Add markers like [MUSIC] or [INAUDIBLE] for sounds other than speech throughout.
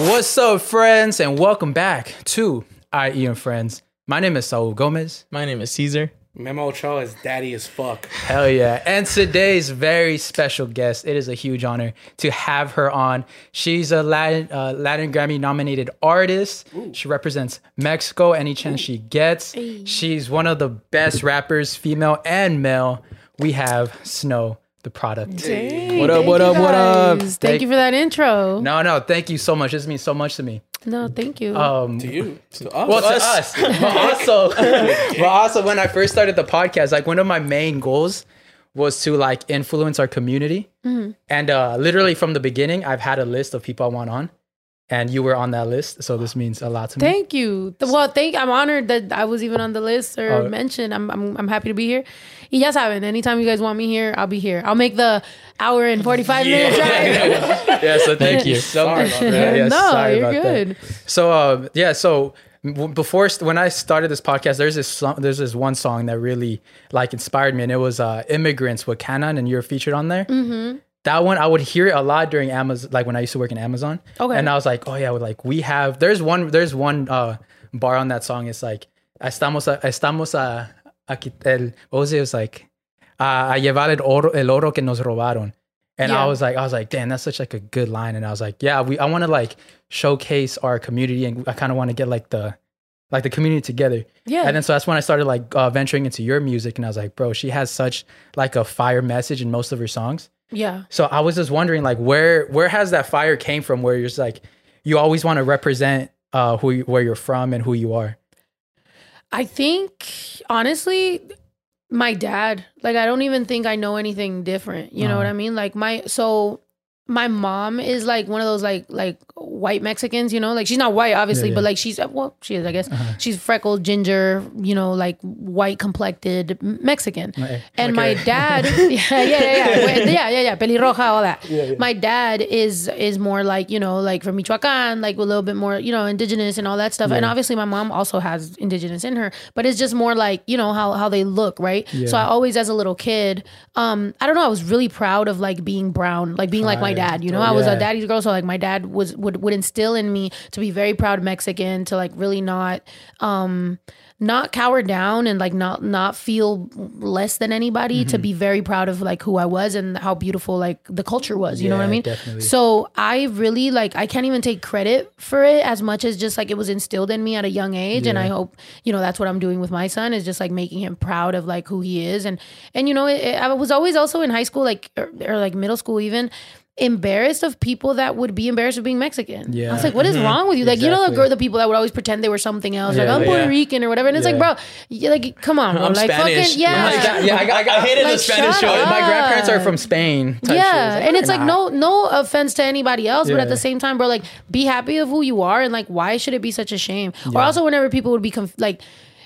What's up, friends, and welcome back to IE In Friends. My name is Saul Gomez. My name is Cesar. Memo Ochoa is daddy as fuck. Hell yeah. And today's very special guest, it is a huge honor to have her on. She's a Latin, uh, Latin Grammy nominated artist. She represents Mexico any chance she gets. She's one of the best rappers, female and male. We have Snow, the product. Dang, What up, what up, what up? Thank- Thank you for that intro. No, no, thank you so much. This means so much to me. No, thank you. Um, To you. To us. [LAUGHS] well, to us, but also, [LAUGHS] but also, when I first started the podcast, like one of my main goals was to like influence our community, and uh, literally from the beginning, I've had a list of people I want on, and you were on that list, so this means a lot to me. thank you. Well, thank. I'm honored that I was even on the list or Oh. mentioned. I'm, I'm I'm happy to be here. Y ya saben, anytime you guys want me here, I'll be here. I'll make the hour and 45 minute drive. [LAUGHS] yeah, so thank you so much. [LAUGHS] Yeah, no, sorry you're about that. good. So uh, yeah, so before when I started this podcast, there's this song, there's this one song that really like inspired me, and it was uh, "Immigrants" with K'naan, and you're featured on there. Mm-hmm. That one I would hear it a lot during Amazon, like when I used to work in Amazon. Okay. and I was like, oh yeah, like we have. There's one. There's one uh, bar on that song. It's like estamos a, estamos a, a el, what was it? It was like a, a llevar el oro, el oro que nos robaron. And I was like, I was like, damn, that's such like a good line. And I was like, yeah, we, I want to like showcase our community, and I kind of want to get like the, like the community together. Yeah. And then so that's when I started like uh, venturing into your music, and I was like, bro, she has such like a fire message in most of her songs. Yeah. So I was just wondering, like, where where has that fire came from? Where you're just like, you always want to represent uh who you, where you're from and who you are. I think honestly, my dad. Like I don't even think I know anything different. You know what Uh-huh. I mean? Like my so my mom is like one of those like like white Mexicans, you know, like she's not white obviously, Yeah, but like she's well, she is, I guess. Uh-huh. She's freckled, ginger, you know, like white complected Mexican. Like- And like my [LAUGHS] dad, yeah, yeah, yeah, yeah, yeah, [LAUGHS] yeah, yeah, pelirroja, all that. My dad is is more like you know, like from Michoacan, like a little bit more, you know, indigenous and all that stuff. And obviously, my mom also has indigenous in her, but it's just more like you know how how they look, right? So I always, as a little kid, um, I don't know, I was really proud of like being brown, like being like my dad. You know, Oh, I was a daddy's girl, so like my dad was would would instill in me to be very proud Mexican, to like really not um not cower down and like not not feel less than anybody to Mm-hmm. be very proud of like who I was and how beautiful like the culture was you know what I mean definitely. so I really like I can't even take credit for it as much as just like it was instilled in me at a young age and I hope you know that's what I'm doing with my son is just like making him proud of like who he is and and you know it, it- I was always also in high school like or, or like middle school even embarrassed of people that would be embarrassed of being Mexican. Yeah. I was like, what is mm-hmm. wrong with you? Like, you know, the girl, the people that would always pretend they were something else. Yeah, like, I'm Puerto yeah. Rican or whatever. And it's Yeah. like, bro, you, like, come on, bro. I'm like, Spanish. fucking, yeah. Like, yeah, I, got- I, got- I hated Like, the Spanish show. up. my grandparents are from Spain. yeah, shit. and it's like no no offense to anybody else, but at the same time, bro, like be happy of who you are, and like why should it be such a shame? Or also, whenever people would be conf- like,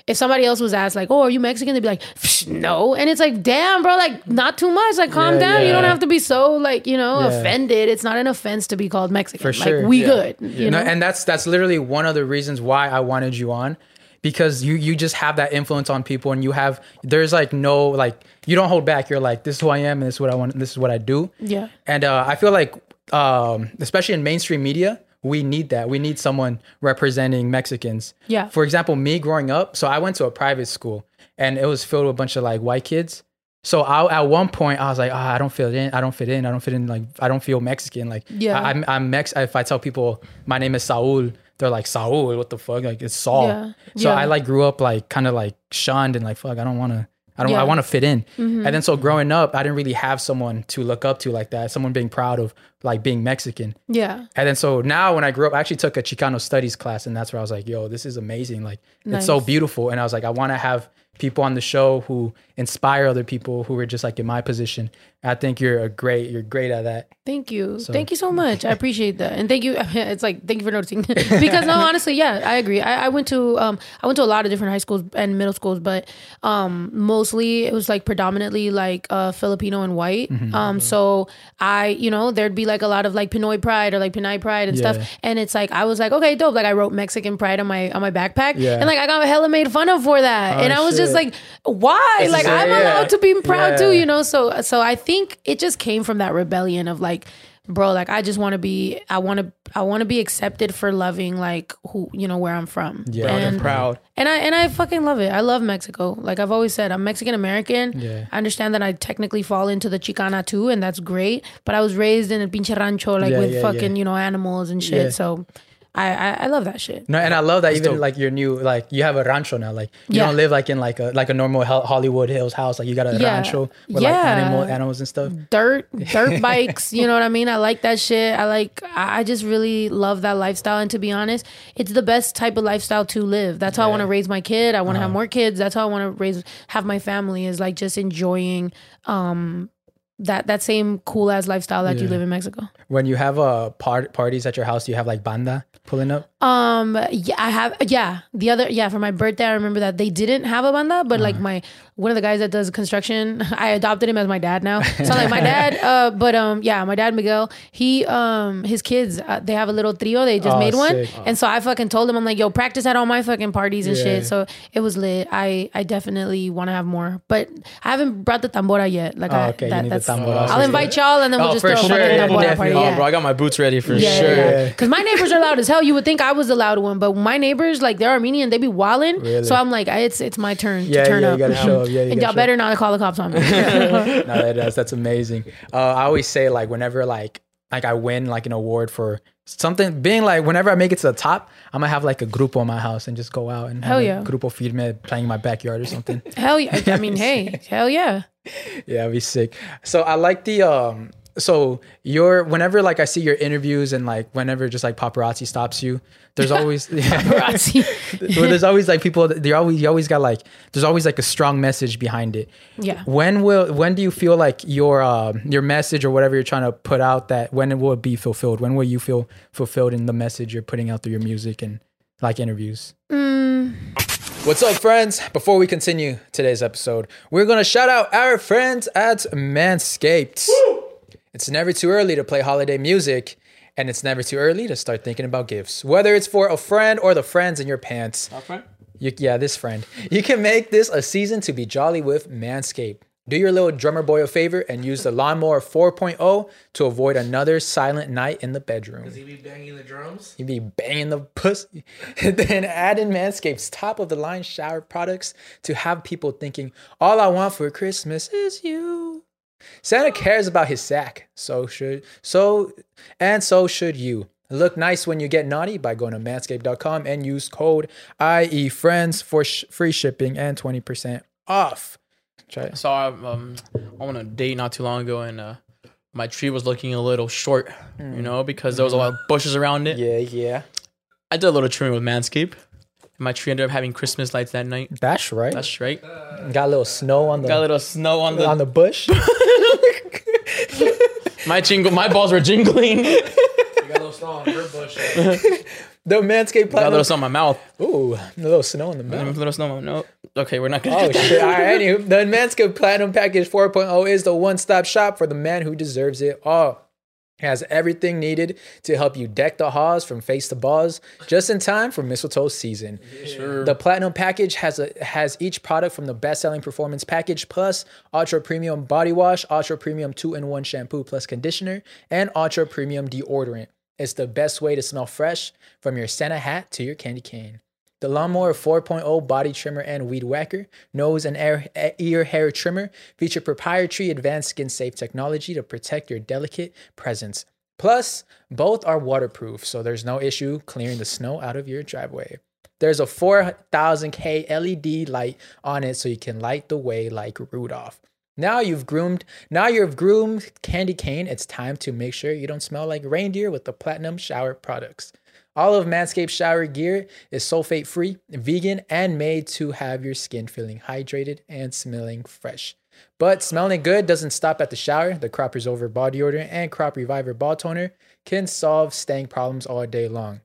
if somebody else was asked like, "Oh, are you Mexican?" They'd be like, "Psh, "No," and it's like, "Damn, bro, like not too much. Like, calm Yeah, down. You don't have to be so like you know Yeah. offended. It's not an offense to be called Mexican. For like sure. we Yeah. good. You No, know, and that's that's literally one of the reasons why I wanted you on because you you just have that influence on people and you have there's like no like you don't hold back you're like this is who I am and this is what I want this is what I do Yeah. and uh, I feel like um, especially in mainstream media we need that we need someone representing Mexicans Yeah. for example me growing up so I went to a private school and it was filled with a bunch of like white kids so I, at one point I was like, ah, I don't fit in. I don't fit in. I don't fit in. Like I don't feel Mexican. Like Yeah. I, I'm I'm Mex. If I tell people my name is Saul, they're like Saul. What the fuck? Like it's Saul. Yeah. So Yeah. I like grew up like kind of like shunned and like fuck. I don't want to. I don't. Yeah. Mm-hmm. I want to fit in. And then so growing up, I didn't really have someone to look up to like that. Someone being proud of like being Mexican. yeah, And then so now when I grew up, I actually took a Chicano studies class, and that's where I was like, yo, this is amazing. Like it's so beautiful. And I was like, I want to have people on the show who inspire other people who are just like in my position. I think you're a great, you're great at that. Thank you. thank you so [LAUGHS] much. I appreciate that. And thank you. [LAUGHS] It's like, thank you for noticing. [LAUGHS] because no, honestly, yeah, I agree. I, I went to, um, I went to a lot of different high schools and middle schools, but, um, mostly it was like predominantly like, uh, Filipino and white. Mm-hmm. Um, so I, you know, there'd be like a lot of like Pinoy pride or like Pinay pride and Yeah. stuff. And it's like, I was like, okay, dope. Like I wrote Mexican pride on my, on my backpack. Yeah. And like, I got hella made fun of for that. Oh, and I was just like, why? It's like I'm yeah. allowed to be proud too, you know? So, so I think it just came from that rebellion of like, bro, like I just want to be, I want to, I want to be accepted for loving like who, you know, where I'm from. Yeah. And and proud. and I and I fucking love it. I love Mexico. Like I've always said, I'm Mexican American. Yeah. I understand that I technically fall into the Chicana too, and that's great. But I was raised in a pinche rancho, like Yeah, with yeah, fucking you know animals and shit. So I, I I love that shit. No, and I love that even dope. like your new like you have a rancho now. Like you Yeah. don't live like in like a like a normal Hollywood Hills house. Like you got a Yeah. rancho with like Yeah. animal animals and stuff. dirt dirt [LAUGHS] bikes you know what i mean i like that shit i like i I just really love that lifestyle and to be honest it's the best type of lifestyle to live that's how i want to raise my kid i want to have more kids that's how i want to raise have my family is like just enjoying um that that same cool ass lifestyle that you live in mexico When you have uh part parties at your house, do you have like banda pulling up? Um, yeah, I have. Yeah, the other. Yeah, for my birthday, I remember that they didn't have a banda, but like my one of the guys that does construction, [LAUGHS] I adopted him as my dad now. So like my dad. [LAUGHS] Uh, but um, yeah, my dad Miguel. He um, his kids. Uh, they have a little trio. They just Oh, made one, sick. and so I fucking told him, I'm like, yo, practice at all my fucking parties and Yeah. shit. So it was lit. I I definitely want to have more, but I haven't brought the tambora yet. Like Oh, I, okay, that, that's. Tambora. I'll invite y'all, and then we'll Oh, just for throw sure, a fucking tambora definitely. party. Oh, Yeah. bro, I got my boots ready for Yeah, sure. Yeah. [LAUGHS] Because my neighbors are loud as hell. You would think I was the loud one, but my neighbors, like they're Armenian, they be wilding. Really? So I'm like, it's it's my turn Yeah, to turn yeah, you up. gotta show up. Yeah, you and gotta y'all show better not call the cops on me. [LAUGHS] no, that is that's amazing. Uh, I always say like whenever like like I win like an award for something, being like whenever I make it to the top, I'm gonna have like a grupo in my house and just go out and have Hell a yeah. grupo firme playing in my backyard or something. [LAUGHS] hell yeah. I mean, [LAUGHS] hey, hell yeah. yeah, it'd be sick. So I like the um. So you're whenever like I see your interviews and like whenever just like paparazzi stops you, there's always [LAUGHS] [LAUGHS] Paparazzi. [LAUGHS] well, there's always like people. that- They always you always got like there's always like a strong message behind it. Yeah. When will when do you feel like your uh, your message or whatever you're trying to put out that when will it be fulfilled? When will you feel fulfilled in the message you're putting out through your music and like interviews? What's up, friends? Before we continue today's episode, we're gonna shout out our friends at Manscaped. It's never too early to play holiday music, and it's never too early to start thinking about gifts. Whether it's for a friend or the friends in your pants. You, yeah, this friend. You can make this a season to be jolly with Manscaped. Do your little drummer boy a favor and use the Lawnmower 4.0 to avoid another silent night in the bedroom. Because He be banging the drums. You be banging the pussy. [LAUGHS] then add in Manscaped's top of the line shower products to have people thinking, all I want for Christmas is you. Santa cares about his sack. So should so and so should you. Look nice when you get naughty by going to manscaped.com and use code IE friends for sh- free shipping and 20% off. Try it. So I um I went on a date not too long ago and uh my tree was looking a little short, you know, because there was a lot of bushes around it. Yeah, yeah. I did a little trimming with Manscaped. My tree ended up having Christmas lights that night. That's right. That's right. Got a little snow on the Got a little snow on the on the bush. [LAUGHS] my jingle my balls were jingling. Got [LAUGHS] You got a little snow on her bush. [LAUGHS] the Manscaped a platinum. little snow on my mouth. Ooh, a little snow in the A mouth. little snow on my no. Okay, we're not gonna Oh shit! All right, anywho, the Manscaped Platinum Package 4.0 is the one-stop shop for the man who deserves it all. It has everything needed to help you deck the halls from face to balls, just in time for mistletoe season. The Platinum Package has a has each product from the best-selling Performance Package Plus, Ultra Premium Body Wash, Ultra Premium Two-in-One Shampoo plus Conditioner, and Ultra Premium Deodorant. It's the best way to smell fresh from your Santa hat to your candy cane. The Lawnmower 4.0 body trimmer and weed whacker, nose and ear, ear hair trimmer feature proprietary advanced skin safe technology to protect your delicate presence. Plus, both are waterproof, so there's no issue clearing the snow out of your driveway. There's a 4000K LED light on it so you can light the way like Rudolph. Now you've groomed, now you've groomed candy cane, it's time to make sure you don't smell like reindeer with the platinum shower products. All of Manscaped shower gear is sulfate free, vegan, and made to have your skin feeling hydrated and smelling fresh. But smelling good doesn't stop at the shower. The Crop Preserver body odor and Crop Reviver ball toner can solve stank problems all day long.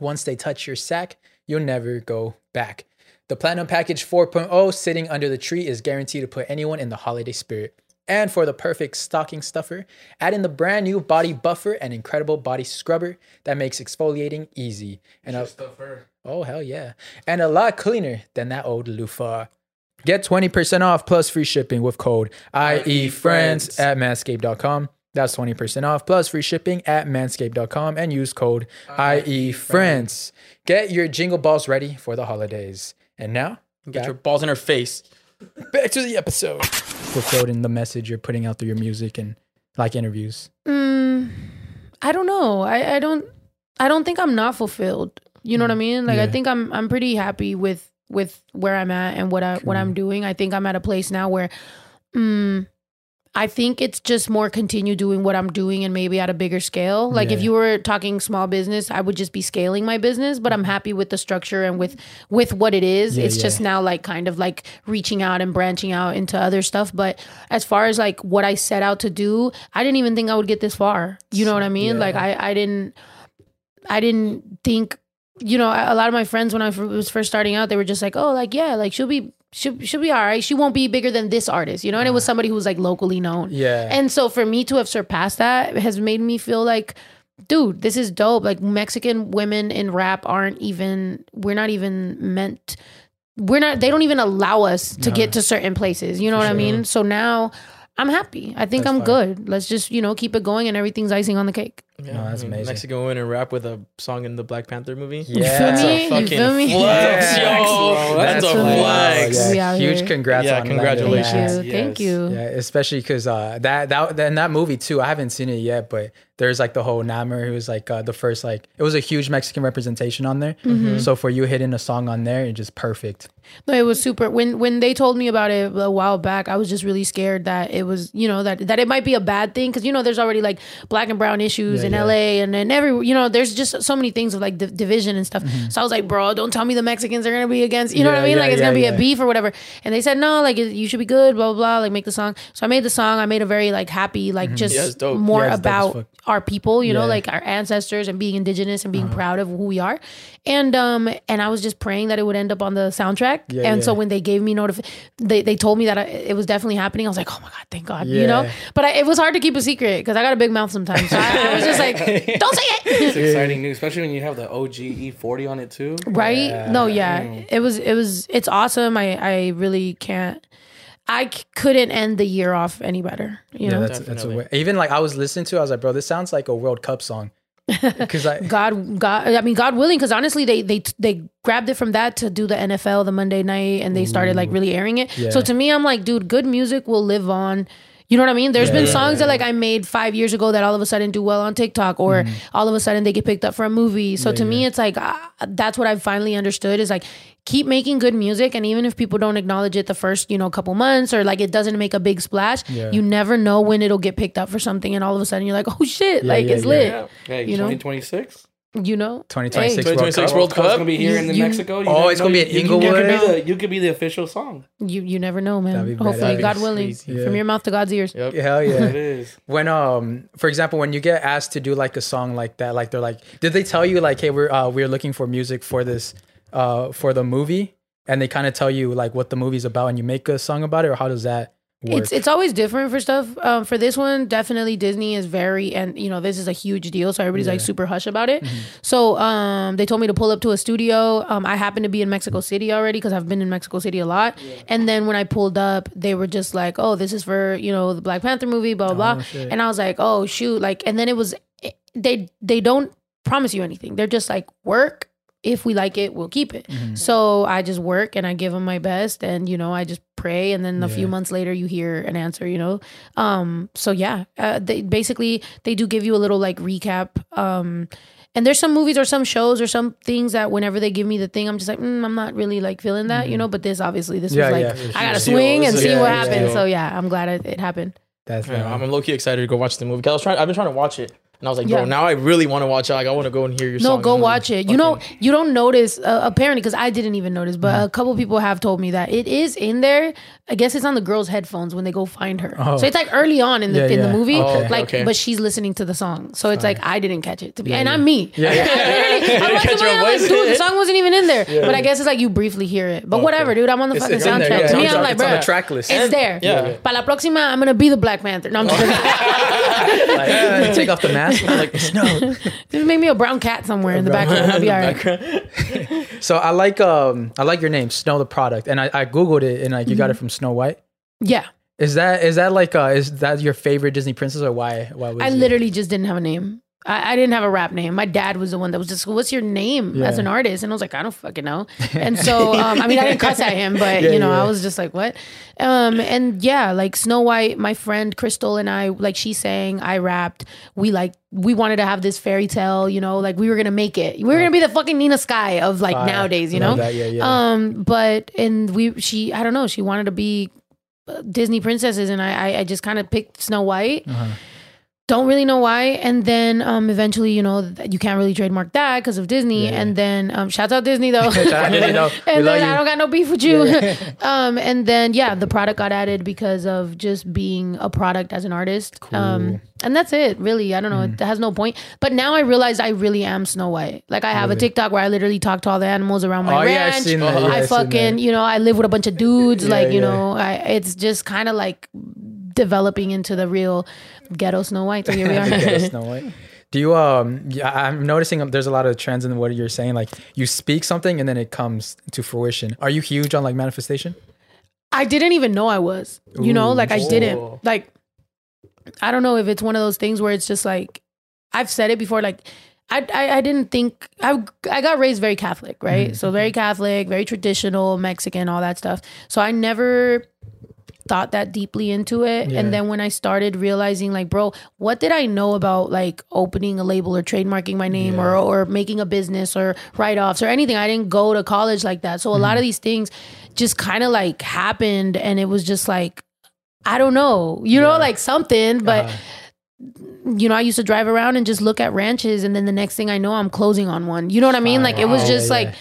Once they touch your sack, you'll never go back. The Platinum Package 4.0 sitting under the tree is guaranteed to put anyone in the holiday spirit. And for the perfect stocking stuffer, add in the brand new body buffer and incredible body scrubber that makes exfoliating easy. And a, oh hell yeah. And a lot cleaner than that old loofah. Get 20% off plus free shipping with code IE friends at manscaped.com. That's 20% off plus free shipping at manscaped.com and use code IE friends. Get your jingle balls ready for the holidays. And now, Get your balls in her face. Back to the episode. Fulfilled in the message you're putting out through your music and like interviews. Mm, I don't know. I, I don't I don't think I'm not fulfilled. You know what I mean? Like I think I'm I'm pretty happy with with where I'm at and what I what I'm doing. I think I'm at a place now where mm, I think it's just more continue doing what I'm doing and maybe at a bigger scale. Like if you were talking small business, I would just be scaling my business, but I'm happy with the structure and with with what it is. Yeah, it's yeah. just now like kind of like reaching out and branching out into other stuff, but as far as like what I set out to do, I didn't even think I would get this far. You know what I mean? Yeah. Like I I didn't I didn't think you know, a lot of my friends when I was first starting out, they were just like, "Oh, like yeah, like she'll be she'll, she'll be all right. She won't be bigger than this artist." You know, and it was uh-huh. somebody who was like locally known. Yeah. And so for me to have surpassed that has made me feel like, dude, this is dope. Like Mexican women in rap aren't even, we're not even meant, we're not, they don't even allow us to get to certain places. You know what I mean? So now I'm happy. I think That's I'm fire. good. Let's just, you know, keep it going and everything's icing on the cake. Yeah, No, that's amazing. Mexican women and rap with a song in the Black Panther movie. Yeah. That's me? a You fucking feel me? flex, Yeah. yo. That's, That's a a flex. Yeah, huge congrats Yeah, on that. congratulations. Thank you. Yes. Thank you. Yeah, especially because uh, that that in that movie too. I haven't seen it yet, but there's like the whole Namor who was like uh, the first like it was a huge Mexican representation on there. Mm-hmm. So for you hitting a song on there, it's just perfect. No, it was super. When when they told me about it a while back, I was just really scared that it was, you know, that that it might be a bad thing because you know there's already like black and brown issues Yeah, in yeah. LA and then every, you know, there's just so many things of like div- division and stuff. So I was like, bro, don't tell me the Mexicans are gonna be against, you know what Mm-hmm. I mean? yeah, like it's yeah, gonna be a beef or whatever. And they said no, like you should be good, blah blah blah. Like make the song. So I made the song. I made a very like happy, like just Yeah, more Mm-hmm. Yeah, it's about our people, you know, like our ancestors and being indigenous and being Uh-huh. proud of who we are. And um and I was just praying that it would end up on the soundtrack. Yeah, and so when they gave me notif they they told me that I, it was definitely happening. I was like, "Oh my god, thank God." You know? But I, it was hard to keep a secret cuz I got a big mouth sometimes. So I, I was just [LAUGHS] like, [LAUGHS] "Don't say it." It's [LAUGHS] exciting news, especially when you have the OG E40 on it too. right? No, yeah. It was it was it's awesome. I I really can't I c- couldn't end the year off any better, you Yeah, know. that's that's a Definitely. way. Even like I was listening to, it, I was like, bro, this sounds like a World Cup song. [LAUGHS] Because I God, God, I mean, God willing, because honestly, they they they grabbed it from that to do the NFL the Monday night, and they started like really airing it. Yeah. So to me, I'm like, dude, good music will live on. You know what I mean? There's been songs that like I made five years ago that all of a sudden do well on TikTok, or all of a sudden they get picked up for a movie. So to me, it's like ah, that's what I've finally understood is like keep making good music, and even if people don't acknowledge it the first you know couple months or like it doesn't make a big splash, Yeah. you never know when it'll get picked up for something, and all of a sudden you're like, oh shit, like yeah, it's yeah. lit. Yeah. Hey, You know? 2026. You know, 2026 Hey, World 2026 Cup. World Cup's Cup? gonna be here in the You- Mexico. You Oh, it's gonna be at You- you, you, could be the, you could be the official song. You you never know, man. That'd be. Hopefully, That'd be God willing, crazy. Yeah. from your mouth to God's ears. Yep. Hell yeah. is. when um for example when you get asked to do like a song like that like they're like did they tell you like hey we're uh we're looking for music for this uh for the movie and they kind of tell you like what the movie's about and you make a song about it or how does that work It's it's always different for stuff. Um, for this one, definitely Disney is very and you know this is a huge deal, so everybody's like super hush about it. So um, they told me to pull up to a studio. Um, I happen to be in Mexico City already because I've been in Mexico City a lot. And then when I pulled up, they were just like, "Oh, this is for you know the Black Panther movie, blah blah." blah. shit. And I was like, "Oh shoot!" Like, and then it was they they don't promise you anything. They're just like work. If we like it, we'll keep it. Mm-hmm. So I just work and I give them my best, and you know I just pray, and then a few months later you hear an answer. You know, um. So yeah, uh, they basically they do give you a little like recap. Um. And there's some movies or some shows or some things that whenever they give me the thing, I'm just like, mm, I'm not really like feeling that, you know. But this obviously, this Mm-hmm. Yeah, was like, yeah. I gotta Huge swing and This see is a what happens. deal. So yeah, I'm glad it, it happened. that's Yeah, I'm low key excited to go watch the movie. I was trying. I've been trying to watch it, and I was like, bro, Yeah. now I really want to watch it. Like, I want to go and hear your No, song. No, go watch it. You know, you don't notice uh, apparently because I didn't even notice, but a couple people have told me that it is in there. I guess it's on the girl's headphones when they go find her. Oh. So it's like early on in the Yeah, in yeah. the movie, Oh, okay, like, okay. but she's listening to the song. So it's like I didn't catch it to be, and. I'm me. Yeah, yeah. [LAUGHS] Literally, [LAUGHS] I'm catch your I'm like, dude, the song wasn't even in there. But I guess it's like you briefly hear it. But whatever, dude. I'm on the It's- fucking it's soundtrack. To me, I'm like, it's on bro, the track list. It's there. Yeah. Para la próxima, I'm gonna be the Black Panther. No, I'm just [LAUGHS] like, uh, take off the mask like [LAUGHS] no just make me a brown cat somewhere in the background. I'll be [LAUGHS] all right. [LAUGHS] so i like um i like your name snow the product and i, I googled it and like you got Mm-hmm. it from snow white Yeah. Is that is that like uh is that your favorite Disney princess or why why was I it? literally just didn't have a name. I, I didn't have a rap name. My dad was the one that was just, "What's your name as an artist?" And I was like, "I don't fucking know." [LAUGHS] And so, um, I mean, I didn't cuss at him, but Yeah, you know, yeah. I was just like, "What?" Um, and yeah, like Snow White, my friend Crystal and I, like she sang, I rapped. We like we wanted to have this fairy tale, you know, like we were gonna make it. We were gonna be the fucking Nina Sky of like nowadays, you know. that, yeah, yeah. Um, but and we she I don't know, she wanted to be uh, Disney princesses, and I I, I just kind of picked Snow White. Uh-huh. Don't really know why, and then um, eventually, you know, you can't really trademark that because of Disney. Yeah. And then, um, shouts out Disney though. Shout out Disney, though. [LAUGHS] [LAUGHS] And then I don't got no beef with you. [LAUGHS] um, and then yeah, the product got added because of just being a product as an artist. Um, and that's it, really. I don't know. It has no point. But now I realize I really am Snow White. Like I have a TikTok where I literally talk to all the animals around my Oh, yeah, ranch. Yeah, I seen fucking, you know, I live with a bunch of dudes. like, you yeah. know, I, it's just kind of like developing into the real ghetto Snow White. So here we [LAUGHS] are. Snow White. Do you um yeah, I'm noticing um, there's a lot of trends in what you're saying like you speak something and then it comes to fruition. Are you huge on like manifestation? I didn't even know I was. You know, Ooh, like I didn't. Like I don't know if it's one of those things where it's just like I've said it before. Like I I, I didn't think I I got raised very Catholic, right? So very Catholic, very traditional, Mexican, all that stuff. So I never thought that deeply into it Yeah. and then when i started realizing like bro what did i know about like opening a label or trademarking my name or or making a business or write-offs or anything i didn't go to college like that so a Mm-hmm. lot of these things just kind of like happened and it was just like i don't know you know like something but Uh-huh. you know, I used to drive around and just look at ranches, and then the next thing I know, I'm closing on one. You know what I mean? Like it was just Yeah, like yeah.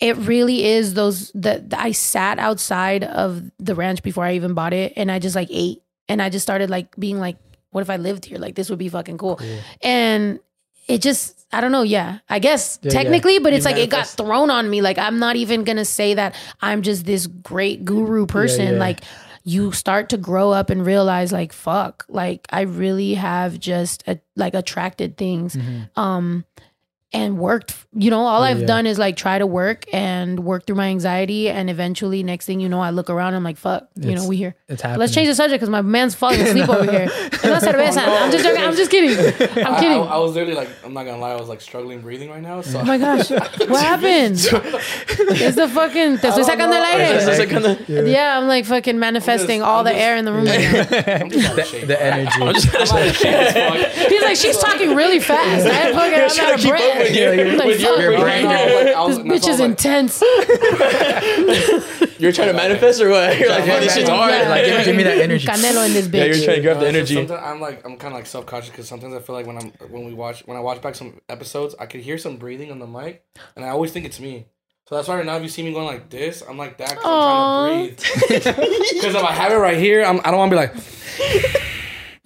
It really is those that I sat outside of the ranch before I even bought it, and I just like ate, and I just started like being like, what if I lived here? Like this would be fucking cool, and it just I don't know. Yeah, I guess Yeah, yeah. technically, but You it's like it got thrown on me. Like I'm not even gonna say that I'm just this great guru person. yeah. Like you start to grow up and realize like fuck like i really have just a, like attracted things Mm-hmm. um and worked you know all oh, i've yeah. done is like try to work and work through my anxiety and eventually next thing you know i look around and i'm like fuck you know we here It's happening. let's change the subject because my man's falling [LAUGHS] asleep over here no [LAUGHS] oh, i'm just joking i'm just kidding [LAUGHS] i'm kidding I, I was literally like, I'm not gonna lie, I was like struggling breathing right now. So Oh my gosh, what happened? It's the fucking. Te estoy sacando el It's aire. like kinda- Yeah, I'm like fucking manifesting just- all I'm the just- air in the room. right now. I'm just out of shape. the energy. I'm out of shape as fuck. He's like, she's talking really fast. I fucking, I'm trying out of keep breath. With you. I'm like, With your Your brain. brain. Like, This and bitch is why I was like, intense. [LAUGHS] You're trying to manifest or what? You're like, man, this shit's hard. Yeah. Like, give, give me that energy. Canelo in this bitch. Yeah, you're trying to grab the No, it's energy. sometimes I'm like I'm kind of like self conscious because sometimes I feel like when I'm when we watch when I watch back some episodes I could hear some breathing on the mic and I always think it's me. So that's why right now if you see me going like this, I'm like that 'cause I'm trying to breathe. [LAUGHS] Because if I have it right here, I'm, I don't want to be like.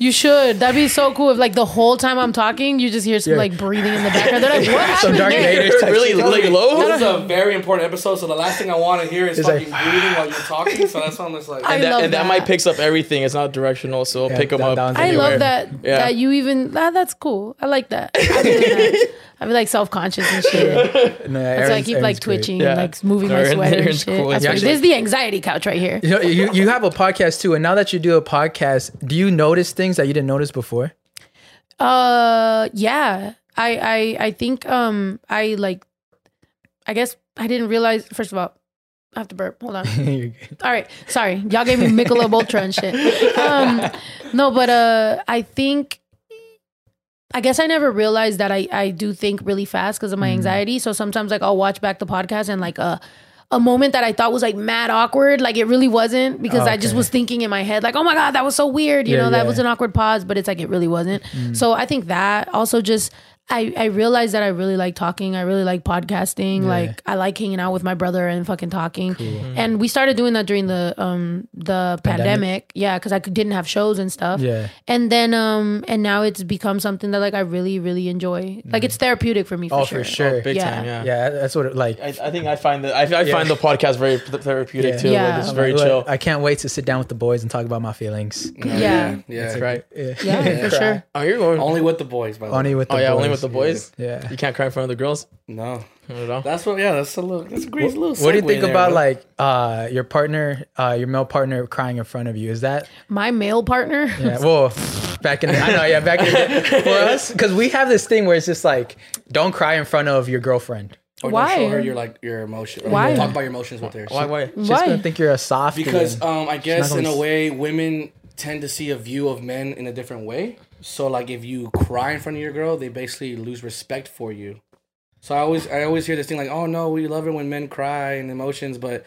You should. That'd be so cool if like the whole time I'm talking, you just hear some Yeah. like breathing in the background. They're like, [LAUGHS] what happened Some Darth there? Vader type really shit. like low. This is a very important episode, so the last thing I want to hear is It's fucking like- breathing while you're talking. So that's why I'm just like. I And that, love and that that. might picks up everything. It's not directional, so it'll Yeah, pick them that- up. that one's I anywhere. love that Yeah. that you even ah, that's cool. I like that. I [LAUGHS] feel that. I feel like self conscious and shit. [LAUGHS] No, That's why I keep Aaron's like great. twitching Yeah. and like moving my Aaron- sweater and shit. cool. That's actually- This is the anxiety couch right here. You, know, you you have a podcast too, and now that you do a podcast, do you notice things that you didn't notice before? Uh, yeah. I I I think um I like. I guess I didn't realize. First of all, I have to burp. Hold on. [LAUGHS] All right, sorry, y'all gave me Michelob Ultra and shit. Um, no, but uh, I think, I guess I never realized that I I do think really fast because of my Mm. anxiety. So sometimes like I'll watch back the podcast and like a a moment that I thought was like mad awkward, like it really wasn't because I just Okay. was thinking in my head like, oh my god, that was so weird. You Yeah, know, that yeah. was an awkward pause, but it's like it really wasn't. So I think that also just. I, I realized that I really like talking. I really like podcasting. Yeah. Like I like hanging out with my brother and fucking talking. And we started doing that during the um the pandemic. Yeah, because I didn't have shows and stuff. Yeah. And then um and now it's become something that like I really really enjoy. Like it's therapeutic for me. For Oh, sure. for sure. Big Yeah. time, yeah. Yeah, that's what it like. I, I think I find the I, I Yeah. find the podcast very therapeutic Yeah. too. Yeah. Like it's I'm very Like, chill. I can't wait to sit down with the boys and talk about my feelings. Yeah. Yeah. It's right. Yeah, Yeah, for [LAUGHS] sure. Oh, you're going. Only with the boys, by the way. Only with the oh boys. yeah, only with the boys. Yeah. You can't cry in front of the girls. No. You know? That's what. Yeah, that's a little. That's a great little. What do you think there, about bro. like uh your partner, uh your male partner crying in front of you? Is that My male partner. yeah? Well, [LAUGHS] back in the, I know, yeah, back in the [LAUGHS] for us because we have this thing where it's just like don't cry in front of your girlfriend. Or Why? Don't show her your like your emotion. Why? don't Talk about your emotions with her. Why? Why? She's Why? gonna think you're a soft Because um, I guess gonna in a s- way, women tend to see a view of men in a different way. So like, if you cry in front of your girl, they basically lose respect for you. So I always I always hear this thing like, oh no, we love it when men cry and emotions, but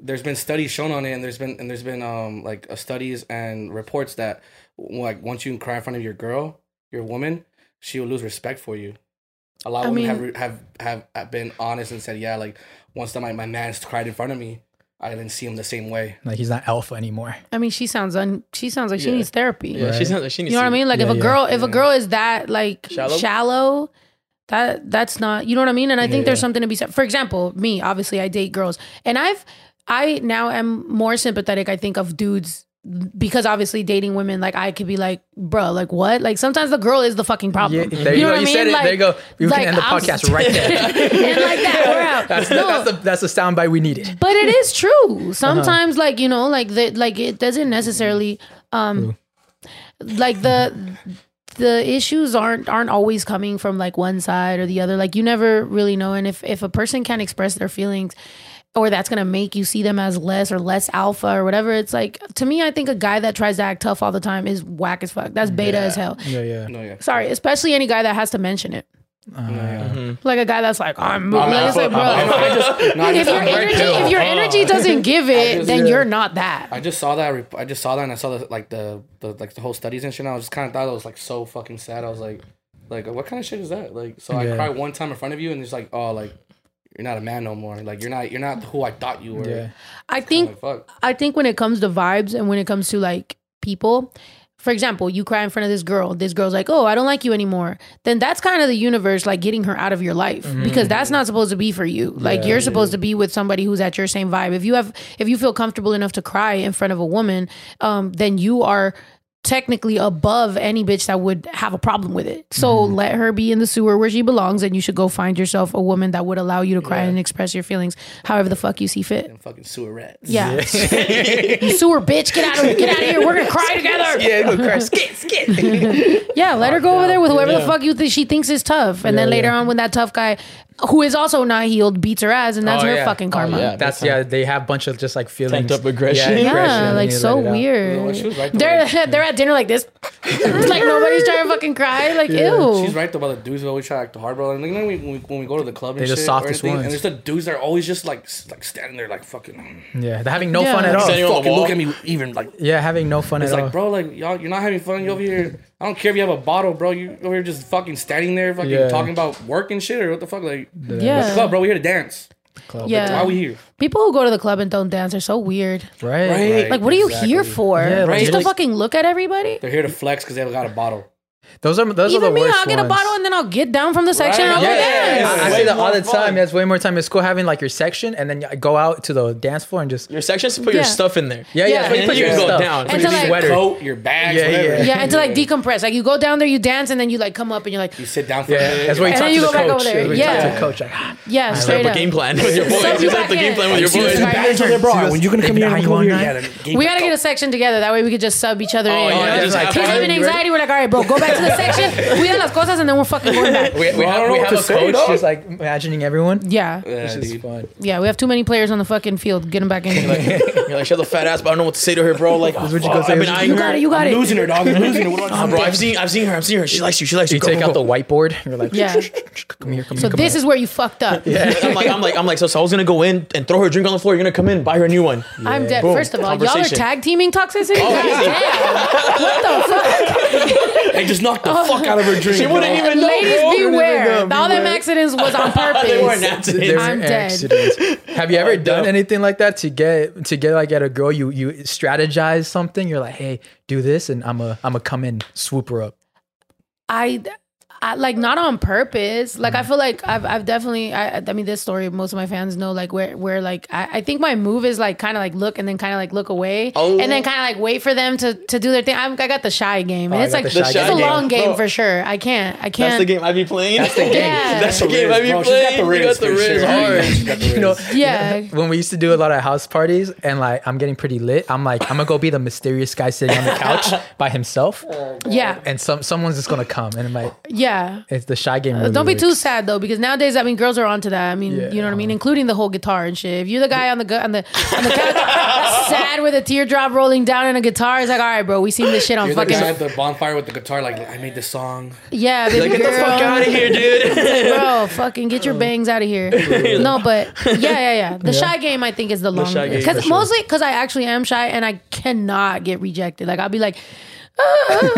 there's been studies shown on it, and there's been and there's been um like uh, studies and reports that like once you cry in front of your girl, your woman, she will lose respect for you. A lot of I women mean- have, have have have been honest and said, yeah, like once that my my man's cried in front of me, I didn't see him the same way. like he's not alpha anymore. I mean, she sounds un. She sounds like she Yeah. needs therapy. Yeah, she sounds like she needs. You know what I to- mean? Like Yeah, if a yeah. girl, if a girl is that like Shallow? shallow, that that's not. You know what I mean? And I think there's yeah. something to be said. For example, me, obviously, I date girls, and I've, I now am more sympathetic. I think of dudes because obviously dating women, like I could be like, bro, like what? Like sometimes the girl is the fucking problem. Yeah, there you, go. what I You mean? said it. Like- there you go. You like, can end the I'm- podcast right there. [LAUGHS] and like that, we're out. [LAUGHS] That's, the, No. that's the that's the soundbite we needed. but it is Uh-huh. true sometimes like you know like the like it doesn't necessarily um like the the issues aren't aren't always coming from like one side or the other like you never really know and if if a person can't express their feelings or that's gonna make you see them as less or less alpha or whatever it's like to me i think a guy that tries to act tough all the time is whack as fuck that's beta as hell Yeah, yeah. No, yeah. sorry especially any guy that has to mention it Uh, like a guy that's like i'm I'm like, it's like, bro I, I just, no, I if your energy if your energy doesn't give [LAUGHS] it just- then yeah. you're not that I just saw that. I just saw that, and I saw the like the, the like the whole studies and shit. And I was just kind of thought it was like so fucking sad. I was like, like what kind of shit is that? Like, so I cried one time in front of you, and it's like, oh, like you're not a man no more. Like you're not you're not who I thought you were. yeah. i think like. I think when it comes to vibes and when it comes to like people, for example, you cry in front of this girl, this girl's like, "Oh, I don't like you anymore." Then that's kind of the universe like getting her out of your life because that's not supposed to be for you. Like you're supposed to be with somebody who's at your same vibe. If you have if you feel comfortable enough to cry in front of a woman, um then you are technically above any bitch that would have a problem with it. So mm-hmm. let her be in the sewer where she belongs and you should go find yourself a woman that would allow you to cry and express your feelings however the fuck you see fit. And fucking sewer rats. Yeah. you [LAUGHS] sewer bitch, get out of get out of here. We're gonna cry [LAUGHS] together. Yeah, go cry. Skit, skit. [LAUGHS] Yeah, let her go over there with whoever the fuck you think she thinks is tough. And then later yeah. on when that tough guy who is also not healed beats her ass and that's Oh, her yeah. fucking oh, karma. yeah. yeah. That's yeah. They have a bunch of just like feelings, up aggression. Yeah, aggression, and like you so let it out. Well, weird. she was right though. They're [LAUGHS] they're at dinner like this. [LAUGHS] like nobody's trying to fucking cry. Like ew. She's right though about the dudes who always try to act hard, bro. And you know when we, when we, when we go to the club and They're the shit, softest anything, ones. and there's the dudes that are always just like s- like standing there like fucking, Yeah, they're having no Yeah. fun at all. Standing on the fucking wall. look at me even like Yeah, having no fun It's at all. like, bro, like y'all, you're not having fun. You over here. I don't care if you have a bottle, bro. You over here just fucking standing there, fucking Yeah. talking about work and shit, or what the fuck? Like, Yeah. let's go, bro. We here to dance. Club. Yeah. Why we here? People who go to the club and don't dance are so weird. Right. Right. Like, what are you here for? Yeah, like, Just to like- fucking look at everybody? They're here to flex because they got a bottle. Those are those are Even the me, worst I'll get a bottle and then I'll get down from the section and I'll Right. go Yeah, dance. I, I Way say that all the time. fun. Yeah, it's way more time. It's cool having like your section and then you go out to the dance floor and just Your section is to put your stuff in there. yeah, yeah. Yeah. so you put then your can go stuff. down. Put And your like- sweater. Coat, your bags, Yeah, whatever. yeah. Yeah, and to like decompress. Like you go down there, you dance, and then you like come up and you're like, You sit down for Yeah, a minute. that's where you And talk to you the coach. over there. That's you talk Yeah. to the coach. Like, ah, yeah, [GASPS] Set straight up a game plan with your boys. Set You you set up the game plan with your boys. two Right. bags over there, bro. When you gonna come here How and you come over want here? that? Yeah, then game We gotta get a section together. That way we could just sub each other Oh, in. yeah, just like, have having anxiety. We're like, all right, bro, go back to the section. We Cuida las cosas, and then we're fucking going back. we, we Well, have, don't we have a coach dog. just like imagining everyone. Yeah, Yeah, Which is dude. fun. yeah. We have too many players on the fucking field. Get them back in. [LAUGHS] You're like, shut the fat ass, but I don't know what to say to her, bro. Like, what you fuck, go say. I've been You eyeing You her. got it. You got I'm it. losing her, dog. I'm losing her. What do I [LAUGHS] Nah, bro, I've seen, I've seen her. I've seen her. She likes you. She likes you. You Go, take go, out go. the whiteboard. You're like, Yeah. come here, come So here. come this is where you fucked up. I'm like, I'm like, I'm like, so, so I was gonna go in and throw her a drink on the floor. You're gonna come in, buy her a new one. I'm dead. Boom. First of all, y'all are Conversation. tag teaming toxicity. Oh, God yeah. damn. What the fuck? They just knocked the fuck out of her drink. She wouldn't bro. even know. Ladies, bro. beware. know, All them accidents was on purpose. [LAUGHS] They weren't purpose. There accidents. were I'm dead. Have you oh, ever done no. anything like that to get to get like at a girl? You you strategize something. You're like, hey, do this, and I'm a I'm a come in, swoop her up. I I, like not on purpose. Like I mm. feel like I've I've definitely I I mean this story most of my fans know like where where like I, I think my move is like kind of like look and then kind of like look away Oh. and then kind of like wait for them to to do their thing. I'm, I got the shy game and oh, I it's got like the it's shy a game. long game Bro. for sure. I can't I can't. That's the game I be playing. That's the game. Yeah. That's the The game Riz, I be bro. She's got playing. the You got the for Riz sure. hard. She's got the [LAUGHS] You know, Riz. [LAUGHS] Yeah. when we used to do a lot of house parties and like I'm getting pretty lit, I'm like, I'm gonna go be the mysterious guy sitting on the couch [LAUGHS] by himself, Yeah. and some someone's just gonna come, and I'm like, Yeah. it's the shy game. Uh, Don't be too sad though, because nowadays, I mean, girls are onto that. I mean, Yeah. you know what I mean, including the whole guitar and shit. If you're the guy on the gu- on the on the couch, [LAUGHS] sad with a teardrop rolling down and a guitar, it's like, all right, bro, we seen this shit on You're the fucking guy the bonfire with the guitar, like I made this song. yeah, baby Like, get girl. the fuck out of here, dude. [LAUGHS] Bro, fucking get your [LAUGHS] bangs out of here. No, but yeah, yeah, yeah. The shy game, I think, is the long game, because sure. mostly because I actually am shy and I cannot get rejected. Like I'll be like. [LAUGHS]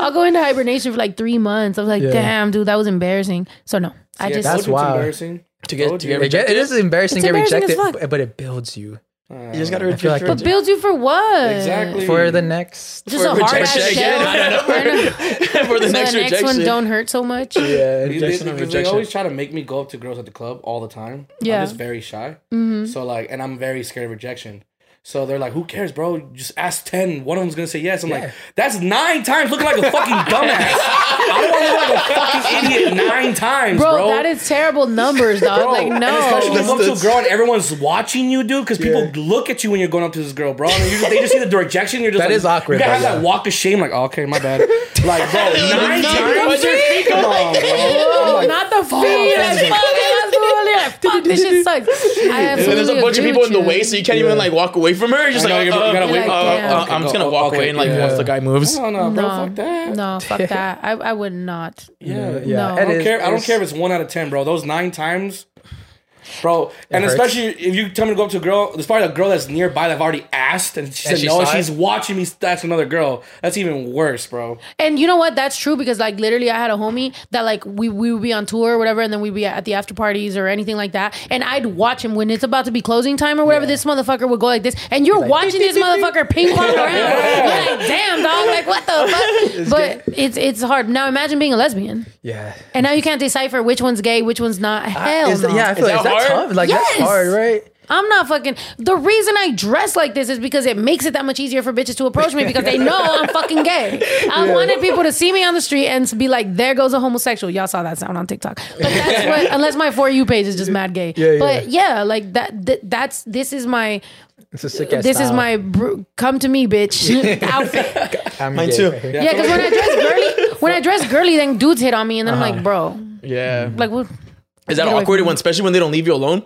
I'll go into hibernation for like three months. I was like, Yeah. damn, dude, that was embarrassing. So no, I just That's it's wild. embarrassing. To get Told to get It, get- it is embarrassing It's to get embarrassing as rejected, fuck. but it builds you You just gotta feel like- reject. But build you for what? Exactly. for the next. Just For a hard ass rejection shell. again? [LAUGHS] I don't know. [LAUGHS] for the So next the next rejection. one don't hurt so much. Yeah, They, they, Rejection on they rejection. always try to make me go up to girls at the club all the time. Yeah. I'm just very shy. Mm-hmm. So like, and I'm very scared of rejection. So they're like, "Who cares, bro? Just ask ten. One of them's gonna say yes." I'm Yeah. like, "That's nine times looking like a fucking [LAUGHS] dumbass. I don't want to look like a fucking [LAUGHS] idiot nine times, Bro, bro." that is terrible numbers, dog. Bro, like and especially when you no. up to a girl and everyone's watching you, dude, because people Yeah. look at you when you're going up to this girl, bro. And you just, they just see the rejection. You're just That like, is awkward, You gotta have though, that walk of shame, like, oh, okay, my bad. [LAUGHS] Like, bro, nine times. why'd feet go Come on, bro. Not the feet. Like, fuck. Like, fuck, this shit [LAUGHS] sucks. I And then there's a bunch of people in the way, so you can't even like walk away from her. You're just I know, like, you uh, gotta wait. Like, uh, damn. uh, I'm just gonna walk okay, away and like yeah. once the guy moves. No, no, bro, No, fuck that. no, fuck that. I, I would not. Yeah, yeah. No. I don't care. I don't care if it's one out of ten, bro. Those nine times, bro. And hurts. especially if you tell me to go up to a girl, there's probably a girl that's nearby that I've already asked, and she said she no, and saw it? she's watching me. That's another girl. That's even worse, bro. And you know what? That's true because like literally, I had a homie that like we we would be on tour or whatever, and then we'd be at the after parties or anything like that, and I'd watch him when it's about to be closing time or whatever. This motherfucker would go like this, and you're watching this motherfucker ping pong around. [LAUGHS] You're like, damn, dog, like what the fuck? but it's it's hard. Now imagine being a lesbian, yeah. and now you can't decipher which one's gay, which one's not. Hell Is no. that- yeah, I feel Is like that that's hard? tough. Like Yes. that's hard, right? I'm not fucking. The reason I dress like this is because it makes it that much easier for bitches to approach me because they [LAUGHS] know I'm fucking gay. I wanted people to see me on the street and to be like, "There goes a homosexual." Y'all saw that sound on TikTok, but that's what. [LAUGHS] Unless my for you page is just mad gay. Yeah, yeah. But yeah, like that. th- that's this is my. It's a sick. This is my br- come to me, bitch [LAUGHS] outfit. Mine too. Yeah, because when I dress girly, when I dress girly, then dudes hit on me, and then I'm like, uh-huh. bro, Yeah. like what? Is that awkward from when, especially when they don't leave you alone?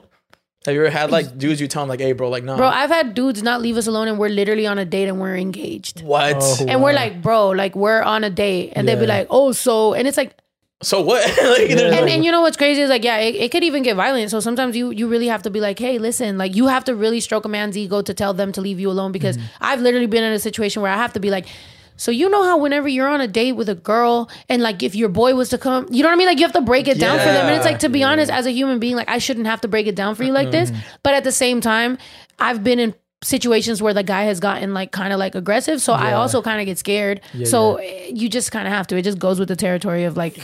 Have you ever had like dudes you tell them like, hey, bro, like, nah. Bro, I've had dudes not leave us alone, and we're literally on a date and we're engaged. what? Oh. And we're like, bro, like we're on a date, and they'd be like, oh, so, and it's like, So what? [LAUGHS] like, there's and, and you know what's crazy is like, yeah, it, it could even get violent. So sometimes you you really have to be like, hey, listen, like you have to really stroke a man's ego to tell them to leave you alone because mm. I've literally been in a situation where I have to be like. So you know how whenever you're on a date with a girl and like if your boy was to come, you know what I mean? Like you have to break it down for them. And it's like to be honest, as a human being, like I shouldn't have to break it down for you like this. Mm-hmm. But at the same time, I've been in situations where the guy has gotten like kind of like aggressive. So I also kind of get scared. so you just kind of have to. It just goes with the territory of like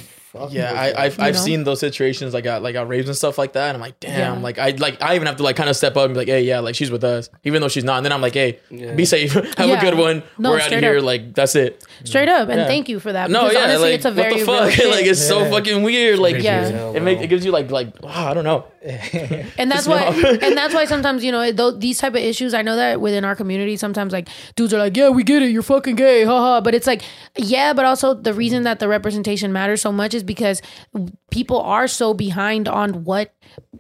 Yeah, I, I've, I've know? seen those situations like got like got raped and stuff like that, and I'm like, damn, Yeah. like I like I even have to like kind of step up and be like, hey, yeah, like she's with us, even though she's not. And then I'm like, hey, Yeah. be safe, [LAUGHS] have Yeah. a good one. No, We're out of here. up. Like that's it. straight up. And Yeah. thank you for that. No, because yeah, honestly, like it's a very what the fuck? [LAUGHS] like it's so fucking weird. Like Yeah. Crazy [LAUGHS] it make bro. it gives you like like wow, I don't know. and that's why and that's why sometimes you know it- tho- these type of issues i know that within our community sometimes like dudes are like yeah we get it you're fucking gay haha but it's like yeah but also the reason that the representation matters so much is because people are so behind on what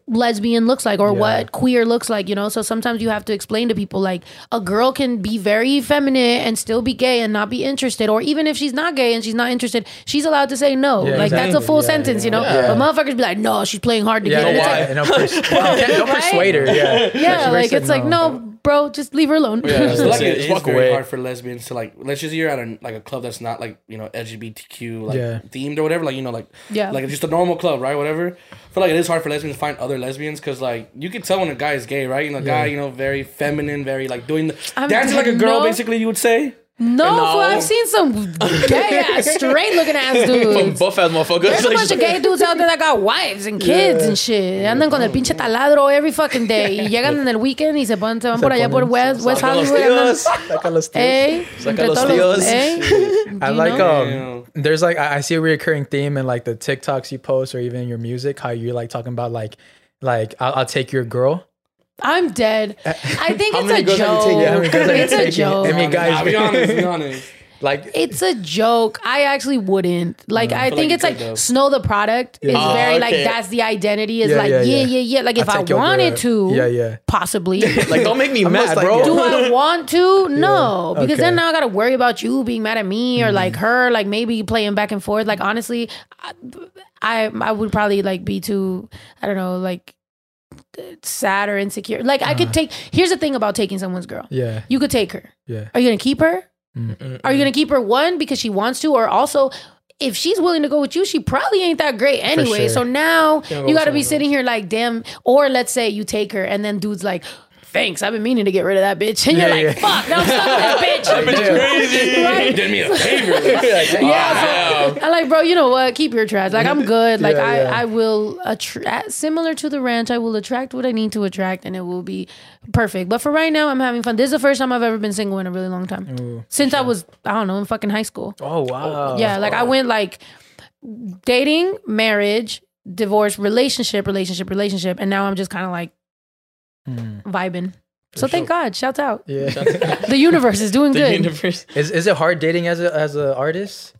lesbian looks like or what queer looks like you know? So sometimes you have to explain to people like a girl can be very feminine and still be gay and not be interested or even if she's not gay and she's not interested she's allowed to say no. Yeah, like that's a full Yeah, sentence you know? Yeah. but motherfuckers be like no she's playing hard to Yeah, get it. yeah, like, don't, pers- [LAUGHS] don't, don't persuade her. Yeah, yeah, like it's like no, bro, just leave her alone. [LAUGHS] I feel like Just it is walk very away. hard for lesbians to like. Let's just you're at a like a club that's not like you know LGBTQ like Yeah. themed or whatever. Like you know like Yeah. like just a normal club, right? Whatever. I feel like it is hard for lesbians to find other lesbians because like you can tell when a guy is gay, right? You know, guy you know very feminine, very like doing the I'm- dancing like a girl, no. basically. You would say. No, No. fool, I've seen some gay ass, [LAUGHS] straight looking ass From dudes. buff ass motherfuckers. There's a Like, bunch of gay [LAUGHS] dudes out there that got wives and kids and shit. Andan con el pinche taladro every fucking day. [LAUGHS] Y llegan en el weekend y se ponen, se van por allá por West, West Saca los Hollywood. andan- tíos. Saca los tíos. Ey, Saca los tíos. ey. I like know? um there's like I I see a recurring theme in like the TikToks you post or even your music how you're like talking about like like I'll, I'll take your girl. I'm dead. Uh, I think it's a girls have you joke. taken? Yeah, how many girls have It's a joke. I mean, guys, Nah, be honest. Be [LAUGHS] honest. like It's a joke. I actually wouldn't. Like uh-huh. I feel think like it's like could, though. Snow the product is Oh, very ah, like that's the identity is Yeah, like yeah, yeah, yeah. yeah, yeah. Like if I'll I wanted to, Yeah, yeah. possibly. [LAUGHS] like, don't make me I'm mad, like, bro. Do I [LAUGHS] want to? No, because Okay. then now I gotta worry about you being mad at me or mm-hmm. like her, like maybe playing back and forth. Like honestly, I I, I would probably like be too I don't know like sad or insecure. Like I could take. Here's the thing about taking someone's girl. yeah, You could take her. yeah. Are you gonna keep her? Mm-mm. Are you gonna keep her one because she wants to, or also if she's willing to go with you, she probably ain't that great anyway. sure. So now go you got to be sitting here like, damn. Or let's say you take her and then dude's like, thanks, I've been meaning to get rid of that bitch, [LAUGHS] and you're Yeah, like, yeah. fuck, now I'm stuck with that bitch. is crazy. [LAUGHS] Right? Did me a favor. [LAUGHS] Yeah, so I'm like, bro, you know what? Keep your trash. Like, I'm good. Like, Yeah, I, yeah. I will attract, similar to the ranch, I will attract what I need to attract and it will be perfect. But for right now, I'm having fun. This is the first time I've ever been single in a really long time. Since I was, I don't know, in fucking high school. Oh wow. yeah, like I went like dating, marriage, divorce, relationship, relationship, relationship. And now I'm just kind of like vibing. So thank God. Shouts out. Yeah. [LAUGHS] The universe is doing The good. universe. is is it hard dating as a as an artist?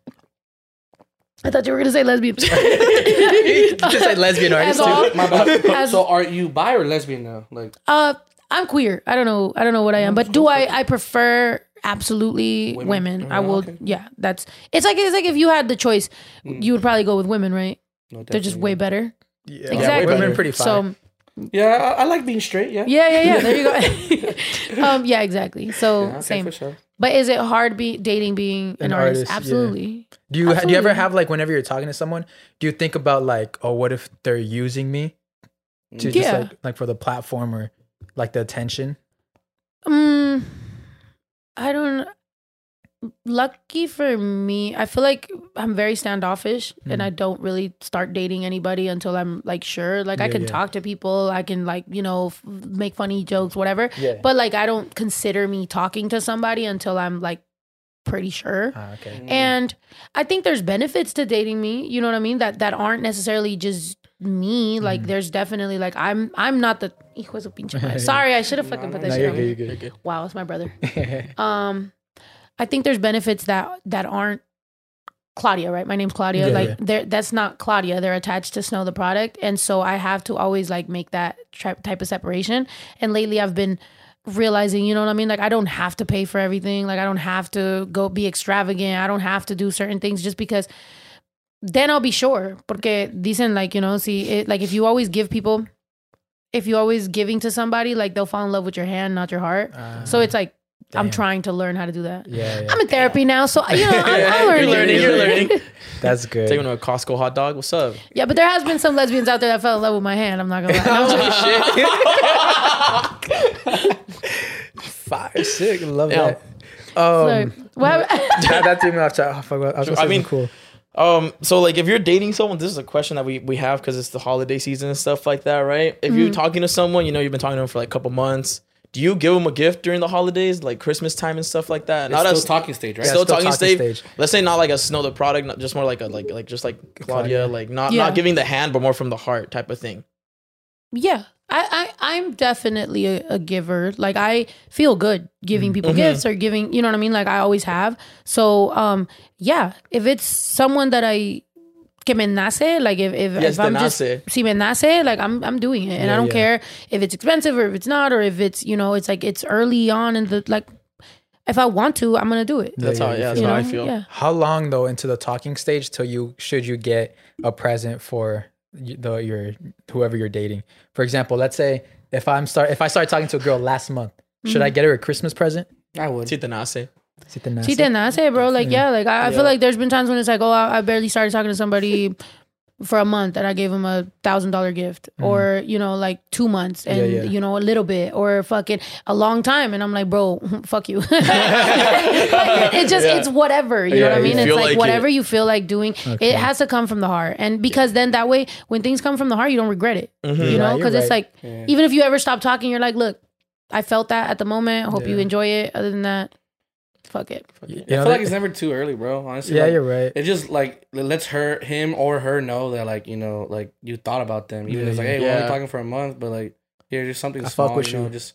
I thought you were gonna say lesbian. [LAUGHS] you Just like lesbian artist As too. My bad. [LAUGHS] As- so are you bi or lesbian now? Like Uh, I'm queer. I don't know. I don't know what I am, but do I? I prefer absolutely women. Women? I Oh, will. okay. Yeah, that's. It's like it's like if you had the choice, you would probably go with women, right? no, They're just way better. Yeah, Exactly. women better. are pretty fine. So Yeah, I, I like being straight. Yeah. yeah, yeah, yeah. There you go. [LAUGHS] [LAUGHS] um, yeah, exactly. So Yeah, okay, same. for sure. But is it hard be dating being an, An artist? artist, yeah. Absolutely. do you do you ever have like whenever you're talking to someone, do you think about like, oh, what if they're using me to just like like for the platform or like the attention? Um, I don't. Lucky for me, I feel like I'm very standoffish, and I don't really start dating anybody until I'm like sure. Like I can yeah. talk to people, I can like you know f- make funny jokes, whatever. Yeah. But like I don't consider me talking to somebody until I'm like pretty sure. Ah, okay. And I think there's benefits to dating me. You know what I mean? That that aren't necessarily just me. Like there's definitely like I'm I'm not the hijo de su pinche madre. [LAUGHS] Sorry, I should have fucking put that No, shit you're good. You're good. Wow, it's my brother. [LAUGHS] um, I think there's benefits that that aren't Claudia, right? My name's Claudia. Yeah, like yeah. they're that's not Claudia. They're attached to Snow the product, and so I have to always like make that tri- type of separation. And lately, I've been realizing, you know what I mean? Like I don't have to pay for everything. Like I don't have to go be extravagant. I don't have to do certain things just because. Then I'll be sure. Porque dicen like you know, see, it, like if you always give people, if you always giving to somebody, like they'll fall in love with your hand, not your heart. so ah. it's like I'm trying to learn how to do that. Yeah, yeah. I'm in therapy now, so you know I'm, [LAUGHS] Yeah, I'm you're learning. learning, you're learning. [LAUGHS] That's good. Taking to a Costco hot dog. What's up? Yeah, but there has been some lesbians out there that fell in love with my hand. I'm not gonna lie. No, I'm joking. Five, sick. Love Yeah. that. Um, Sorry. What happened? [LAUGHS] that, that threw me off track. Oh, fuck, I was gonna I mean- cool. Um, so like if you're dating someone, this is a question that we, we have because it's the holiday season and stuff like that, right? If Mm-hmm. you're talking to someone, you know you've been talking to them for like a couple months. Do you give them a gift during the holidays, like Christmas time and stuff like that? It's still as- talking stage, right? still, still talking, talking stage. stage. Let's say not like a snow the product, not just more like a like like just like Claudia, Claudia. like not Yeah. not giving the hand, but more from the heart type of thing. yeah, I, I I'm definitely a, a giver. Like I feel good giving people gifts or giving. You know what I mean? Like I always have. So um, yeah, if it's someone that I que me nace, like if if, Yes, if I'm just nace. si me nace, like I'm I'm doing it, and Yeah, I don't yeah. care if it's expensive or if it's not, or if it's you know it's like it's early on in the like. If I want to, I'm gonna do it. That's Yeah, how yeah, yeah, that's you how know? I feel. Yeah. How long though into the talking stage till you should you get a present for the your whoever you're dating? For example, let's say if I'm start if I start talking to a girl last month, should Mm-hmm. I get her a Christmas present? I would. Si te nace. Si te nace. She did not say, bro. Like, yeah, like I, I feel like there's been times when it's like, oh, I, I barely started talking to somebody. for a month and I gave him a thousand dollar gift, or you know, like two months and Mm-hmm. Yeah, yeah. you know a little bit, or fucking a long time, and I'm like, bro, [LAUGHS] fuck you. [LAUGHS] it just it's whatever. You know what I mean? It's like, like whatever it. you feel like doing. Okay. It has to come from the heart, and because then that way, when things come from the heart, you don't regret it. You Yeah, know, you're because it's right. like even if you ever stop talking, you're like, look, I felt that at the moment. I hope you enjoy it. Other than that, fuck it. You I know, feel like it's never too early, bro. Honestly, yeah, like, you're right. It just like it lets her, him, or her know that like you know, like you thought about them. Even Yeah, it's like, yeah. hey, we're only talking for a month, but like here, just something I small. fuck with you. Know, just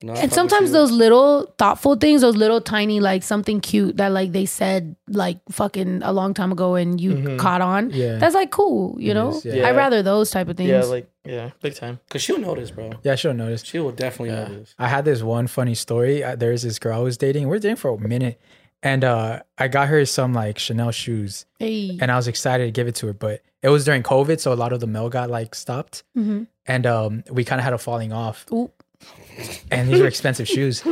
you know, And sometimes those little thoughtful things, those little tiny like something cute that like they said like fucking a long time ago and you Mhm. caught on. Yeah. That's like cool, you It know? is, yeah. Yeah. I'd rather those type of things. Yeah, like yeah, big time. Cause she'll notice, bro. yeah, she'll notice. She will definitely Yeah. notice. I had this one funny story. Uh, There's this girl I was dating. We are dating for a minute, and uh, I got her some like Chanel shoes, hey. and I was excited to give it to her. But it was during COVID, so a lot of the mail got like stopped, Mhm. and um, we kind of had a falling off. Ooh. And these were expensive shoes,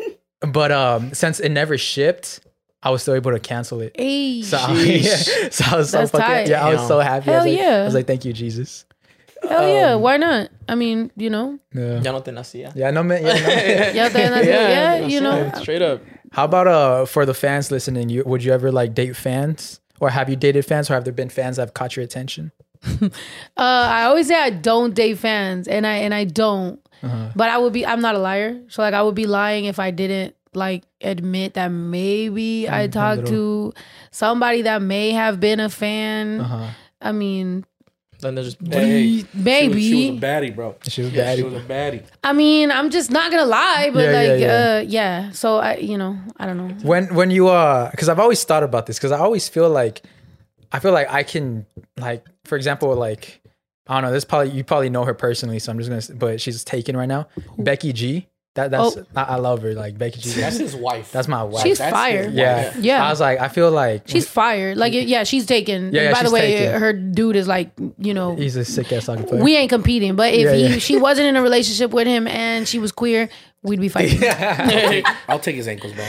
[LAUGHS] but um, since it never shipped, I was still able to cancel it. Hey. So, [LAUGHS] Sheesh. yeah, so I was so That's fucking tight. yeah, I was so happy. I was like, yeah. I was like, thank you, Jesus. Hell yeah, um, why not? I mean, you know. Yeah, Ya no te nacía. yeah, no man. Yeah, no, man. Yeah, then that's- yeah, you know. straight up. How about uh for the fans listening? You would you ever like date fans, or have you dated fans, or have there been fans that have caught your attention? [LAUGHS] Uh, I always say I don't date fans, and I and I don't. Uh-huh. But I would be. I'm not a liar, so like I would be lying if I didn't like admit that maybe I Mm, a talked to somebody that may have been a fan. Uh huh. I mean, Then there's just Hey, maybe. she was, she was a baddie, bro. She was Yeah, bad. she was a baddie. I mean, I'm just not gonna lie, but Yeah, yeah, like, yeah. uh, yeah. So I, you know, I don't know. when when you uh, because I've always thought about this, because I always feel like, I feel like I can like, for example, like I don't know. This probably you probably know her personally, so I'm just gonna. But she's taken right now. Becky G. That that's Oh. I, I love her. Like Becky G. That's his wife. That's my wife. She's That's fire. his yeah. wife. Yeah. I was like, I feel like She's fired. Like, yeah, she's taken. Yeah, yeah, By the way, taken. her dude is like, you know, he's a sick ass soccer player. we ain't competing. But if Yeah, he, yeah. she wasn't in a relationship with him and she was queer, we'd be [LAUGHS] fighting. I'll take his ankles, bro.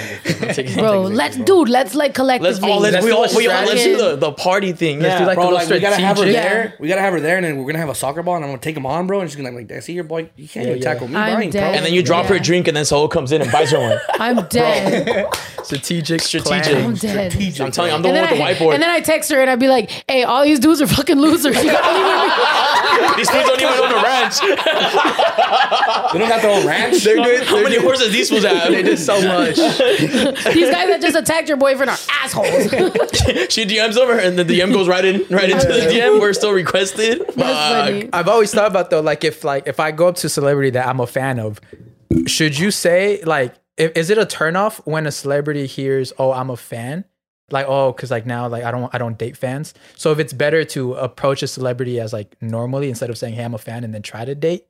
Bro, let's, dude, let's like collect. let's oh let's Let's we do all we all let's do the, the party thing. Let's yeah. do like Bro, a like we gotta have her strategic- there. We gotta have her there, and then we're gonna have a soccer ball, and I'm gonna take him on, bro. And she's gonna be like, "See your boy, you can't Yeah, even yeah. tackle me, I'm bro. I ain't dead. and then you drop her a drink, and then Saul comes in and buys her one. [LAUGHS] I'm dead. [LAUGHS] strategic, Strategic. planning. I'm dead. Strategic, I'm telling you, I'm the And one then, with I, the whiteboard. and then I text her and I'd be like, "Hey, all these dudes are fucking losers. You gotta leave me these dudes don't even own a ranch. They don't got their own ranch. They're good. [LAUGHS] How many horses these fools have? They did so much. [LAUGHS] These guys that just attacked your boyfriend are assholes. [LAUGHS] she DMs over, and then the DM goes right in, right into the DM. We're still requested. Fuck. I've always thought about though, like if like if I go up to a celebrity that I'm a fan of, should you say like if, is it a turnoff when a celebrity hears, "Oh, I'm a fan"? Like oh, because like now like I don't I don't date fans. So if it's better to approach a celebrity as like normally instead of saying, "Hey, I'm a fan," and then try to date.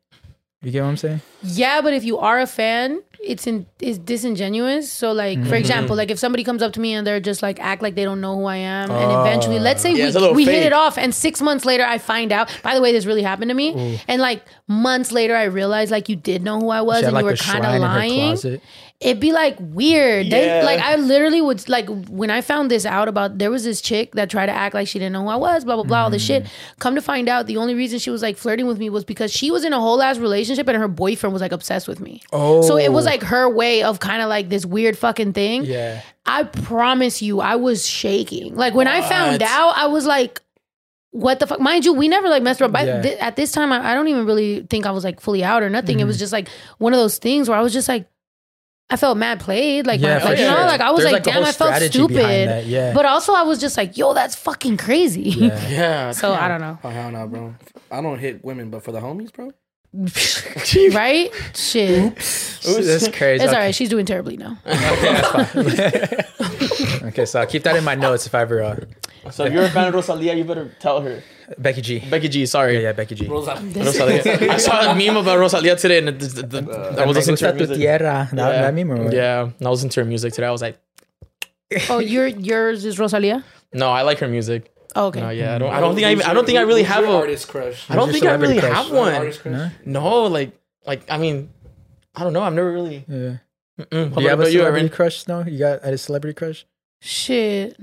You get what I'm saying? Yeah, but if you are a fan, it's in it's disingenuous. So like Mm-hmm. for example, like if somebody comes up to me and they're just like act like they don't know who I am, and eventually, let's say Oh. Yeah, it's we, little we hit it off, and six months later I find out. By the way, this really happened to me, and like months later I realized like you did know who I was, She had and like you were kind shrine of in her lying. It'd be like weird. They, like I literally would like when I found this out about there was this chick that tried to act like she didn't know who I was, blah blah blah, all this shit. Come to find out, the only reason she was like flirting with me was because she was in a whole ass relationship and her boyfriend was like obsessed with me. Oh, So it was like her way of kind of like this weird fucking thing. yeah. I promise you, I was shaking. Like when I found out, I was like, what the fuck? Mind you, we never like messed around. By Yeah. thi- at this time, I, I don't even really think I was like fully out or nothing. It Mm-hmm. was just like one of those things where I was just like, I felt mad played. Like, Yeah, my, for like you know, like I was There's, like, like, damn, I felt stupid. yeah. But also, I was just like, yo, that's fucking crazy. Yeah. [LAUGHS] Yeah. so I don't know, Oh hell no, bro. I don't hit women, but for the homies, bro. [LAUGHS] right? Shit, That's crazy. it's all Okay. right. She's doing terribly now. [LAUGHS] okay, so I'll keep that in my notes if I ever uh, So if you're a fan of Rosalia, you better tell her. Becky G. Becky G, sorry. Yeah, yeah, Becky G. Rosa. Rosalia. I saw a meme about Rosalia today, and it, the, uh, the, the, I was Me listening to her music. tierra. That, Yeah. that meme or? Yeah, and I was listening to her music today. I was like, Oh, your yours is Rosalia. no, I like her music. Oh, okay. No, yeah, I don't. I don't think I. Even, I don't think I really have a. artist crush. I don't think I really celebrity have one. Artist crush. No? No, like, like I mean, I don't know. I've never really. Yeah. Mm-mm. Do you have a you, celebrity Aaron? crush? No, you got a celebrity crush? Shit.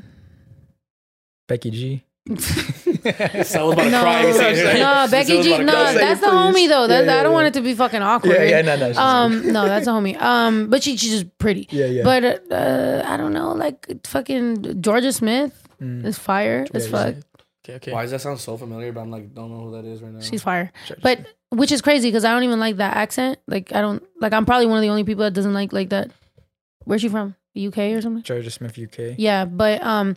Becky G. So I was about to No, cry. You see it? no, Becky G. about No, cry. that's the please. homie though. That, Yeah, yeah, I don't want it to be fucking awkward. Yeah, yeah, no, no, she's Um, no, that's a homie. Um, but she, she's just pretty. Yeah, yeah. But uh, I don't know, like fucking Jorja Smith Mm. is fire as fuck. Okay, okay. Why does that sound so familiar? But I'm like, don't know who that is right now. She's fire. But which is crazy because I don't even like that accent. Like I don't like. I'm probably one of the only people that doesn't like like that. Where's she from? UK or something? Jorja Smith, UK. Yeah, but um,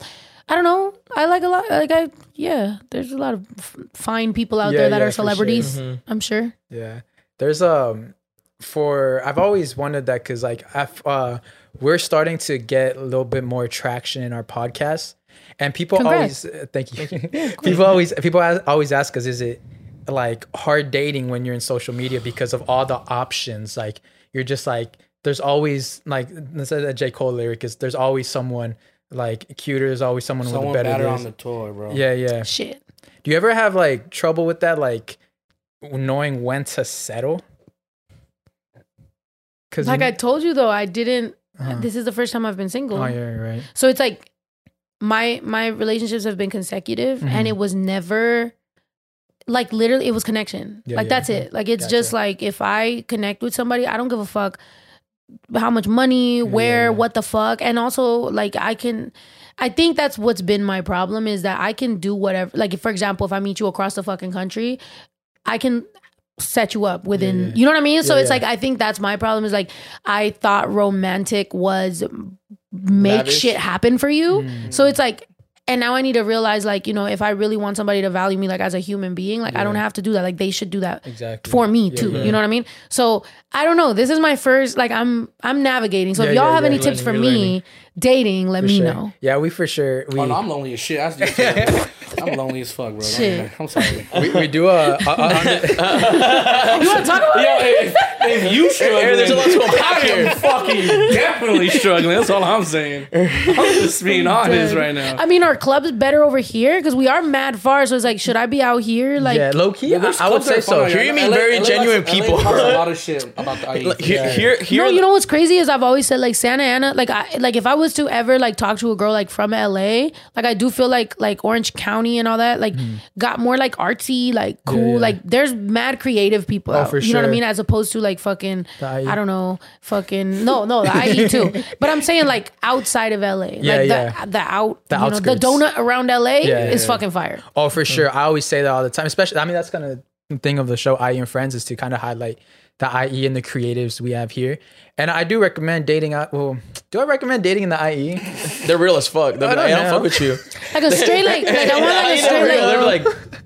I don't know. I like a lot. Like I, yeah. There's a lot of f- fine people out Yeah, there that yeah, are for sure. celebrities. Mhm. I'm sure. Yeah. There's um for I've always wondered that because like I've, uh we're starting to get a little bit more traction in our podcast, and people Congrats. always uh, thank you. [LAUGHS] people always people always ask us, is it like hard dating when you're in social media because of all the options? Like you're just like there's always like this is a J Cole lyric is there's always someone like cuter. There's always someone, Someone with a better. better on the tour, bro. yeah, yeah. Shit. Do you ever have like trouble with that, like knowing when to settle? Because Like I told you though, I didn't. Uh-huh. This is the first time I've been single. oh yeah, right. So it's like my my relationships have been consecutive, Mhm. and it was never like literally it was connection. Yeah, like yeah. that's it. Like it's just like if I connect with somebody, I don't give a fuck how much money, where, yeah. what the fuck, and also like I can. I think that's what's been my problem is that I can do whatever. Like, if, for example, if I meet you across the fucking country, I can set you up within. Yeah. You know what I mean? So Yeah, it's like I think that's my problem. Is like I thought romantic was make Lavish. shit happen for you. Mm. So it's like, and now I need to realize, like, you know, if I really want somebody to value me, like, as a human being, like, I don't have to do that. Like, they should do that Exactly. for me Yeah, too. yeah. You know what I mean? So I don't know. This is my first. Like, I'm I'm navigating. So if y'all yeah, have yeah. any tips for learning, you're me learning. Dating, let For me sure. know. Yeah, we for sure we Oh, no, I'm lonely as shit. That's just [LAUGHS] I'm lonely as fuck, bro. Shit. I'm sorry. [LAUGHS] we, we do a, a, a- [LAUGHS] You want to talk about Yo, it? if, if you struggling, There's a lot to unpack I here. fucking definitely struggling. That's all I'm saying. I'm just being honest right now. I mean, are clubs better over here? Because we are mad far. So it's like, should I be out here? Like, yeah, low key. Yeah, I, I would say so. Here you meet LA very LA genuine LA people. talks a lot of shit about the IE. Like, here, here, here. no, you know what's crazy is I've always said like Santa Ana, like I like if I was to ever like talk to a girl like from LA, like I do feel like like Orange County and all that, like got more like artsy, like cool, Mm-hmm. yeah. like there's mad creative people. Oh, out, you know what I mean? As opposed to like fucking I don't know, fucking no, no, the IE [LAUGHS] too. But I'm saying like outside of LA, Yeah, like yeah. the the out, The you know, the donut around LA Yeah, is yeah. fucking fire. Oh, for sure. I always say that all the time. Especially, I mean, that's kind of thing of the show, IE and Friends, is to kind of highlight the IE and the creatives we have here. And I do recommend dating out. Well, do I recommend dating in the? IE? [LAUGHS] They're real as fuck. They're I don't I don't fuck with you. [LAUGHS] Like a straight like, like I want like a [LAUGHS] straight real. They're like. like,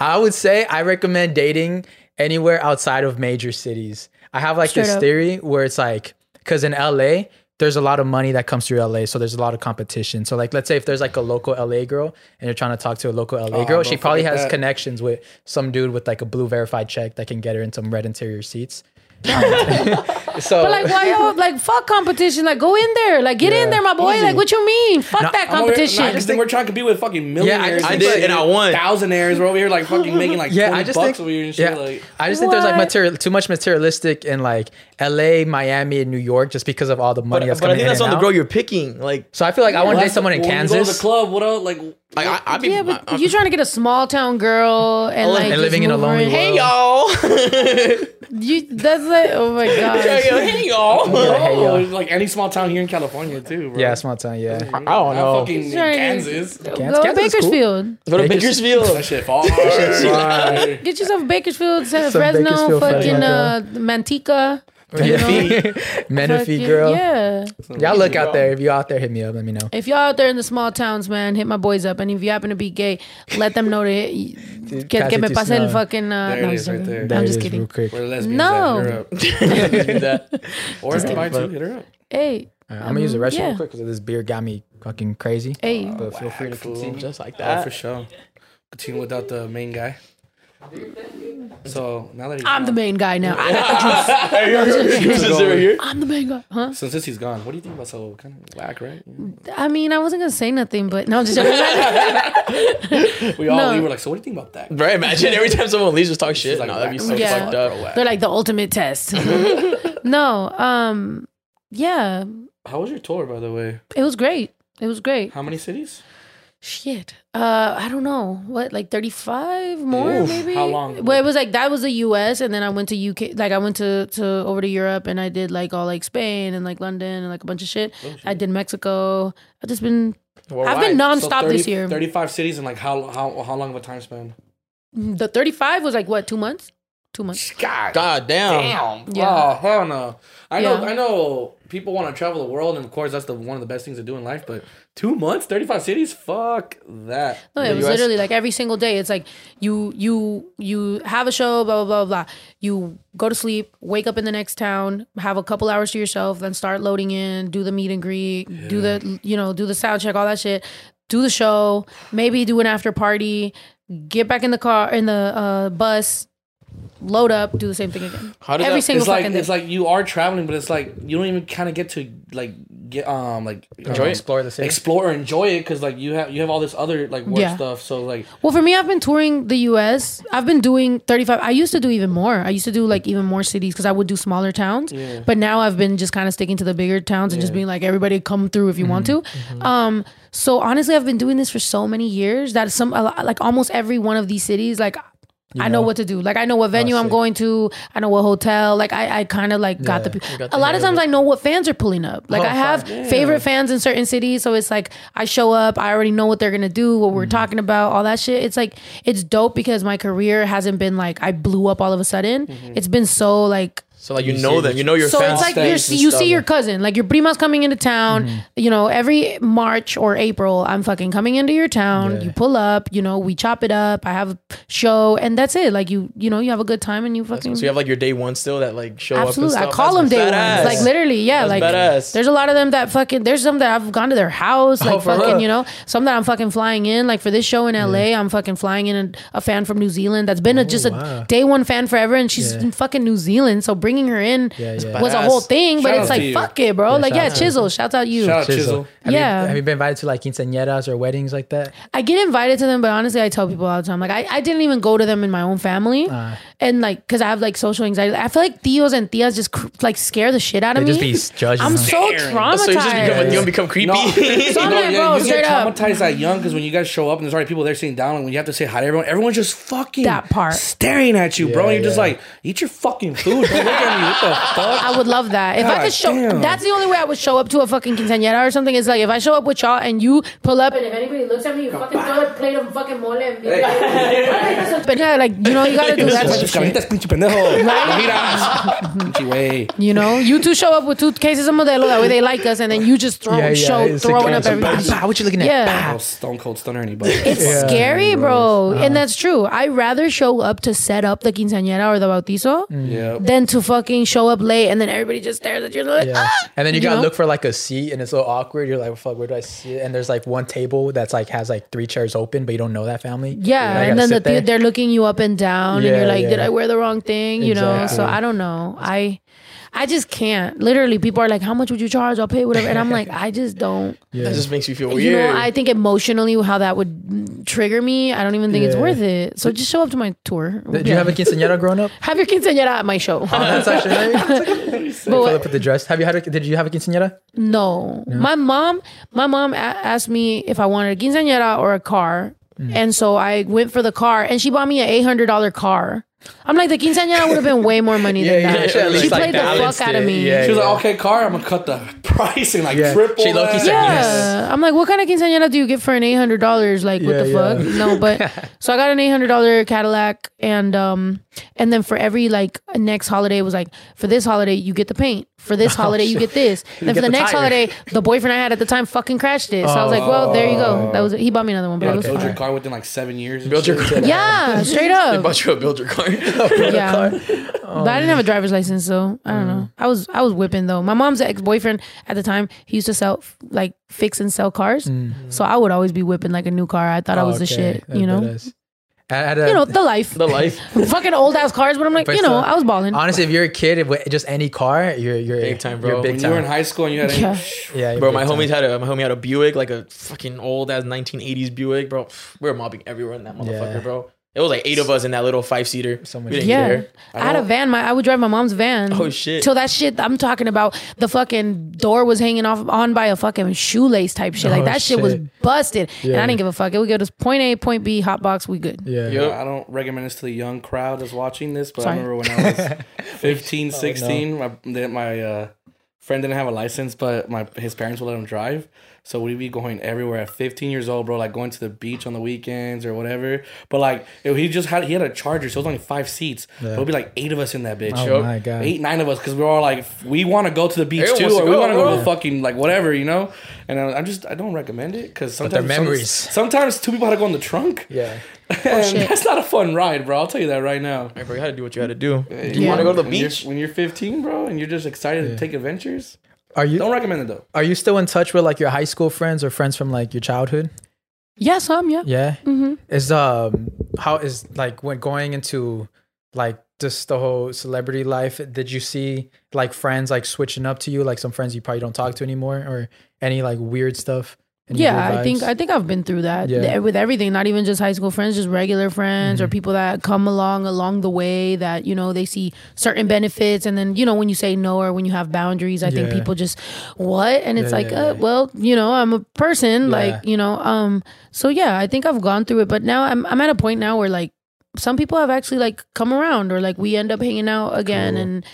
I would say I recommend dating anywhere outside of major cities. I have like Straight this up. theory where it's like, because in LA, there's a lot of money that comes through LA, so there's a lot of competition. So like, let's say if there's like a local LA girl and you're trying to talk to a local LA Oh, girl, she probably has that. connections with some dude with like a blue verified check that can get her in some red interior seats. [LAUGHS] so But like, why y'all like fuck competition? Like, go in there, like get in there, my boy. Easy. Like, what you mean? Fuck No, that I'm over competition. I just think we're trying to compete with fucking millionaires. Yeah, I and did, and I won. Thousandaires. We're over here like fucking making like [LAUGHS] yeah, 20 I just bucks think over here and shit. yeah, Like, I just think there's like material too much materialistic and like LA, Miami, and New York just because of all the money but, that's but I think in that's and on the out. girl you're picking. Like, So I feel like I want to date someone in when You go to Kansas the club. What else? Like, like I, I'd be. yeah, but I- I'm- you trying to get a small town girl and like and just living in a move her lonely Hey world. y'all. [LAUGHS] You that's like oh my [LAUGHS] god. hey y'all. Hey, oh, yo. it's like any small town here in California too, bro. Yeah, small town. Yeah. I don't Not know. fucking in Sorry. Kansas. Go Kansas- to Kansas is cool. Bakersfield. Go to Bakers- Bakersfield. That shit far. [LAUGHS] Get yourself a Bakersfield, San Some Fresno, Bakersfield fucking Fresno uh, Manteca. Menifee, Menifee Fucking- girl. Yeah. Y'all look out there. If you out there, hit me up. Let me know. If y'all out there in the small towns, man, hit my boys up. And if you happen to be gay, let them know that. [LAUGHS] Que, que me pase el fucking. Uh, There no, it I'm just right there. There I'm just kidding. real quick. Lesbians No. at? Hit her up. [LAUGHS] that. Or if you buy too, hit her up. Hey, Alright, I'm gonna use the restroom yeah. real quick because this beer got me fucking crazy. hey. But feel free to fool. continue. Just like Oh, that. for sure. Continue without the main guy. So now that he's I'm the gone, main guy now. I got Who's [LAUGHS] this over here? I'm the main guy. Huh? So since he's gone, what do you think about so kind of whack, right? I mean, I wasn't gonna say nothing, but no, I'm just joking. [LAUGHS] We all No. we were like, so what do you think about that? Right, imagine every time someone leaves, just talk shit. like no, that'd be so. Yeah. fucked up. They're like the ultimate test. [LAUGHS] no, um, yeah, How was your tour, by the way? it was great. It was great. How many cities? Shit. Uh, I don't know. What, like 35 more, Oof, maybe? how long? Well, it was like that was the US, and then I went to UK. Like, I went to, to over to Europe, and I did like all like Spain and like London and like a bunch of shit. I did Mexico. I've just been, I've been Worldwide. nonstop So this year. 35 cities and like how how how long of a time span? The 35 was like what, two months? Two months. God, God damn. damn. Yeah. Oh hell no. I know Yeah. I know people want to travel the world and of course that's the one of the best things to do in life. But two months, 35 cities, fuck that. No, The it was US? literally like every single day. It's like you you you have a show, blah blah blah blah. You go to sleep, wake up in the next town, have a couple hours to yourself, then start loading in, do the meet and greet, do the you know do the sound check, all that shit. Do the show, maybe do an after party, get back in the car in the uh, bus, load up, do the same thing again. How does every that- single It's like fucking day. it's like you are traveling, but it's like you don't even kind of get to like get um like Enjoy um. Explore the city. explore or enjoy it because like you have you have all this other like work Yeah. stuff. So like Well, for me, I've been touring the U.S. I've been doing 35. I used to do even more. I used to do like even more cities because I would do smaller towns. Yeah. But now I've been just kind of sticking to the bigger towns and just being like, everybody come through if you want to. Um, so honestly, I've been doing this for so many years that some a lot- like almost every one of these cities, like. I know know. what to do. Like I know what venue I'm going to. I know what hotel. Like I, I kind of like got the. Yeah. pe- got A lot of times I know what fans are pulling up. Like Oh, I have fine. favorite fans in certain cities, so it's like I show up. I already know what they're gonna do, what we're Mm-hmm. talking about, all that shit. It's like it's dope because my career hasn't been like I blew up all of a sudden. Mm-hmm. It's been so like So like you You know see them, you know your so fans. it's like you're, you see your cousin, like your prima's coming into town. Mm-hmm. You know, every March or April, I'm fucking coming into your town. Yeah. You pull up, you know, we chop it up. I have a show, and that's it. Like you, you know, you have a good time, and you fucking. so you have like your day one still that like show Absolutely, up. I and stuff. call them day badass. ones. Like literally, yeah. That's like badass. there's a lot of them that fucking. There's some that I've gone to their house, like Oh, fucking, real? you know. Some that I'm fucking flying in. Like for this show in LA, I'm fucking flying in a, a fan from New Zealand that's been a, just a day one fan forever, and she's Yeah. in fucking New Zealand. So bringing her in Yeah, yeah. was a whole thing. But it's like fuck it, bro. Yeah, like yeah, Chisel. Shouts out you. Shout out Chisel. Chisel. Have Yeah. You, have you been invited to like quinceañeras or weddings like that? I get invited to them, but honestly, I tell people all the time, like I, I didn't even go to them in my own family, Uh. and like because I have like social anxiety. I feel like tios and tias just cr- like scare the shit out of They me. just be judging. I'm huh? so Staring. traumatized. So you just become, you don't become creepy. No, So I'm No, like, yeah, bro, you straight get up. traumatized that young because when you guys show up and there's already people there sitting down, and when you have to say hi to everyone, everyone's just fucking That part. staring at you, bro. And you're just like, eat your fucking food. Don't look at me. What the fuck? I would love that. If I could show, damn. that's the only way I would show up to a fucking quinceañera or something. Is like if I show up with y'all and you pull up, and if anybody looks at me, you fucking throw a plate of fucking mole. And be like, but yeah, like you know, you gotta do that type of shit. pinche pendejo. Pinche güey. You know, you two show up with two cases of Modelo. That way they like us, and then you just throw, Yeah, yeah, show, throwing up bah, everybody. bah, what you looking at? Yeah. Stone cold stunner anybody. It's Yeah. scary, bro. Uh-huh. And that's true. I rather show up to set up the quinceañera or the bautizo yeah. than to fucking show up late and then everybody just stares at you like, Yeah. ah! And then you, You gotta know? look for like a seat and it's a little awkward. You're like, fuck, where do I see it? And there's like one table that's like has like three chairs open, but you don't know that family. Yeah, you and then the sit th- they're looking you up and down, and you're like, "Did. I wear the wrong thing?" You know. So I don't know. I, I just can't. Literally, people are like, "How much would you charge? I'll pay whatever," and I'm like, [LAUGHS] I just don't. Yeah. That just makes you feel weird. You know, I think emotionally how that would trigger me. I don't even think it's worth it. So just show up to my tour. Did you have a quinceañera growing up? [LAUGHS] have your quinceañera at my show? Oh, that's actually [LAUGHS] But Fill what- up with the dress. Have you had? A, did you have a quinceañera? No. My mom, my mom a- asked me if I wanted a quinceañera or a car. Mm. And so I went for the car and she bought me an $800 car. I'm like, the quinceañera would have been way more money than Yeah, that. yeah, she she like, played the balanced fuck out of it. me. Yeah, She was yeah. like, okay, car, I'm gonna cut the [LAUGHS] price and like Yeah. triple. She low-key that. said Yeah. yes. I'm like, what kind of quinceañera do you get for an $800? Like, what Yeah, the yeah. fuck? No, but [LAUGHS] so I got an $800 Cadillac and, um, and then for every like next holiday it was like, for this holiday, you get the paint. For this [LAUGHS] oh, holiday, you get this. Then for the the next tire. holiday, the boyfriend I had at the time fucking crashed it. So I was like, well, there you go. Oh. That was. He bought me another one, but Yeah, it was build your fine. car within like seven years. Build your car. Yeah, straight [LAUGHS] up. Bought you a build your car. [LAUGHS] yeah. but I didn't have a driver's license, so I don't know. Mm. I was I was whipping though. My mom's ex boyfriend at the time, he used to sell like fix and sell cars. Mm. So I would always be whipping like a new car. I thought I oh, was the Okay, shit, that's you know. Badass. I had a- You know the life, the life. [LAUGHS] fucking old ass cars. But I'm like, But you know, still, I was balling. honestly, if you're a kid with just any car, you're you're Big time, You're bro. big When time. you were in high school and you had [LAUGHS] Yeah. yeah, you're Bro, big my time. homies had a my homie had a Buick, like a fucking old ass 1980s Buick, bro. We were mobbing everywhere in that motherfucker, Yeah. bro. It was like eight of us in that little five seater. So we didn't Yeah, care. I, had a van. My I would drive my mom's van. Oh, shit. Till that shit I'm talking about, the fucking door was hanging off on by a fucking shoelace type shit. Like Oh, that shit was shit. busted, and Yeah. I didn't give a fuck. It would go to point A, point B, hot box. We good. Yeah. Yep. I don't recommend this to the young crowd that's watching this, but Sorry. I remember when I was [LAUGHS] 15, [LAUGHS] 16, my my uh, friend didn't have a license, but my his parents would let him drive. So we'd be going everywhere at 15 years old, bro. Like going to the beach on the weekends or whatever. But like it- he just had he had a charger, so it was only five seats. But It would be like eight of us in that bitch. Oh Yup. my god. Eight, nine of us, because we're all like, we want to go to the beach Everyone too, wants to or we want to go to the fucking like whatever, you know. And I, am just I don't recommend it because they're sometimes some- memories. sometimes two people had to go in the trunk. Yeah. [LAUGHS] and oh, shit. that's not a fun ride, bro. I'll tell you that right now. Hey, bro, you had to do what you had to do. Do you Yeah. want to go to the When you're- beach? when you're 15, bro, and you're just excited to take adventures. Are you Don't recommend it though. are you still in touch with like your high school friends or friends from like your childhood? Yeah, some yeah. Yeah. hmm Is um how is like when going into like just the whole celebrity life? Did you see like friends like switching up to you, like some friends you probably don't talk to anymore, or any like weird stuff? Yeah, I think? I think I've been through that Yeah. with everything. Not even just high school friends, just regular friends or Mm-hmm. people that come along along the way that you know they see certain benefits, and then you know when you say no or when you have boundaries, I think people just what, and it's Yeah, like, yeah, uh, yeah. well, you know, I'm a person, Yeah. like you know, um. So yeah, I think I've gone through it, but now I'm I'm at a point now where like some people have actually like come around or like we end up hanging out again Cool. and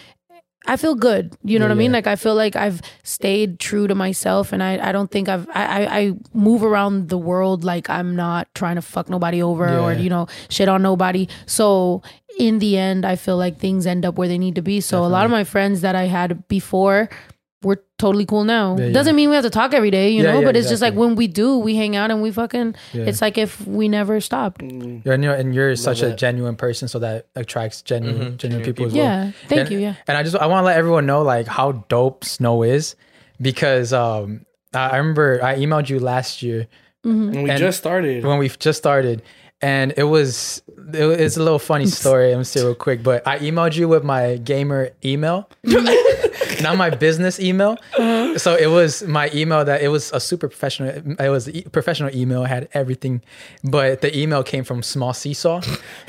I feel good. You know Yeah, what I mean? yeah. Like I feel like I've stayed true to myself and I, I don't think I've I, I, I move around the world like I'm not trying to fuck nobody over or, you know, shit on nobody. So in the end I feel like things end up where they need to be. So a lot of my friends that I had before we're totally cool now. Yeah, yeah. Doesn't mean we have to talk every day, you Yeah, know, yeah, but it's just like when we do, we hang out and we fucking Yeah. it's like if we never stopped. Mm, Yeah, and you're, and you're such a genuine person, so that attracts genuine, Mhm, genuine genuine people as well. Yeah. Thank and, you. Yeah. And I just I want to let everyone know like how dope Snow is, because um I I remember I emailed you last year And we just started. when we just started, and it was it was it's a little funny [LAUGHS] story. I'm gonna say real quick, but I emailed you with my gamer email, [LAUGHS] not my business email. So it was my email that it was a super professional. It was a professional email, had everything, but the email came from Small Seesaw,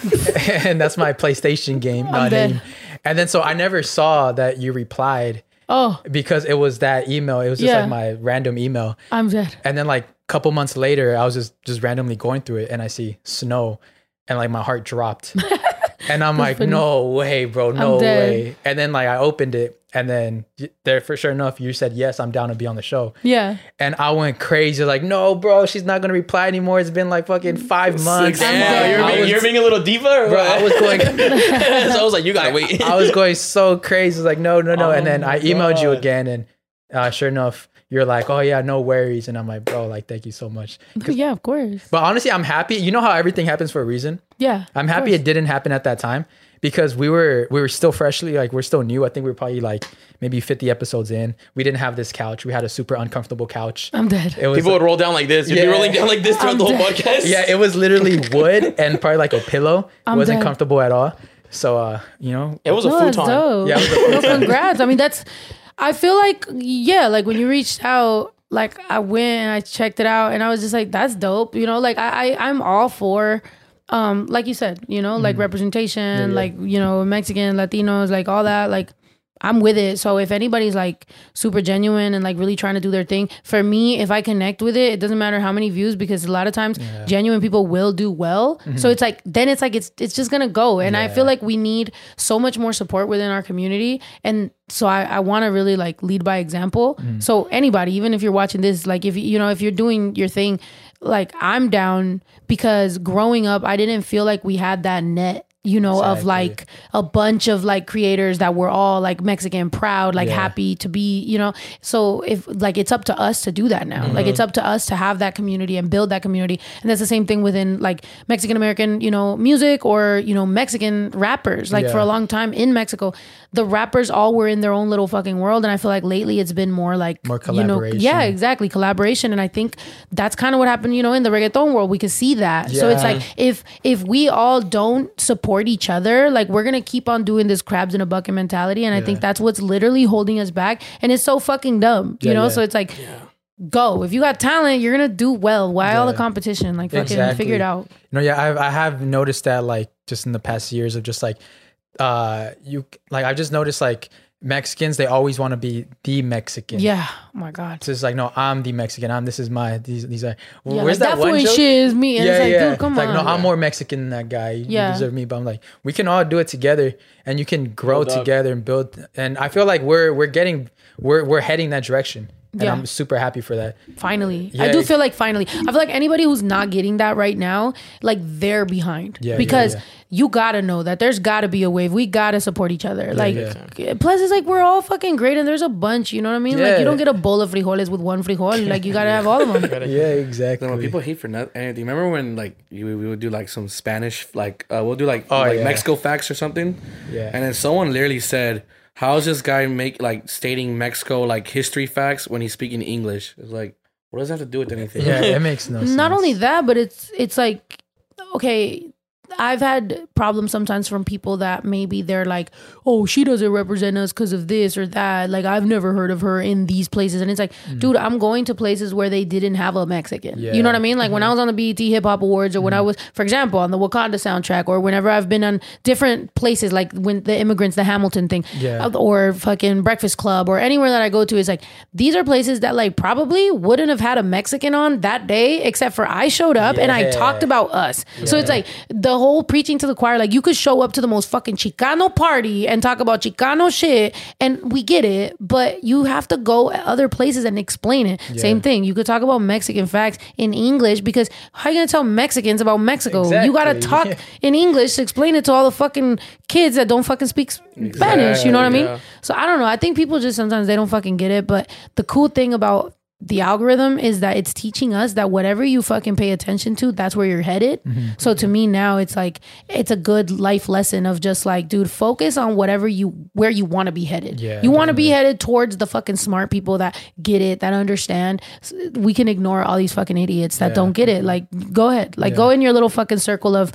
[LAUGHS] and that's my PlayStation game uh, name. And then so I never saw that you replied Oh, because it was that email. It was just Yeah. like my random email. I'm dead. And then like a couple months later, I was just just randomly going through it and I see snow and like my heart dropped. [LAUGHS] and I'm like, funny. no way, bro, no way. And then like I opened it and then there for sure enough, you said yes, I'm down to be on the show. Yeah. And I went crazy, like, no, bro, she's not gonna reply anymore. It's been like fucking five months. Six I'm Damn, dead. you're, being, was- you're being a little diva, or Bro, what? I was going [LAUGHS] [LAUGHS] so I was like, you gotta wait. I was going so crazy. Like, no, no, no. and Oh then I emailed you again and uh, sure enough, you're like, oh yeah, no worries. And I'm like, bro, like, thank you so much. Yeah, of course. But honestly, I'm happy. You know how everything happens for a reason. Yeah. I'm happy course. it didn't happen at that time because we were we were still freshly like we're still new. I think we were probably like maybe 50 episodes in. We didn't have this couch. We had a super uncomfortable couch. I'm dead. It was People would roll down like this. You'd Yeah. be rolling down like this throughout I'm the whole dead. podcast. yeah, it was literally [LAUGHS] wood and probably like a pillow. It I'm wasn't dead. comfortable at all. So uh, you know, it was a No, that's futon. dope. Yeah, it was a no, congrats. I mean, that's. I feel like yeah, like when you reached out, like I went and I checked it out, and I was just like, that's dope. You know, like I, I I'm all for. Um, like you said, you know, like mm. representation, yeah. like you know, Mexican, Latinos, like all that, like I'm with it. So if anybody's like super genuine and like really trying to do their thing, for me, if I connect with it, it doesn't matter how many views because a lot of times genuine people will do well. Mm-hmm. So it's like then it's like it's it's just gonna go. And I feel like we need so much more support within our community. And so I, I want to really like lead by example. Mm. So anybody, even if you're watching this, like if you you know if you're doing your thing, like I'm down because growing up I didn't feel like we had that net you know, of like a bunch of like creators that were all like Mexican proud, like Yeah. happy to be, you know. So if like it's up to us to do that now. Like it's mm-hmm. up to us to have that community and build that community. And that's the same thing within like Mexican American, you know, music or, you know, Mexican rappers. Like for a long time in Mexico, the rappers all were in their own little fucking world. And I feel like lately it's been more like More You know, collaboration. yeah, exactly. Collaboration. And I think that's kind of what happened, you know, in the reggaeton world. We could see that. So it's like if if we all don't support each other, like we're gonna keep on doing this crabs in a bucket mentality, and I think that's what's literally holding us back, and it's so fucking dumb, you Yeah, know. yeah. So it's like. go. If you got talent, you're gonna do well. Why all the competition? Like fucking Exactly. figure it out. No, yeah, I I have noticed that like just in the past years of just like uh you like I've just noticed like Mexicans they always want to be the Mexican. Yeah. Oh my god. So it's like no, I'm the Mexican. I'm this is my these these are. Yeah, where's like, that, that one joke? shit is me. And yeah, it's like, yeah. dude, come like on. no, I'm more Mexican than that guy. You Yeah. deserve me. But I'm like, we can all do it together, and you can grow Build up. together and build. And I feel like we're we're getting we're we're heading that direction, and Yeah. I'm super happy for that. Finally. Yeah. I do feel like finally. I feel like anybody who's not getting that right now, like they're behind. Yeah, yeah, because yeah. you gotta know that there's gotta be a wave. We gotta support each other. like yeah. plus it's like we're all fucking great and there's a bunch, you know what I mean? Like Yeah. you don't get a bowl of frijoles with one frijol. Like you gotta have all of them. [LAUGHS] Yeah, exactly. Then when people hate for nothing, anything. Remember when like you, we would do like some Spanish, like uh, we'll do like Oh, like yeah. Mexico facts or something. Yeah. And then someone literally said, "How's this guy make like stating Mexico like history facts when he's speaking English?" It's like, what does that have to do with anything? yeah, it [LAUGHS] makes no sense. Not only that, but it's it's like okay. I've had problems sometimes from people that maybe they're like, oh, she doesn't represent us because of this or that. Like, I've never heard of her in these places. And it's like, mm-hmm. dude, I'm going to places where they didn't have a Mexican. You know what I mean? Like, when mm-hmm. I was on the BET Hip Hop Awards or when I mm-hmm. was, for example, on the Wakanda soundtrack or whenever I've been on different places, like when the immigrants, the Hamilton thing, Yeah. Uh, or fucking Breakfast Club or anywhere that I go to is like, these are places that like probably wouldn't have had a Mexican on that day, except for I showed up and I talked about us. So it's like the whole preaching to the choir, like you could show up to the most fucking Chicano party and talk about Chicano shit, and we get it, but you have to go other places and explain it. Same thing. You could talk about Mexican facts in English because how you gonna tell Mexicans about Mexico? You gotta talk Yeah. [LAUGHS] in English to explain it to all the fucking kids that don't fucking speak Spanish. You know what I mean? yeah. So I don't know. I think people just sometimes they don't fucking get it. But the cool thing about the algorithm is that it's teaching us that whatever you fucking pay attention to, that's where you're headed. Mm-hmm. So to me now, it's like it's a good life lesson of just like, dude, focus on whatever you where you want to be headed. Yeah, you want to be headed towards the fucking smart people that get it, that understand. We can ignore all these fucking idiots that don't get it. Like, go ahead, like go in your little fucking circle of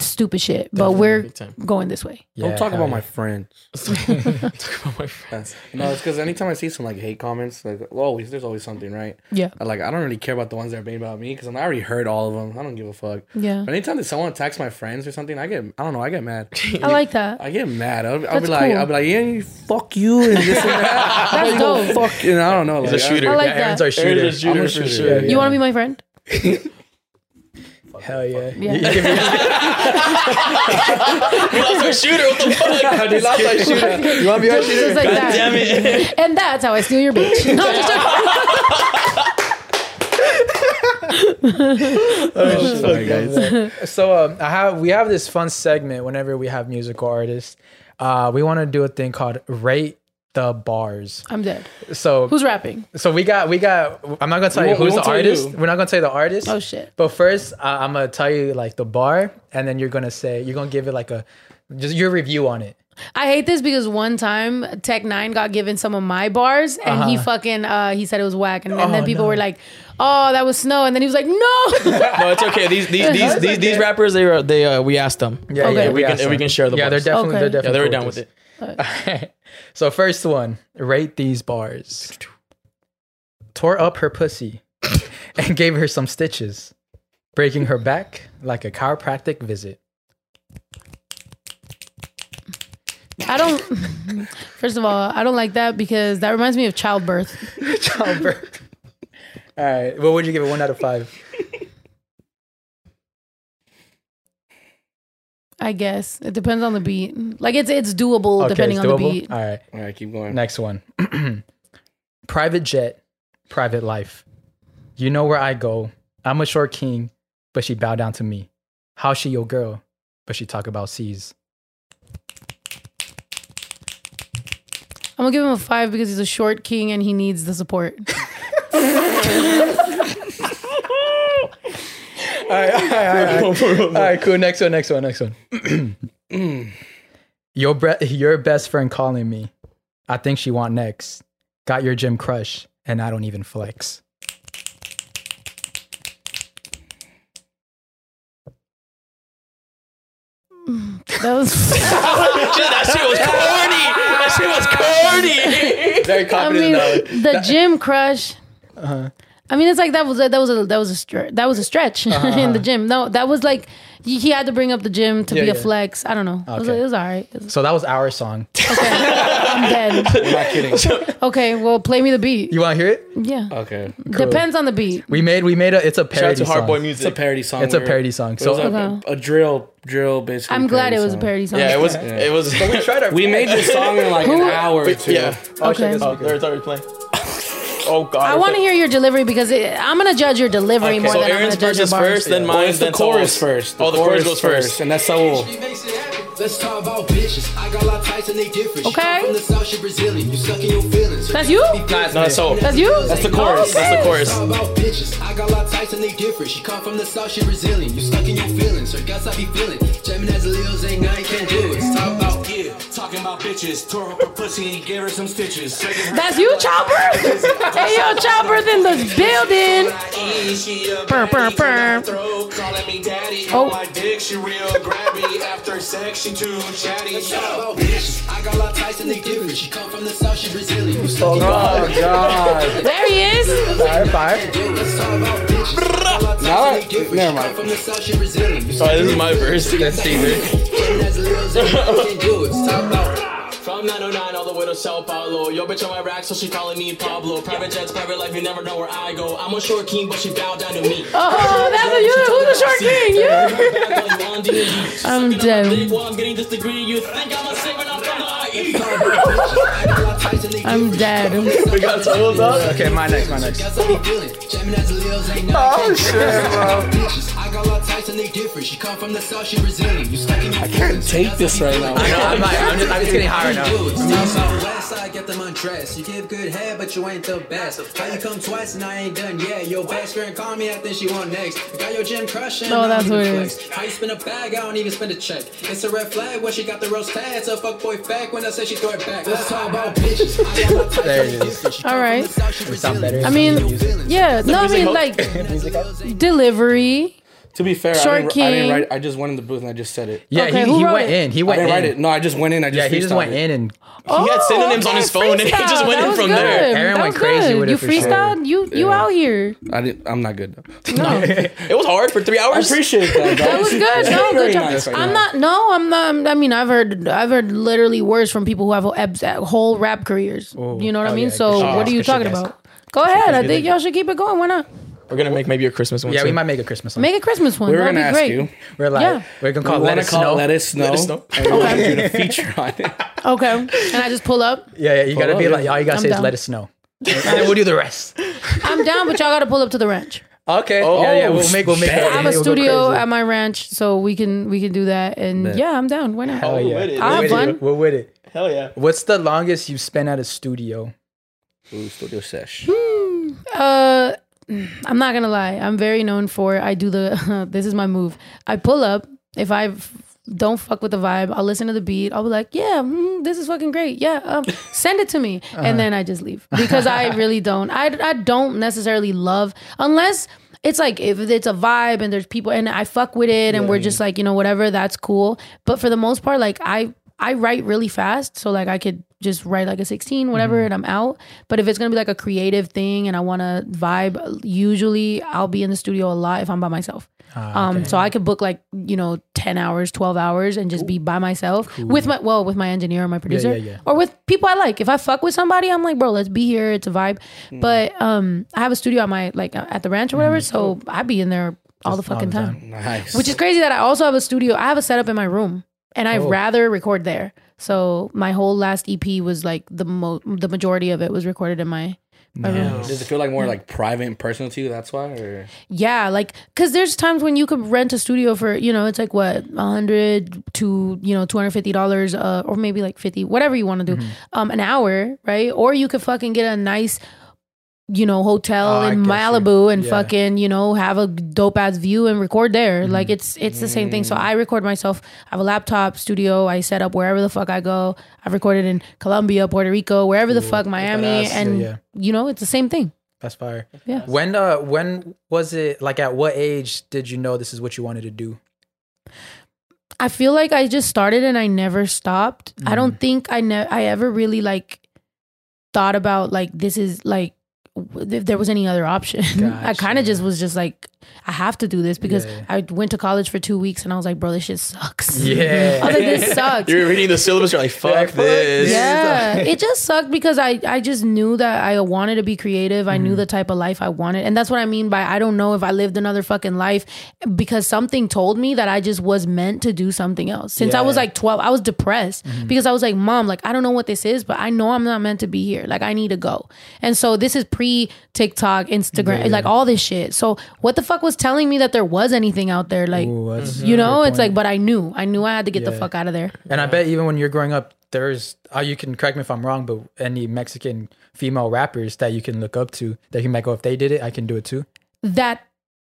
stupid shit. But we're going this way. Don't Yeah, [LAUGHS] talk about my friends. Talk about my friends. No, it's because anytime I see some like hate comments, like always there's always something, right? Yeah. I, like I don't really care about the ones that are made about me because I already heard all of them. I don't give a fuck. Yeah. But anytime that someone attacks my friends or something, I get I don't know, I get mad. [LAUGHS] I like that. I get mad. I'll, I'll be That's like, cool. I'll be like, yeah, you fuck you and this and that. [LAUGHS] That's You go dope. Fuck, and I don't know. He's like, a shooter. I like yeah, Aaron's our shooter. Aaron's a shooter I'm a for shooter. sure. Yeah, You want to be my friend? Hell yeah. Yeah. He [LAUGHS] lost our shooter. What the fuck? [LAUGHS] You lost my shooter. You want to be our shooter? Just like God that. damn it. [LAUGHS] And that's how I steal your bitch. No, I'm just joking. Sorry, guys. So um, I have we have this fun segment whenever we have musical artists. Uh, we want to do a thing called rate the bars. I'm dead. So Who's rapping? so we got we got. I'm not gonna tell We you won't- we who's the artist. you. We're not gonna tell you the artist. Oh shit. But first, uh, I'm gonna tell you like the bar, and then you're gonna say you're gonna give it like a just your review on it. I hate this because one time Tech N9ne got given some of my bars and he fucking uh he said it was whack and, and then Oh, people no. were like, "Oh, that was snow," and then he was like, "No." [LAUGHS] No, it's okay. These these these [LAUGHS] these, these rappers they were they uh, we asked them. Yeah, Okay. yeah, we can asked we can share the Yeah, they're definitely Okay. they're definitely yeah, they were down with with [LAUGHS] so first one, rate these bars. Tore up her pussy [LAUGHS] and gave her some stitches, breaking her back like a chiropractic visit. I don't First of all, I don't like that because that reminds me of childbirth. [LAUGHS] Childbirth. All right, what would you give it? One out of five. I guess. It depends on the beat. Like it's it's doable depending it's on the beat. All right, All right, keep going. next one. [CLEARS THROAT] private jet, private life. You know where I go. I'm a short king, but she bow down to me. How she your girl, but she talk about seas. I'm gonna give him a five because he's a short king and he needs the support. [LAUGHS] [LAUGHS] All right, all right, all right. All right, [LAUGHS] cool. Next one, next one, next one. [CLEARS THROAT] your bre- your best friend calling me. I think she want next. Got your gym crush, and I don't even flex. [LAUGHS] That was [LAUGHS] that shit was corny. That shit was corny. Very I mean the gym crush. Uh-huh. I mean, it's like that was a, that was a that was a stretch that was a stretch [LAUGHS] in the uh-huh. gym. No, that was like he he had to bring up the gym to Yeah, be a flex. I don't know. It, was, it was all right. Was- So that was our song. okay, I'm [LAUGHS] dead. I'm not kidding. [LAUGHS] Okay, well, play me the beat. You want to hear it? Yeah, Okay. depends on the beat. We made we made a it's a Shout out parody to song. Hardboy It's a parody song. It's a parody song. So a, Okay. a drill, drill, basically. I'm glad it was a parody song. Yeah, it was. It was. we tried our We made this song in like an hour or two. Yeah. Oh, okay. Oh, there it's already playing. Oh God. I want to hear your delivery because it, I'm gonna judge your delivery more So than Aaron's I'm gonna judge your verse is bars. first, then Well, mine, it's the then chorus Saul's. first. Oh, the chorus goes first. and that's Saul. Let's talk about bitches. I got a lot of types and they different. She Okay. come From the south, she Brazilian. You stuck in your feelings. That's you? No, that's Saul. That's you. That's the chorus. That's the chorus. Let's talk about bitches. I got a lot of types and they different. She come from the south, she Brazilian. You stuck in your feelings. Her guts I be feeling. Gemini's Leos ain't nothing can do. Let's talk about Yeah, talking about bitches. Tore up her pussy and gave her some stitches. Shaking her That's you, Chopper. Hey yo, Chopper's in the building. She a Purr, purr, baddie, purr. throat, calling me daddy. Oh. My dick, she real grabby. After sex, she too chatty. Let's talk about bitches. I got a lot of types and they. She come from the south, she Brazilian. You stuck in Oh God. There he is. fire, fire. Let's talk about bitches. I got a lot of types Now I- never mind. come from the south, she Brazilian. You Oh, this is my verse. That's Cesar. [LAUGHS] [LAUGHS] From 909 all the way to Sao Paulo. Yo, bitch on my rack, so she calling me Pablo. Private jets, private life, you never know where I go. I'm a short king, but she bowed down to me. Oh, that's a you. Who's the short king? You. I'm [LAUGHS] dead. I'm getting this degree. You think I'm a singer, I'm from the IE. [LAUGHS] I'm dead. [LAUGHS] We got Saul's up. Okay, my next, my next. Oh shit, bro. I got a lot of types and they different. She come from the south, she Brazilian. You stuck in your I can't take this right now. I know, I'm, like, I'm just I'm just getting high right now. Southwest side, get them undressed. You give good head, but you ain't the best. How you come twice and I ain't done yet? Your best friend call me, I think she want next. You got your gym crushing. Oh, that's even what it. How you spend a bag? I don't even spend a check. It's a red flag when she got the roast tag. It's a fuckboy fact when I say she throw it back. Let's talk about bitches. I got a lot of types There it is. All right. the south, she We sound better. I mean, yeah. No, I mean like delivery. To be fair, Short I didn't, I didn't King. write. I just went in the booth and I just said it. Yeah, Okay, he, who he wrote went it? in. He I went didn't in. write it. No, I just went in. I just Yeah, he just freestyled went it. in and oh, He had synonyms on his phone and he just went in was from good. there. Aaron That went was crazy good. with you it for sure. freestyled. You you Yeah. out here. I didn't, I'm not good though. No. [LAUGHS] It was hard for three I hours. appreciate that. [LAUGHS] That was good. No, good job. nice I'm not. No, I'm not. I mean, I've heard. I've heard literally words from people who have abs- whole rap careers. Oh. you know what Oh, I mean? yeah, so, shit, what are you good shit, talking guys. about? Go ahead. I think y'all should keep it going. Why not? We're gonna make maybe a Christmas one. yeah, we soon. might make a Christmas one. Make a Christmas one. We were That'd gonna be ask great. you. We're like, Yeah. we're gonna We call Let want to call Snow. Let us know. Let It Snow. And we want you to feature on it. [LAUGHS] Okay. And I just pull up. Yeah, yeah, you gotta Pull be up, like, all you gotta I'm say is. Let us know, and then we'll do the rest. I'm down, but y'all got to pull up to the ranch. Okay. Oh, yeah, yeah, we'll make, we'll make. shit. I have a studio at my ranch, so we can we can do that. And Bet. yeah, I'm down. Why not? Oh we're yeah, with it. I'll have we're with fun. it. We're with it. Hell yeah. What's the longest you've spent at a studio? Ooh, studio sesh. Uh, I'm not gonna lie. I'm very known for. I do the. [LAUGHS] this is my move. I pull up if I don't fuck with the vibe. I'll listen to the beat. I'll be like, yeah, mm, this is fucking great. Yeah, um, [LAUGHS] send it to me, and then I just leave because I [LAUGHS] really don't. I I don't necessarily love unless. It's like if it's a vibe and there's people and I fuck with it and we're just like you know whatever that's cool. But for the most part, like I I write really fast, so like I could just write like a 16, whatever, mm-hmm. and I'm out. But if it's gonna be like a creative thing and I want to vibe, usually I'll be in the studio a lot if I'm by myself. Ah, um, so I could book like you know 10 hours, 12 hours, and just be by myself with my well with my engineer or my producer yeah, yeah. or with people I like. If I fuck with somebody, I'm like, bro, let's be here. It's a vibe. Mm. But um, I have a studio at my like uh, at the ranch or whatever, mm. so i'd be in there all the fucking the time. time. Nice. Which is crazy that I also have a studio. I have a setup in my room, and I'd Oh. rather record there. So my whole last EP was like the mo- the majority of it was recorded in my my room. Does it feel like more like private and personal to you? That's why, or Yeah, like because there's times when you could rent a studio for you know it's like what a hundred to you know two hundred fifty dollars uh, or maybe like fifty whatever you want to do um an hour right or you could fucking get a nice you know hotel Oh, in. Malibu and Yeah. fucking you know have a dope ass view and record there mm-hmm. like it's it's the same thing so mm. I record myself I have a laptop studio I set up wherever the fuck I go I've recorded in Colombia Puerto Rico wherever the fuck Miami and Yeah, yeah. you know it's the same thing That's fire. Yeah. When uh when was it like at what age did you know this is what you wanted to do? I feel like I just started and I never stopped. I don't mm. think I ne- I ever really like thought about like this is like if there was any other option. [LAUGHS] I kind of just was just like, I have to do this because Yeah. I went to college for two weeks and I was like, bro, this shit sucks. Yeah. [LAUGHS] I was like, this [LAUGHS] sucks. You're reading the syllabus. You're like, fuck like, fuck this. this. yeah, it just sucked because I I just knew that I wanted to be creative. I Mm-hmm. knew the type of life I wanted, and that's what I mean by I don't know if I lived another fucking life because something told me that I just was meant to do something else. Since I was like twelve, I was depressed Mm-hmm. because I was like, Mom, like I don't know what this is, but I know I'm not meant to be here. Like I need to go. And so this is pre TikTok, Instagram, like all this shit. So what the fuck was telling me that there was anything out there? Like Ooh, you know, it's like, but I knew, I knew I had to get the fuck out of there. And I bet even when you're growing up, there's uh, you can correct me if I'm wrong, but any Mexican female rappers that you can look up to that you might go, if they did it, I can do it too. that,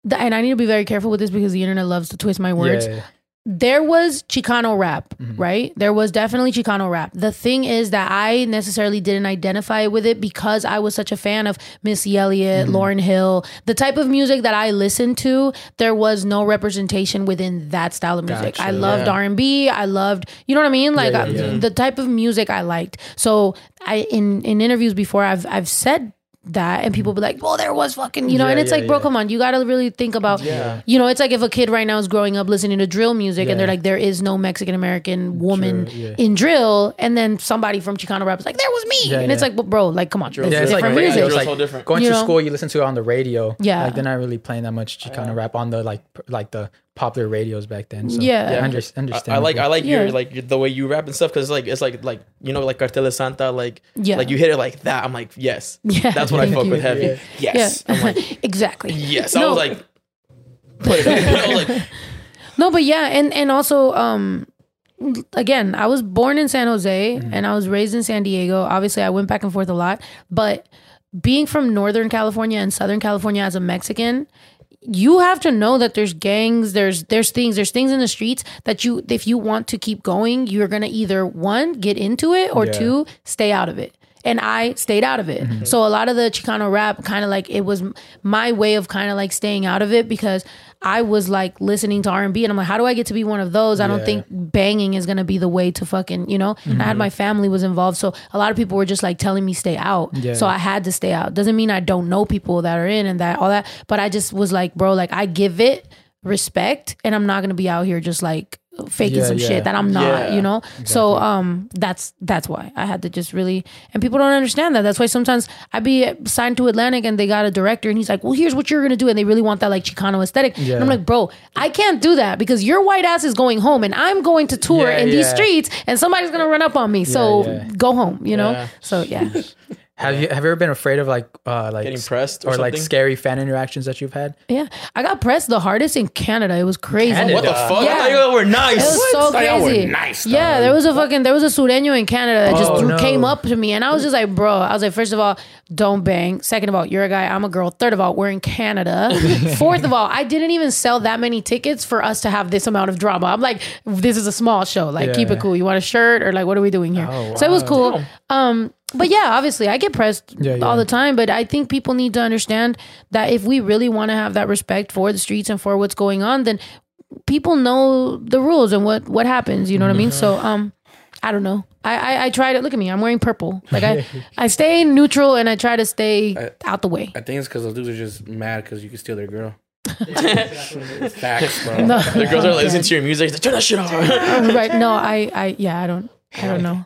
that and I need to be very careful with this because the internet loves to twist my words. Yeah. There was Chicano rap, Mm-hmm. right? There was definitely Chicano rap. The thing is that I necessarily didn't identify with it because I was such a fan of Missy Elliott, Mm-hmm. Lauryn Hill, the type of music that I listened to. There was no representation within that style of music. I Gotcha. loved R and B. I loved, you know what I mean? Like yeah, I- yeah. the type of music I liked. So I in in interviews before I've I've said that and people be like, well, there was fucking, you know, Yeah, and it's yeah, like, bro, yeah. come on, you got to really think about, you know, it's like if a kid right now is growing up listening to drill music and they're like, there is no Mexican American woman True, yeah. in drill, and then somebody from Chicano rap is like, there was me, Yeah, and it's like, well, bro, like, come on, it's Yeah, it's like, different radio, music. it's Drill's like so different. going You to know? school, you listen to it on the radio. Yeah. Like they're not really playing that much Chicano rap on the like like the popular radios back then. So, Yeah. yeah, Yeah. under, I, understand. I like I like Yeah. your like the way you rap and stuff because it's like it's like like you know like Cartel de Santa like Yeah. like you hit it like that I'm like yes Yeah, that's what I fuck you. with heavy Yeah. yes yeah, I'm like [LAUGHS] exactly. yes I was like put it up. [LAUGHS] I was like No, but yeah, and and also um again, I was born in San Jose Mm-hmm. and I was raised in San Diego. Obviously, I went back and forth a lot, but being from Northern California and Southern California as a Mexican, you have to know that there's gangs, there's there's things, there's things in the streets that you if you want to keep going, you're going to either one get into it or Yeah. two stay out of it. And I stayed out of it. Mm-hmm. So a lot of the Chicano rap kind of like it was my way of kind of like staying out of it because I was like listening to R&B and I'm like how do I get to be one of those? I don't think banging is going to be the way to fucking, you know. And I Mm-hmm. had my family was involved, so a lot of people were just like telling me stay out. Yeah. So I had to stay out. Doesn't mean I don't know people that are in and that all that, but I just was like, bro, like I give it respect and I'm not going to be out here just like faking Yeah, some yeah. shit that I'm not, Yeah. you know? So um that's that's why I had to just really and people don't understand that. That's why sometimes I'd be signed to Atlantic and they got a director and he's like, "Well, here's what you're going to do." And they really want that like Chicano aesthetic. Yeah. And I'm like, "Bro, I can't do that because your white ass is going home and I'm going to tour in these streets and somebody's going to run up on me. So go home, you know?" So yeah. [LAUGHS] Have you have you ever been afraid of like uh like Getting pressed or or, like something? scary fan interactions that you've had? Yeah. I got pressed the hardest in Canada. It was crazy. Canada? what the fuck yeah. I thought you guys were It nice was so Thought y'all were crazy. nice, yeah, there was a fucking there was a Sureño in Canada that just Oh, threw- no. came up to me, and I was just like, bro. I was like, first of all, don't bang. Second of all, you're a guy. I'm a girl. Third of all, we're in Canada. [LAUGHS] Fourth of all, I didn't even sell that many tickets for us to have this amount of drama. I'm like, this is a small show. Like, keep it cool. You want a shirt or like, what are we doing here? Oh, So it was wow. cool. Um, but yeah, obviously, I get pressed Yeah, yeah. all the time. But I think people need to understand that if we really want to have that respect for the streets and for what's going on, then people know the rules and what what happens. You know what I mean? So um, I don't know. I, I I try to look at me. I'm wearing purple. Like I [LAUGHS] I stay neutral and I try to stay out the way. I think it's because those dudes are just mad because you can steal their girl. [LAUGHS] Facts, bro. No, the girls are listening to your music like, turn that shit off right? No, I [LAUGHS] I yeah. I don't I don't know.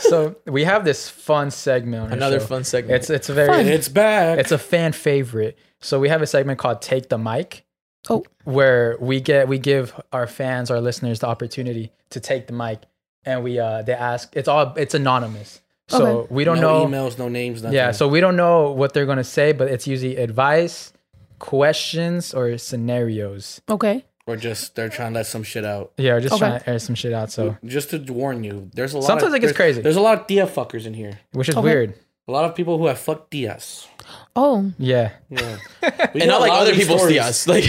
So we have this fun segment. On our another show. fun segment It's it's a very Fun. It's back. it's a fan favorite. So we have a segment called Take the Mic. Oh. Where we get we give our fans, our listeners the opportunity to take the mic and we uh they ask it's all it's anonymous. So Okay. we don't no know emails, no names, nothing. Yeah, so we don't know what they're gonna say, but it's usually advice, questions, or scenarios. Okay. or just they're trying to let some shit out. Yeah, we're just Okay. trying to air some shit out. So Just to warn you, there's a lot. Sometimes of, it gets there's- crazy. There's a lot of tia fuckers in here. which is Okay. weird. A lot of people who have fucked tias. Oh Yeah. Yeah, [LAUGHS] and not like other people's tias like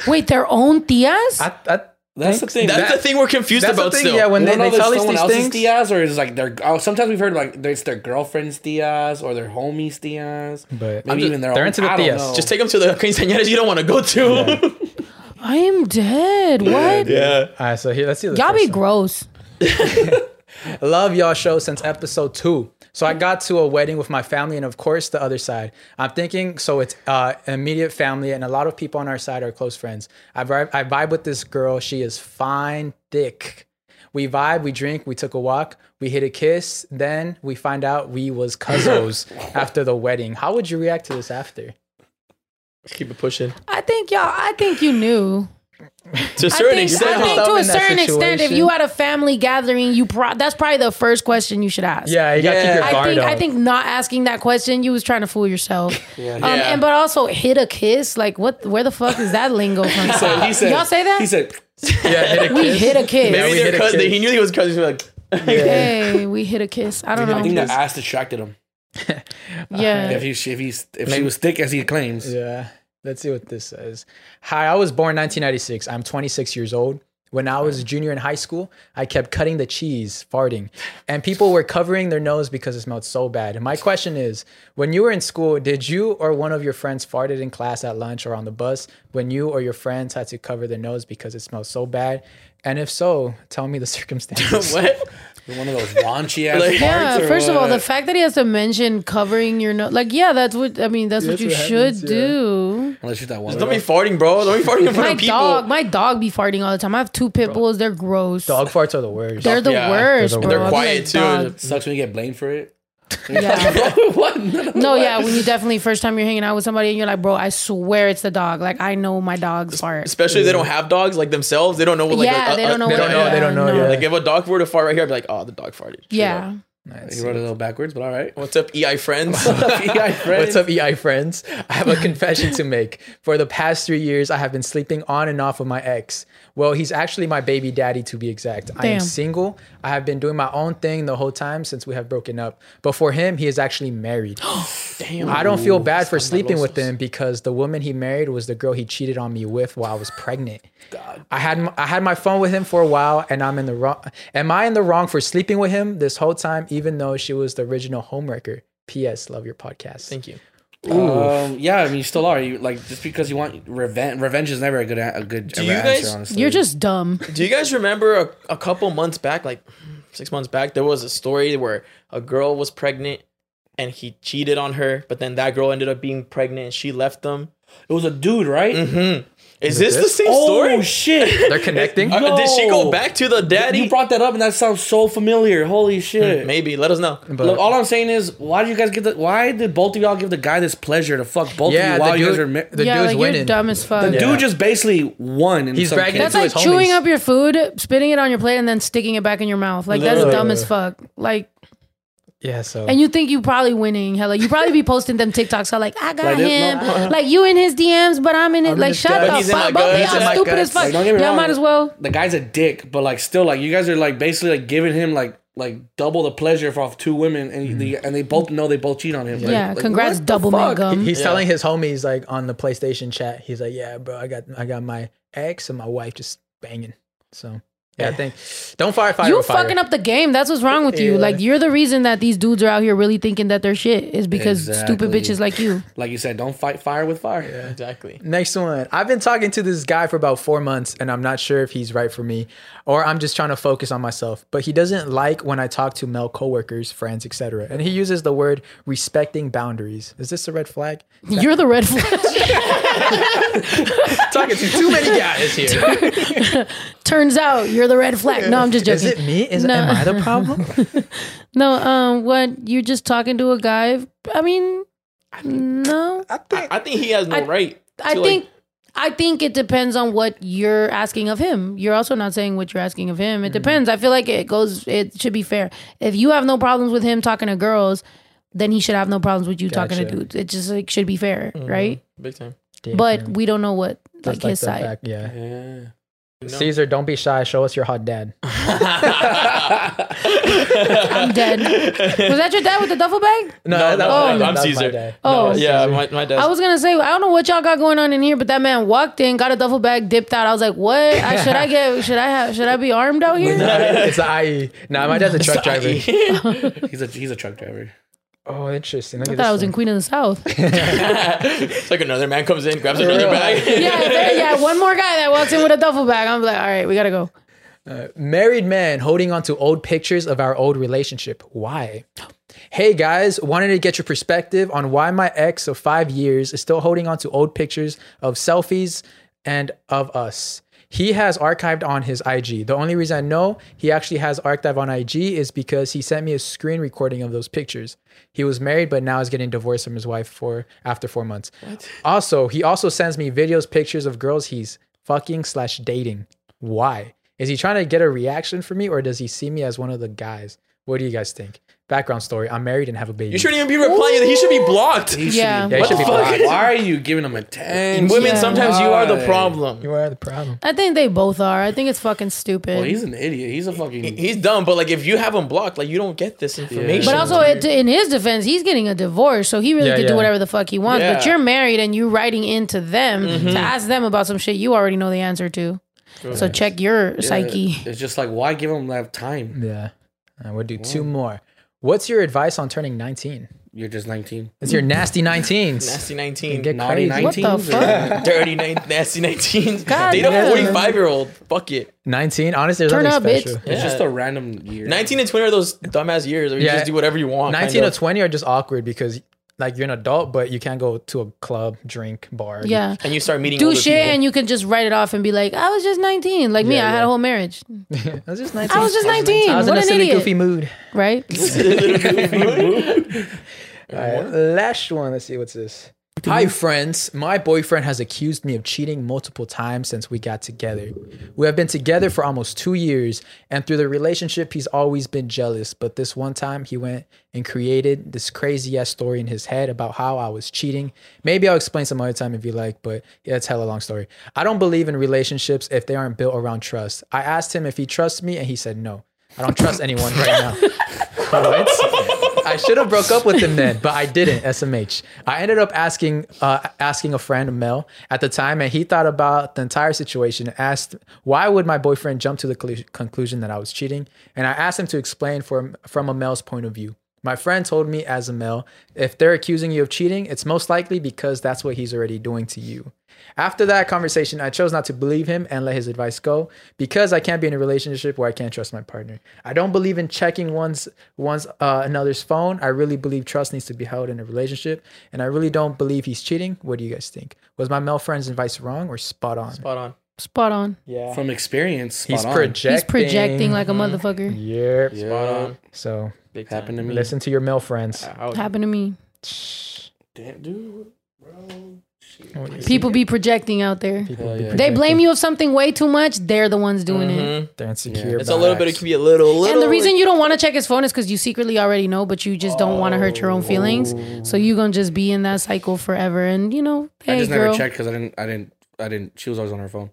[LAUGHS] wait, their own tias? I, I, That's the thing. that's That- the thing we're confused that's the about thing. still Yeah, when we they, don't know they tell us someone these else's things. tias or it's like their. Oh, sometimes we've heard like it's their girlfriend's tias or their homies tias. But Maybe just- even their they're own. into the I know. just take them to the quinceañeras you don't want to go to [LAUGHS] I am dead. What? yeah All right, so here let's see. The Y'all first be one. gross. [LAUGHS] [LAUGHS] Love y'all show since episode two. So I got to a wedding with my family and of course the other side. I'm thinking so it's uh immediate family and a lot of people on our side are close friends. I vibe, I vibe with this girl. She is fine, thick. We vibe, we drink, we took a walk, we hit a kiss. Then we find out we was [LAUGHS] cousins after the wedding. How would you react to this after? Keep it pushing. I think y'all. I think you knew. [LAUGHS] To a I certain think, extent. I think to a certain extent, if you had a family gathering, you pro- that's probably the first question you should ask. Yeah, you gotta keep Yeah. your I think up. I think not asking that question, you was trying to fool yourself. [LAUGHS] Yeah. Um, Yeah. and but also hit a kiss. Like what? Where the fuck is that lingo [LAUGHS] from? So he said, Y'all say that? He said, yeah, hit a we kiss. hit a kiss. Maybe we they're hit a cousin. kiss. He knew he was cousin. He was like, Hey, we hit a kiss. I don't know. I think the ass distracted him. Yeah. If he, if he's, if she was thick as he claims, Yeah. Let's see what this says. Hi, I was born 1996. I'm 26 years old. When I was a junior in high school, I kept cutting the cheese, farting, and people were covering their nose because it smelled so bad. My question is when you were in school, did you or one of your friends farted in class at lunch or on the bus when you or your friends had to cover their nose because it smelled so bad? And if so, tell me the [LAUGHS] [LAUGHS] circumstances. what? One of those raunchy ass. [LAUGHS] Like- Yeah, or first of all, the fact that he has to mention covering your nose, like, yeah, that's what I mean. That's what That's you what should happens, yeah. do. unless you're that one. Don't be farting, bro. Don't be farting in front My of people. dog, my dog be farting all the time. I have two pit bulls. They're gross. Dog farts are the worst. They're the Yeah. worst, They're the bro. worst. I'll be Quiet, like, too. dog. sucks when you get blamed for it. Yeah. what? [LAUGHS] No, no. No, yeah, when you definitely first time you're hanging out with somebody and you're like, bro, I swear it's the dog. Like I know my dog's fart. Especially if they don't have dogs like themselves. They don't know what like yeah, a- a- they don't know. they don't know, they don't know, yeah. Like if a dog were to fart right here, I'd be like, oh, the dog farted. Straight Yeah. up. Nice. You wrote a little backwards, but all right. [LAUGHS] What's up, EI friends? [LAUGHS] EI friends. What's up, EI friends? I have a confession to make. For the past three years, I have been sleeping on and off with my ex. Well, he's actually my baby daddy, to be exact. I am single. I have been doing my own thing the whole time since we have broken up. But for him, he is actually married. [GASPS] Damn. I don't feel bad for sleeping with him because the woman he married was the girl he cheated on me with while I was pregnant. God. I had m- I had my phone with him for a while, and I'm in the wrong. Am I in the wrong for sleeping with him this whole time, even though she was the original homewrecker? P.S. Love your podcast. Thank you. Um, yeah, I mean, you still are. You like just because you want revenge. Revenge is never a good a, a good Do you answer. guys- honestly, You're just dumb. Do you guys remember a, a couple months back, like six months back, there was a story where a girl was pregnant and he cheated on her, but then that girl ended up being pregnant and she left them. it was a dude, right? Mm-hmm. Is this the same Oh story? Oh shit! [LAUGHS] They're connecting. Uh, Did she go back to the daddy? You brought that up, and that sounds so familiar. Holy shit! Maybe. Let us know. But- Look, all I'm saying is, why did you guys give the? Why did both of y'all give the guy this pleasure to fuck both Yeah, of you while the you guys are? Ma- the yeah, dude's like winning. you're dumb as fuck. the Yeah. dude just basically won. In He's some bragging case. That's to like his chewing homies. up your food, spitting it on your plate, and then sticking it back in your mouth. Like that's Literally. dumb as fuck. Like, Yeah, so and you think you probably winning? Hella, you probably be posting them TikToks. So like, I got Like him. no. [LAUGHS] Like you in his DMs, but I'm in it. I'm like, his shut guts. the He's in fuck. Both of guts. y'all He's in my stupid as fuck. Like, don't get me y'all wrong. might as well. the guy's a dick, but like still, like you guys are like basically like giving him like like double the pleasure for off two women, and the, mm-hmm. and they both know they both cheat on him. Like- Yeah, like, congrats, double fuck? gum. he's Yeah. telling his homies like on the PlayStation chat. He's like, "Yeah, bro, I got I got my ex and my wife just banging." So yeah, I think don't fire fire. You with fire. fucking up the game. That's what's wrong with you. Yeah. Like you're the reason that these dudes are out here really thinking that they're shit is because stupid bitches like you. [LAUGHS] Like you said, don't fight fire with fire. Yeah, exactly. Next one. I've been talking to this guy for about four months and I'm not sure if he's right for me or I'm just trying to focus on myself. But he doesn't like when I talk to male coworkers, friends, etc. And he uses the word respecting boundaries. Is this a red flag? [LAUGHS] You're the red flag. [LAUGHS] talking to too many guys here. Turns out you're the red flag. No, I'm just joking. Is it me? Is No. am I the problem? [LAUGHS] No, um, what you're just talking to a guy. I mean, no. I think I think he has no I- right. I think like, I think it depends on what you're asking of him. You're also not saying what you're asking of him. It depends. I feel like it goes. It should be fair. If you have no problems with him talking to girls, then he should have no problems with you talking to dudes. It just like should be fair, right? big time. Damn, But man. we don't know what That's like his the side. back- yeah. Yeah. You? Cesar, don't be shy. Show us your hot dad. [LAUGHS] I'm dead. Was that your dad with the duffel bag? No, No, no, I'm- I'm was my Cesar. Oh, No, yeah, Cesar. my, my dad's I was gonna say I don't know what y'all got going on in here, but that man walked in, got a duffel bag, dipped out. I was like, "What? I, should I get? Should I have? Should I be armed out here?" [LAUGHS] it's the IE. Nah, my dad's a truck driver. [LAUGHS] He's a he's a truck driver. Oh, interesting. Look I thought I this was in. Queen of the South. [LAUGHS] it's like another man comes in, grabs another real. bag. yeah, there- yeah. One more guy that walks in with a duffel bag. I'm like, all right, we gotta go. Uh, married man holding on to old pictures of our old relationship. Why? Hey guys, wanted to get your perspective on why my ex of five years is still holding on to old pictures of selfies and of us. He has archived on his IG. The only reason I know he actually has archived on IG is because he sent me a screen recording of those pictures. He was married, but now is getting divorced from his wife for after four months. Also, he also sends me videos, pictures of girls he's fucking slash dating. Why? Is he trying to get a reaction from me or does he see me as one of the guys? What do you guys think? Background story. I'm married and have a baby. You shouldn't even be replying. He should be blocked. He should Yeah. be- Yeah, he what should the be fuck? blocked. Why are you giving him attention? Women, Yeah. sometimes you are the problem. You are the problem. I think they both are. I think it's fucking stupid. Well, he's an idiot. He's a fucking. He's dumb, but like if you have him blocked, like you don't get this information. But also, it, in his defense, he's getting a divorce, so he really Yeah, could yeah. do whatever the fuck he wants. But Yeah. Mm-hmm. you're married and you're writing into them to ask them about some shit you already know the answer to. So check your psyche. It's just like why give him that time? Yeah. I would do two more. What's your advice on turning 19? You're just 19. It's your nasty 19s. nasty nineteen, Get Naughty crazy. What the 19s, or- fuck? dirty nine, nasty nineteen. [LAUGHS] God Date a damn. forty-five year old. Fuck it. 19? Honestly, there's Turn nothing up, bitch. special. It's Yeah. just a random year. Nineteen and twenty are those dumbass years, where you Yeah. just do whatever you want. 19 kind or of. 20 are just awkward because like you're an adult, but you can't go to a club, drink, bar. Yeah. and you start meeting Do older shit people. and you can just write it off and be like, I was just 19. Like me, Yeah, I had a whole marriage. [LAUGHS] I was just 19. I was just 19. I was what in a silly, idiot. goofy mood. Right? All right, [LAUGHS] [LAUGHS] last one. Let's see what's this. Hi, friends. My boyfriend has accused me of cheating multiple times since we got together. We have been together for almost two years, and through the relationship, he's always been jealous. But this one time, he went and created this crazy ass story in his head about how I was cheating. Maybe I'll explain some other time if you like, but yeah, it's hella long story. I don't believe in relationships if they aren't built around trust. I asked him if he trusts me, and he said no. I don't trust anyone right now. [LAUGHS] what? I should have broke up with him then, but I didn't. SMH. I ended up asking uh, asking a friend Mel at the time, and he thought about the entire situation. Asked why would my boyfriend jump to the clu- conclusion that I was cheating, and I asked him to explain from from a Mel's point of view. My friend told me as a male, if they're accusing you of cheating, it's most likely because that's what he's already doing to you. After that conversation, I chose not to believe him and let his advice go because I can't be in a relationship where I can't trust my partner. I don't believe in checking one's one's uh, another's phone. I really believe trust needs to be held in a relationship, and I really don't believe he's cheating. What do you guys think? Was my male friend's advice wrong or spot on? Spot on. Spot on. Yeah, From experience, spot he's on. projecting. He's projecting like a motherfucker. Yep. Yeah. Spot on. So Big. Happened to me. listen to your male friends. I would- Happened to me. Damn, dude, bro. People be projecting out there. Hell yeah. They blame you of something way too much. They're the ones doing it. Mhm. They're insecure. It's a about little it. bit. It can be a little. little And the reason like- you don't want to check his phone is because you secretly already know, but you just don't want to hurt your own feelings. So you gonna just be in that cycle forever. And you know, I hey just girl, never checked because I didn't. I didn't. I didn't. She was always on her phone.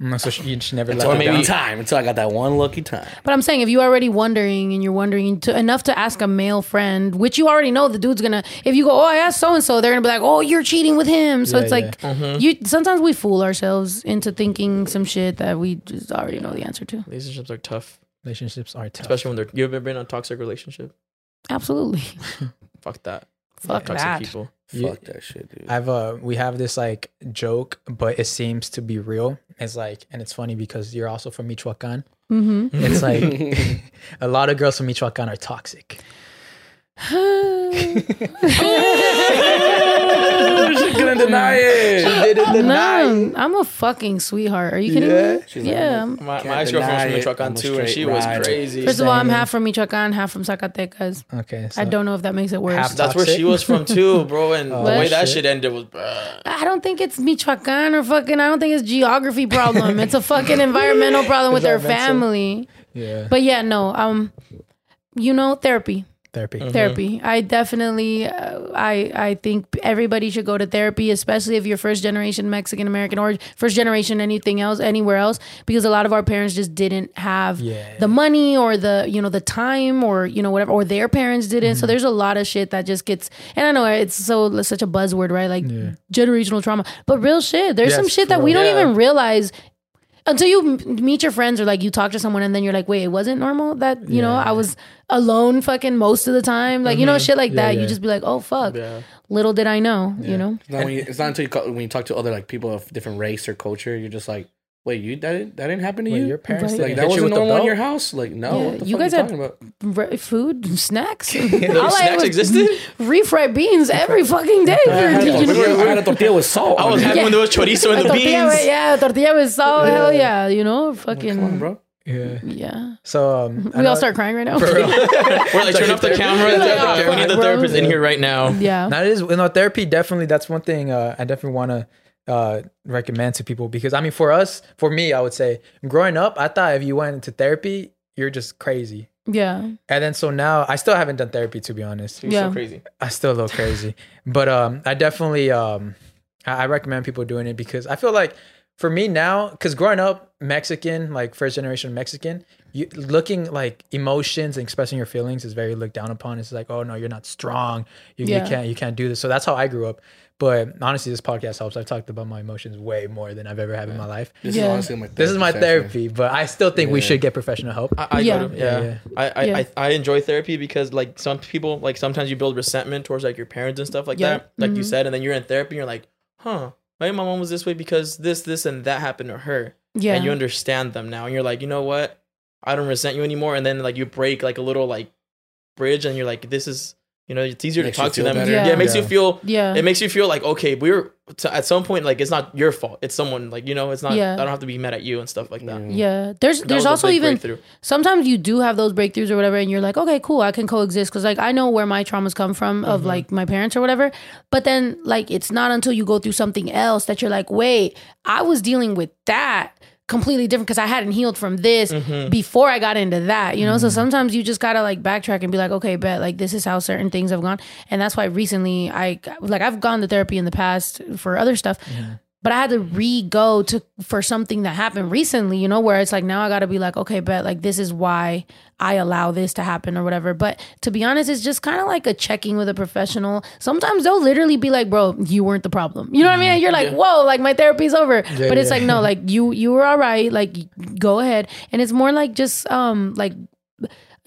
Mm, So she, you should never let Until her maybe- down. time. Until I got that one lucky time. But I'm saying if you're already wondering and you're wondering to, enough to ask a male friend, which you already know the dude's gonna. If you go, oh, I asked so and so, they're gonna be like, oh, you're cheating with him. So Yeah, it's like Mm-hmm. you. Sometimes we fool ourselves into thinking some shit that we just already know the answer to. relationships are tough, Relationships are tough. especially when they're. You ever been in a toxic relationship? Absolutely. [LAUGHS] Fuck that. Fuck toxic that. people. You- Fuck that shit, dude. I've uh we have this like joke, but it seems to be real. It's like and it's funny because you're also from Michoacan. hmm It's like [LAUGHS] [LAUGHS] a lot of girls from Michoacan are toxic. [SIGHS] [LAUGHS] [LAUGHS] she couldn't deny it. She didn't deny. No, I'm a fucking sweetheart. Are you kidding Yeah? me? She's like, yeah. I'm- My, Can't my ex girlfriend was from it. Michoacan I'm a too, and straight she was rider. crazy. First of all, I'm half from Michoacan, half from Zacatecas. Okay. So I don't know if that makes it worse. Half That's where she was from too, [LAUGHS] bro. And the Oh, way that shit. shit ended was. bruh. I don't think it's Michoacan or fucking. I don't think it's geography problem. it's a fucking environmental problem [LAUGHS] with their Environmental. family. Yeah. But yeah, no. Um, you know, therapy. Therapy. Therapy. I definitely. Uh, I I think everybody should go to therapy, especially if you're first generation Mexican American or first generation anything else anywhere else, because a lot of our parents just didn't have Yeah. the money or the you know the time or you know whatever or their parents didn't. Mm-hmm. So there's a lot of shit that just gets. And I know it's so such a buzzword, right? Like generational trauma, but real shit. There's some shit that we real. don't Yeah. even realize until you m- meet your friends or like you talk to someone and then you're like, wait, it wasn't normal that you know I was alone fucking most of the time, like you know shit like Mm-hmm. Yeah, that. yeah. You just be like, oh fuck, Yeah. little did I know, you know. It's not, when you, it's not until you call, when you talk to other like people of different race or culture, you're just like, Wait, you that didn't, that didn't happen to Wait, you? your parents Right. like that hit you wasn't with the normal in belt? your house? Like no, Yeah, what the you fuck guys you had- talking about? [LAUGHS] Re- food, snacks. [LAUGHS] Those All I snacks was- existed. refried beans every fucking day. I had, a You know? tortilla, I had a tortilla with salt. I on was it. happy when there was chorizo in the tortilla, beans. with- yeah, tortilla with salt. Hell yeah, you know, fucking. Come on, bro. Yeah. Yeah, So um, I we all start crying right now. [LAUGHS] We're like, turn off the camera. Like, oh, we need the fuck, therapist in here right now. yeah, That is, you know, therapy definitely. That's one thing uh, I definitely want to uh, recommend to people because I mean, for us, for me, I would say, growing up, I thought if you went into therapy, you're just crazy. yeah, And then so now, I still haven't done therapy to be honest. You're Yeah. so crazy. I still a little crazy, but um, I definitely um, I, I recommend people doing it because I feel like for me now, because growing up Mexican, like first generation Mexican, you looking like emotions and expressing your feelings is very looked down upon. It's like, oh no, you're not strong. You, Yeah. you can't you can't do this. So that's how I grew up. But honestly, this podcast helps. I've talked about my emotions way more than I've ever had in my life. This Yeah. is honestly my This is my therapy, but I still think we should get professional help. I, I Yeah. go to, Yeah, yeah. yeah. I, I, I, I enjoy therapy because like some people like sometimes you build resentment towards like your parents and stuff like Yeah. that. Like you Mhm. said, and then you're in therapy and you're like, huh, maybe my mom was this way because this, this, and that happened to her. yeah, And you understand them now. And you're like, you know what? I don't resent you anymore. And then like you break like a little like bridge and you're like, this is you know, it's easier Makes to talk to them. better. Yeah. Yeah. it makes you feel yeah, it makes you feel like okay, we're to, at some point like it's not your fault. It's someone like you know, it's not. Yeah. I don't have to be mad at you and stuff like that. Yeah. yeah. There's That there's also even sometimes you do have those breakthroughs or whatever and you're like okay cool i can coexist because like i know where my traumas come from Mm-hmm. of like my parents or whatever but then like it's not until you go through something else that you're like wait i was dealing with that completely different because i hadn't healed from this Mm-hmm. before i got into that you know? So sometimes you just gotta like backtrack and be like okay bet like this is how certain things have gone. And that's why recently i like i've gone to therapy in the past for other stuff but I had to re-go to for something that happened recently, you know, where it's like now I got to be like, okay, but like this is why I allow this to happen or whatever. But to be honest, it's just kind of like a checking with a professional. Sometimes they'll literally be like, "Bro, you weren't the problem." You know what I mean? You're like, Yeah. "Whoa, like my therapy's over." but it's yeah. like, no, like you you were all right. Like go ahead. And it's more like just um like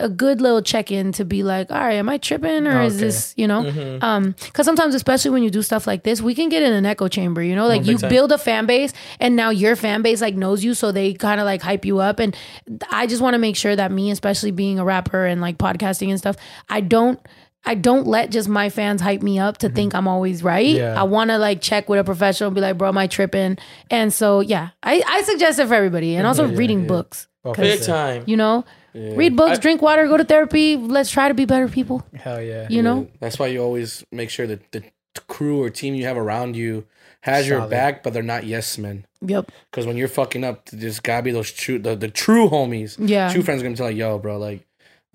a good little check in to be like, all right, am I tripping or is this, you know? Mm-hmm. Um, because sometimes, especially when you do stuff like this, we can get in an echo chamber, you know, like you time. build a fan base and now your fan base like knows you, so they kind of like hype you up. And I just want to make sure that me, especially being a rapper and like podcasting and stuff, I don't. I don't let just my fans hype me up to think I'm always right. Yeah. I want to like check with a professional and be like, bro, am I tripping? And so, yeah, I, I suggest it for everybody. And also reading books. 'Cause- Big time. You know, read books, drink water, go to therapy. Let's try to be better people. Hell yeah. You know, That's why you always make sure that the crew or team you have around you has your back, but they're not yes men. yep, Because when you're fucking up, there's gotta be those true, the, the true homies. Yeah. True friends are gonna tell you, yo, bro, like,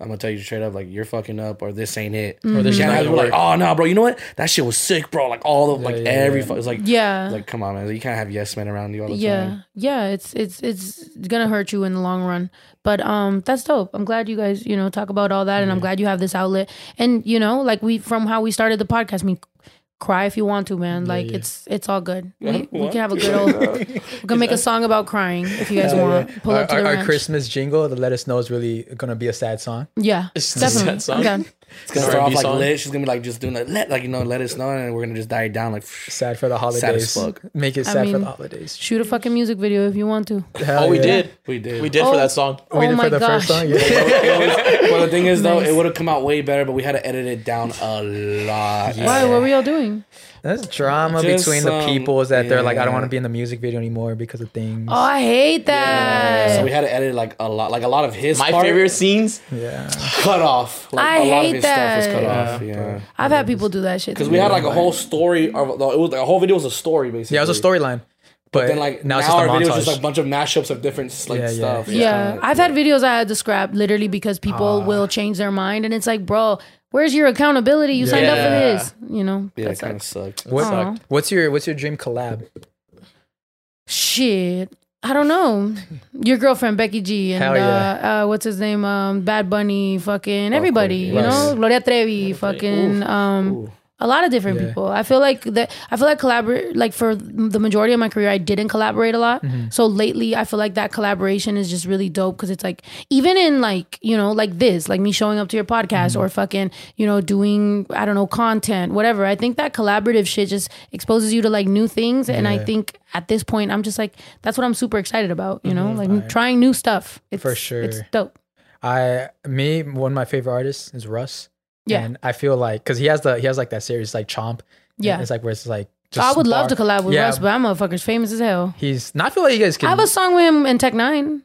I'm gonna tell you straight up, like, you're fucking up or this ain't it. Mm-hmm. Or this You is can't not have gonna people like, oh, no, bro, you know what? That shit was sick, bro. Like, all the, like, yeah, every, yeah. fu- it's like, yeah, like, come on, man. You can't have yes men around you all the yeah, time. yeah. It's it's it's gonna hurt you in the long run. But um, that's dope. I'm glad you guys you know talk about all that, and I'm glad you have this outlet. And you know, like we from how we started the podcast. I mean, cry if you want to, man. Like it's it's all good. We, we can have a good old. [LAUGHS] we can make a song about crying if you guys want. Pull Our, up to our, the our. Christmas jingle to let us know is really gonna be a sad song. Yeah, It's a definitely. sad song. I'm down. It's gonna start off like song. lit. She's gonna be like just doing like let like you know let us know, and we're gonna just die down like. Sad for the holidays. fuck. Make it I sad for the holidays. Shoot a fucking music video if you want to. Hell Oh, we yeah. did. We did. We did Oh. for that oh, song. Oh we oh did my for the gosh. first song. Yeah. well, the thing is though, Nice. it would have come out way better, but we had to edit it down a lot. Why? What were y'all doing? That's drama Just between the some- people is that they're like, I don't yeah. want to be in the music video anymore because of things. Oh, I hate that. So we had to edit like a lot, like a lot of his. My part favorite scenes. yeah. [SIGHS] cut off. Like I a lot hate of his stuff was cut that. off. Yeah, I've had people do that shit. because we had like a whole story of the, it was the whole video was a story basically. Yeah, it was a storyline. But, Then like now now, it's just our montage. video is just like a bunch of mashups of different like Yeah, yeah. stuff. It's Yeah, I've had videos I had to scrap literally because people Ah. will change their mind, and it's like, bro, where's your accountability? You signed up for Yeah. this, you know? yeah, That it kind of sucks. sucked. What- Aw. what's your what's your dream collab? Shit, I don't know. Your girlfriend Becky G and Hell yeah. uh, uh, what's his name? Um, Bad Bunny, fucking everybody, you Right. know? Gloria Trevi, fucking um. Ooh. A lot of different Yeah. people. I feel like that. I feel like collaborate. Like for the majority of my career, I didn't collaborate a lot. Mm-hmm. So lately, I feel like that collaboration is just really dope because it's like even in like you know like this, like me showing up to your podcast Mm-hmm. or fucking you know doing I don't know content, whatever. I think that collaborative shit just exposes you to like new things, and I think at this point, I'm just like, that's what I'm super excited about. You know, like trying new stuff. It's, For sure. it's dope. I me one of my favorite artists is Russ. Yeah. and I feel like because he has the he has like that series like Chomp. Yeah. it's like where it's like. So I would love to collab with Yeah, Russ, but that motherfucker's famous as hell. He's not. I feel like you guys can. I have a song with him in Tech N9ne.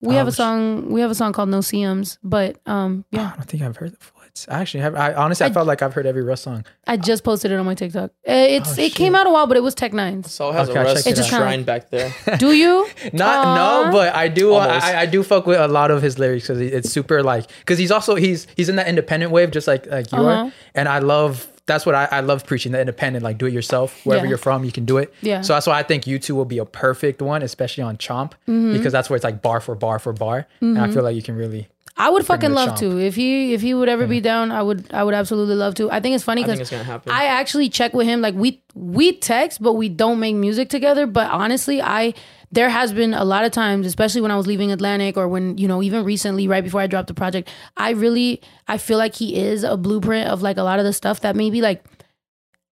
We Oh, have a song. We have a song called No CMs, but um, yeah, I don't think I've heard the Floods. I actually have. I honestly I, I- felt like I've heard every Russ song. I just posted it on my TikTok. Uh, It's Oh, it came out a while, but it was Tech N9ne's. So has Okay, a I'll Russ check it out. shrine back there. Do you? [LAUGHS] Not Aw. no, but I do. Almost. I, I do fuck with a lot of his lyrics because it's super like because he's also he's he's in that independent wave just like like you Uh-huh. are, and I love that's what I, I love preaching the independent like do it yourself wherever Yeah. you're from you can do it. Yeah. So that's why I think you two will be a perfect one, especially on Chomp Mm-hmm. because that's where it's like bar for bar for bar, and I feel like you can really. I would fucking love chomp. to. If he if he would ever be down, I would I would absolutely love to. I think it's funny I because it's. I actually check with him. Like we we text, but we don't make music together. But honestly, I there has been a lot of times, especially when I was leaving Atlantic or when you know even recently, right before I dropped the project, I really I feel like he is a blueprint of like a lot of the stuff that maybe like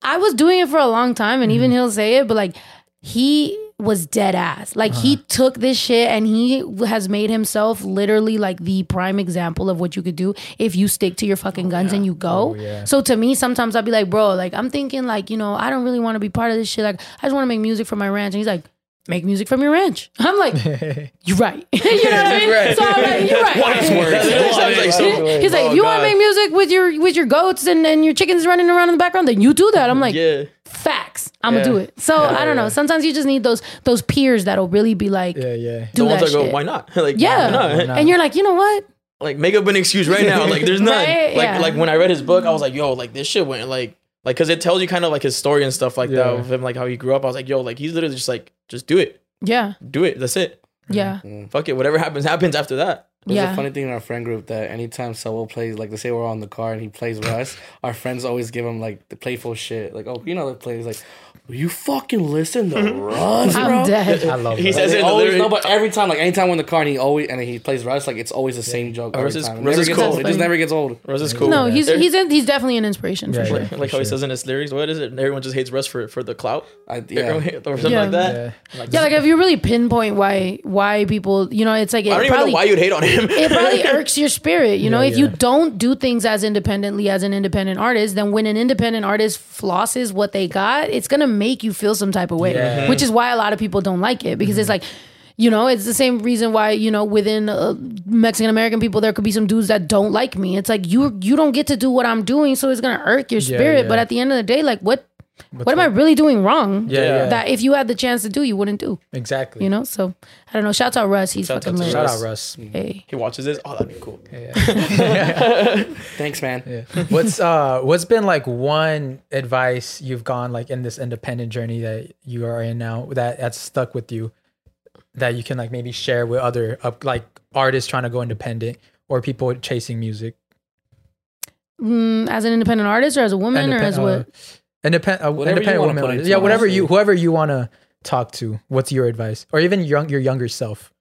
I was doing it for a long time, and even Mm-hmm. he'll say it, but like he was dead ass. Like he Uh-huh. took this shit and he has made himself literally like the prime example of what you could do if you stick to your fucking guns and you go. Oh, yeah. So to me, sometimes I'll be like, bro, like I'm thinking like, you know, I don't really want to be part of this shit. Like I just want to make music for my ranch. And he's like, make music from your ranch. [LAUGHS] I'm like, [LAUGHS] you're right. [LAUGHS] you know what I mean? Right. So I'm like, you're right. Words. Sounds like so- He's like, Oh, if you want to make music with your with your goats and, and your chickens running around in the background, then you do that. I'm like, Yeah. Facts. I'm Yeah. gonna do it. So I don't know. Sometimes you just need those those peers that'll really be like, Yeah, yeah. do the ones that that go, shit. why not? [LAUGHS] like, Yeah. why not? And you're like, you know what? Like, make up an excuse right now. Like, there's [LAUGHS] none. Right? Like, Yeah. like when I read his book, I was like, yo, like this shit went like, like, cause it tells you kind of like his story and stuff like that Yeah. of him, like how he grew up. I was like, yo, like he's literally just like, just do it, Yeah, do it. That's it. yeah, Fuck it. Whatever happens, happens after that. There's yeah. a funny thing in our friend group that anytime Solo plays, like, let's say we're on the car and he plays with us, our friends always give him like the playful shit. Like, oh, you know, the plays like, will you fucking listen to mm-hmm. Russ, bro? I'm dead. I love He that. says it in the always, lyric. no, but every time, like anytime we're in the car and he always and he plays Russ, like it's always the same joke. Every Russ is- time. It Russ never is gets cool. old. It just never gets old. Russ is cool. No, he's There- he's in, he's definitely an inspiration for Yeah, sure. yeah. like how he says in his lyrics. What is it? Everyone just hates Russ for for the clout, I, yeah. [LAUGHS] or something Yeah. like that. Yeah. Like, Yeah, like if you really pinpoint why why people, you know, it's like it I don't even probably know why you'd hate on him. it probably [LAUGHS] irks your spirit. You know, Yeah, if you yeah. don't do things as independently as an independent artist, then when an independent artist flosses what they got, it's gonna make you feel some type of way. Yeah. Which is why a lot of people don't like it because it's like. You know, it's the same reason why you know within uh, Mexican American people there could be some dudes that don't like me. It's like you you don't get to do what I'm doing, so it's gonna irk your Yeah, spirit. yeah. But at the end of the day, like what what am I really doing wrong? Yeah, yeah. That if you had the chance to do, you wouldn't do. Exactly. You know, so I don't know. Shout out Russ, he's Shout fucking out to lit. Shout Russ. out Russ. Hey. he watches this. Oh, that'd be cool. Yeah. [LAUGHS] Thanks, man. Yeah. What's uh what's been like one advice you've gone like in this independent journey that you are in now that that's stuck with you that you can like maybe share with other uh, like artists trying to go independent or people chasing music? Mm, as an independent artist or as a woman or as what? Independent uh, Whatever independent woman. Yeah, whatever you whoever you want to talk to. What's your advice? Or even young your younger self.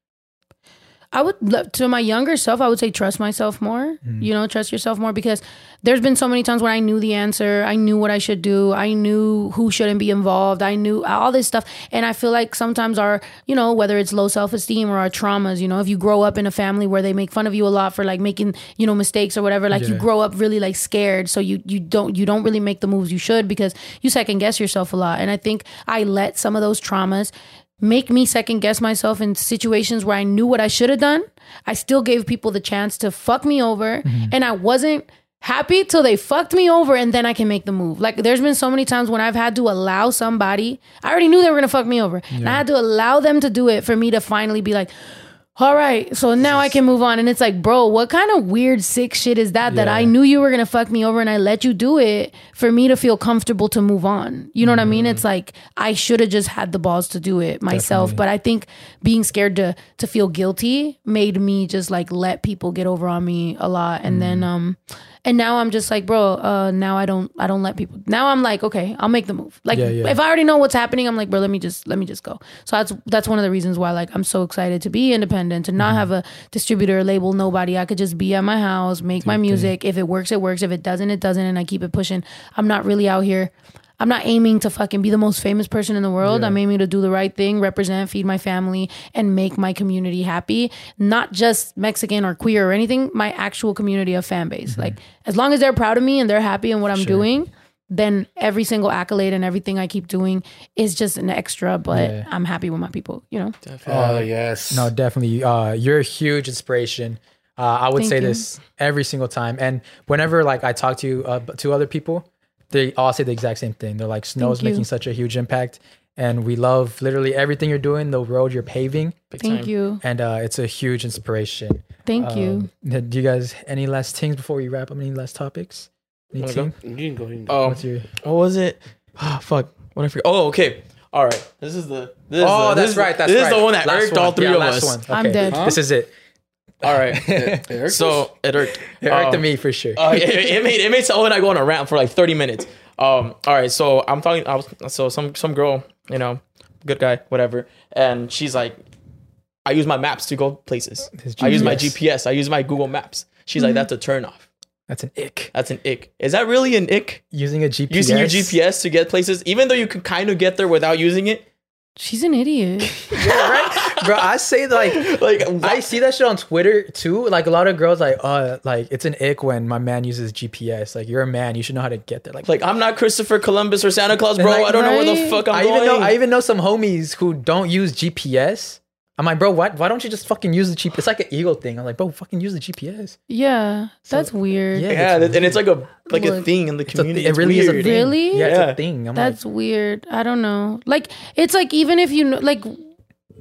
I would love to my younger self, I would say trust myself more. Mm. You know, trust yourself more because there's been so many times when I knew the answer, I knew what I should do, I knew who shouldn't be involved, I knew all this stuff, and I feel like sometimes our, you know, whether it's low self esteem or our traumas, you know, if you grow up in a family where they make fun of you a lot for like making, you know, mistakes or whatever, like you grow up really like scared, so you you don't you don't really make the moves you should because you second guess yourself a lot, and I think I let some of those traumas make me second guess myself in situations where I knew what I should have done. I still gave people the chance to fuck me over mm-hmm. and I wasn't happy till they fucked me over and then I can make the move. Like there's been so many times when I've had to allow somebody, I already knew they were going to fuck me over. And I had to allow them to do it for me to finally be like all right, so now I can move on. And it's like, bro, what kind of weird, sick shit is that? That Yeah. I knew you were gonna fuck me over and I let you do it for me to feel comfortable to move on. You know what I mean? It's like I should have just had the balls to do it myself. Definitely. But I think being scared to to feel guilty made me just like let people get over on me a lot. And then um and now I'm just like, bro, uh now I don't I don't let people now I'm like, okay, I'll make the move. Like Yeah, yeah. if I already know what's happening, I'm like, bro, let me just let me just go. So that's that's one of the reasons why like I'm so excited to be independent, to not have a distributor label, nobody. I could just be at my house, make my music. If it works, it works. If it doesn't, it doesn't, and I keep it pushing. I'm not really out here. I'm not aiming to fucking be the most famous person in the world. Yeah. I'm aiming to do the right thing, represent, feed my family, and make my community happy. Not just Mexican or queer or anything, my actual community of fan base. Mm-hmm. Like as long as they're proud of me and they're happy in what I'm doing, then every single accolade and everything I keep doing is just an extra, but Yeah. I'm happy with my people, you know? Definitely. Oh yes. No, definitely. Uh, you're a huge inspiration. Uh, I would Thank say you. this every single time, and whenever like I talk to uh, to other people, they all say the exact same thing. They're like, "Snow's Thank you. making such a huge impact, and we love literally everything you're doing, the road you're paving, Big Thank time. you. and uh, it's a huge inspiration." Thank you. Um, do you guys any last things before we wrap up? Any last topics? Any Wanna go? team? You can go. You can go. Um, What's your? what was it? Ah, fuck. What I forget? Oh, okay. All right. This is the. This is Oh, the, that's this is- right. That's this right. is the one that Last irked all three Yeah, of last us. One. I'm dead. Huh? This is it. All right. [LAUGHS] Eric? so it irked. It irked Um, me for sure. uh, it, it made it made Saul and I go on a rant for like 30 minutes. Um, all right, so I'm talking. I was so some some girl, you know, good guy, whatever, and she's like, I use my maps to go places. I use my GPS. GPS. I use my Google Maps. She's like, that's a turn off. That's an ick. That's an ick. Is that really an ick? Using a GPS. Using your GPS to get places, even though you can kind of get there without using it. She's an idiot. [LAUGHS] bro. I say like Like, I see that shit on Twitter too. Like a lot of girls, like, uh, like it's an ick when my man uses GPS. Like you're a man, you should know how to get there. Like, like I'm not Christopher Columbus or Santa Claus, bro. like, I don't know where the fuck I'm I going. even know, I even know some homies who don't use GPS. I'm like, bro, why, why don't you just fucking use the GPS? It's like an ego thing. I'm like, bro, fucking use the GPS. Yeah, that's weird. Yeah, yeah, it's and it's like a like a thing in the It's a community. thi- it It's really is a thing. Really? Yeah, it's a thing. I'm That's like, weird. I don't know. Like it's like even if you know, like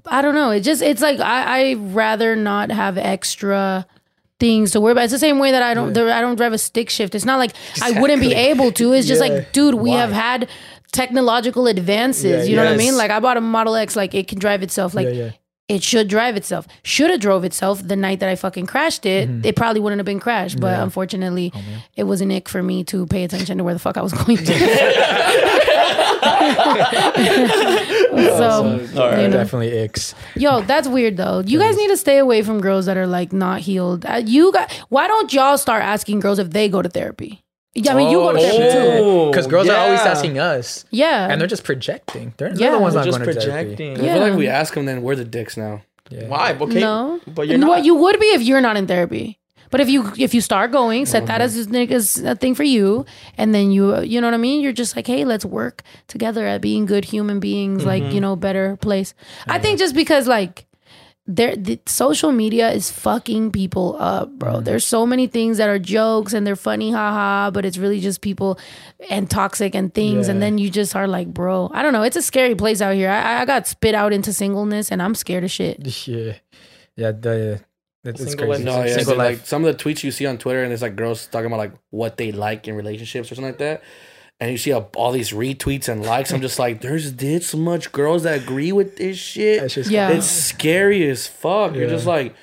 I don't know. It just it's like I I rather not have extra things to worry about. It's the same way that I don't there, I don't drive a stick shift. It's not like I wouldn't be able to. It's just Yeah. like, dude, we Why? have had technological advances. Yeah, you know what I mean? Like I bought a Model X, like it can drive itself. Like yeah, yeah. It should drive itself. Should have drove itself the night that I fucking crashed it. It probably wouldn't have been crashed. But Mm-hmm. Yeah. Oh, unfortunately, it was an ick for me to pay attention to where the fuck I was going to. [LAUGHS] [LAUGHS] so, right. you know. Definitely icks. yo, that's weird though. You guys need to stay away from girls that are like not healed. Uh, you got. Why don't y'all start asking girls if they go to therapy? Yeah, I mean, you go to Oh, therapy shit. too. Because girls are always yeah. asking us, Yeah, and they're just projecting. They're, Yeah. they're the ones They're not just going to therapy. projecting. I Yeah. feel like we ask them, then we're the dicks now. Yeah. Why? Okay. no, But you're And not. What you would be if you're not in therapy. But if you if you start going, set that as, as a thing for you, and then you you know what I mean. You're just like, hey, let's work together at being good human beings, like Mm-hmm. you know, better place. I think just because like there the social media is fucking people up, bro. Mm-hmm. There's so many things that are jokes and they're funny, haha, but it's really just people and toxic and things. And then you just are like, bro, I don't know. It's a scary place out here. I, I got spit out into singleness, and I'm scared of shit. [LAUGHS] Yeah, yeah. The it's, it's Single crazy. No, yeah, Single dude, life. like some of the tweets you see on Twitter, and it's like girls talking about like what they like in relationships or something like that. And you see all these retweets and likes. I'm just like, there's this much girls that agree with this shit. That's just Yeah. It's scary as fuck. You're just like,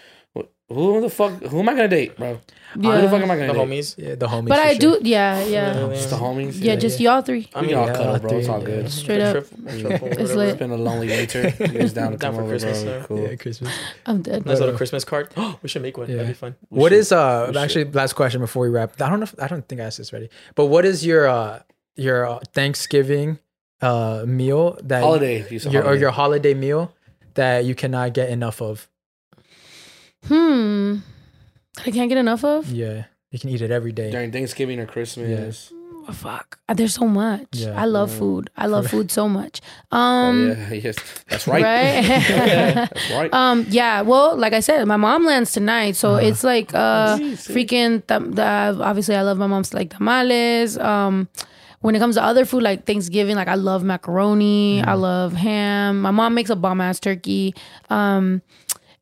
who the fuck? Who am I gonna date, bro? Who the fuck am I gonna date? The homies. yeah, the homies. But I sure. do, yeah, yeah. Just the homies. Yeah, just y'all three. I we mean, can all yeah, cuddle, bro. It's all three, good. Straight up. Triple, triple, It's lit. It's been a lonely winter. [LAUGHS] You guys down to Down come for over, Christmas, bro? Cool. Yeah, Christmas. I'm dead. Nice But, little Christmas card. [GASPS] [GASPS] we should make one. Yeah. That'd be fun. What should. is uh We actually last question before we wrap? I don't know. If, I don't think I asked this already. But what is your uh your uh, Thanksgiving uh meal that Holiday. if you said your, or your holiday meal that you cannot get enough of? Hmm. I can't get enough of. Yeah, you can eat it every day. during Thanksgiving or Christmas. Oh, fuck. Uh, There's so much. Yeah. I love Mm. food. I love [LAUGHS] food so much. Oh, Um. yeah, [LAUGHS] yes, that's right. Right. [LAUGHS] That's right. Um, yeah, well, like I said, my mom lands tonight, so Uh-huh. it's like uh See, see. freaking tam- the, obviously I love my mom's like tamales. Um when it comes to other food like Thanksgiving, like I love macaroni, Mm-hmm. I love ham. My mom makes a bomb ass turkey. Um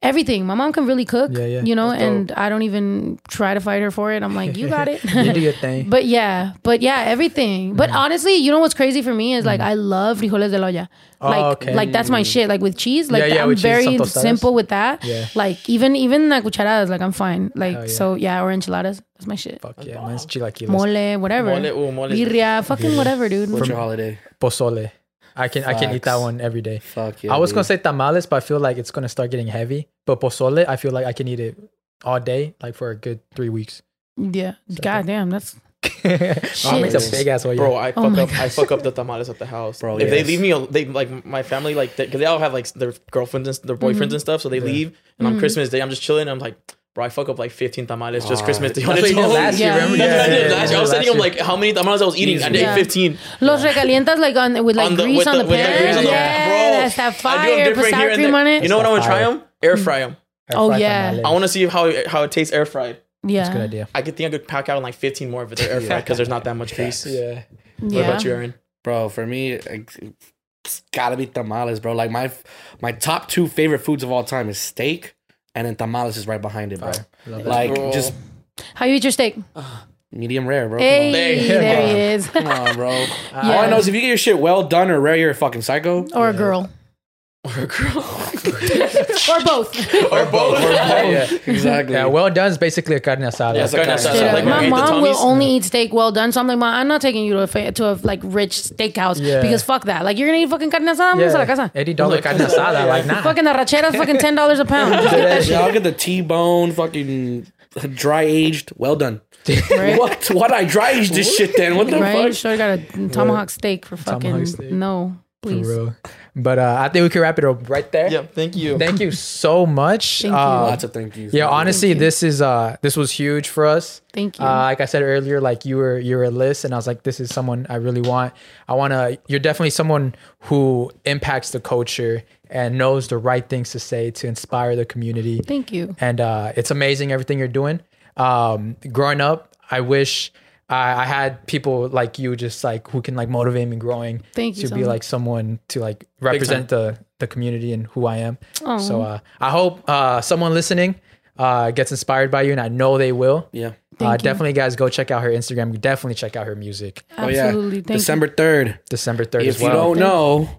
everything. My mom can really cook, Yeah, yeah. you know, and I don't even try to fight her for it. I'm like, you got it. [LAUGHS] you do your thing. [LAUGHS] But yeah, but yeah, everything. But mm. honestly, you know what's crazy for me is like mm. I love frijoles de la olla. Oh, Like, okay. like that's my shit. Like with cheese, like Yeah, yeah, I'm with cheese, very simple with that. Yeah. Like even even like cucharadas, like I'm fine. Like Hell yeah. so yeah, or enchiladas. That's my shit. Fuck yeah, mine's chilaquiles. Mole, whatever. Mole, ooh, mole is- Birria, fucking whatever, dude. What's your holiday? Pozole. I can I can eat that one every day. Fuck yeah. I was dude. gonna say tamales, but I feel like it's gonna start getting heavy. But pozole, I feel like I can eat it all day, like for a good three weeks. Yeah. God damn, that's [LAUGHS] oh, makes a big ass one. Bro, I oh fuck Oh my up. I fuck up the tamales at the house. Bro, if they leave me, al- they like my family, like because they all have like their girlfriends and their boyfriends mm-hmm. and stuff. So they leave, and on mm-hmm. Christmas Day, I'm just chilling. I'm like, bro, I fuck up like 15 tamales just Christmas Day. On its own. last year. Yeah. Remember? That's what I did last year. I was last thinking, I'm like, how many tamales I was eating? I did Yeah. 15. Los recalientas like on with like On the- grease with on the- the, pan. grease on the- yeah, Bro, that's that I do them fire. Put different sour here cream on it. You know what I want to try them? Air fry them. Oh, yeah. I want to see how it, how it tastes air fried. yeah, that's a Good idea. I could think I could pack out like 15 more if it's air fried because there's not that much grease. Yeah. What about you, Aaron? Bro, for me, it's gotta be tamales, bro. Like my my top two favorite foods of all time is steak, and then tamales is right behind it, bro. Love. Like Bro. just How you eat your steak? medium rare, bro. Hey, Hey. there he is. Come on, Come on, bro. [LAUGHS] All I know is if you get your shit well done or rare, you're a fucking psycho. or a girl, Or a girl. [LAUGHS] [LAUGHS] [LAUGHS] or both. or both. or [LAUGHS] yeah. [LAUGHS] Exactly. Yeah, well done is basically a carne asada. Yeah, it's Carne carne asada. asada. Like my when we ate the mom will only eat steak well done, so I'm like, Mom, I'm not taking you to a fa- to a like rich steakhouse Yeah. because fuck that. Like you're gonna eat fucking carne asada, vamos a la casa. Eighty dollar Like, carne asada, like nah. Fucking arrachera is fucking ten dollars a pound. Just get. Yeah, I'll get the T-bone, fucking dry aged, well done. Right? What? What? I dry aged this shit then? What the Right? fuck? Sure got a tomahawk steak for fucking steak. no, For please. real. But uh, I think we can wrap it up right there. Yeah, thank you. Thank you so much. Thank you. Uh, Lots of thank yous. yeah, honestly, you. this is uh this was huge for us. Thank you. Uh, like I said earlier, like you were you were a list, and I was like, this is someone I really want. I want to. You're definitely someone who impacts the culture and knows the right things to say to inspire the community. Thank you. and uh, it's amazing everything you're doing. Um, growing up, I wish I, I had people like you, just like who can like motivate me growing. Thank you to so be much. like someone to like represent the the community and who I am. Aw. So uh, I hope uh, someone listening uh, gets inspired by you, and I know they will. Yeah. Uh, you. definitely, guys, go check out her Instagram. Definitely check out her music. Oh yeah. Absolutely. Thank December third. December third If as you don't know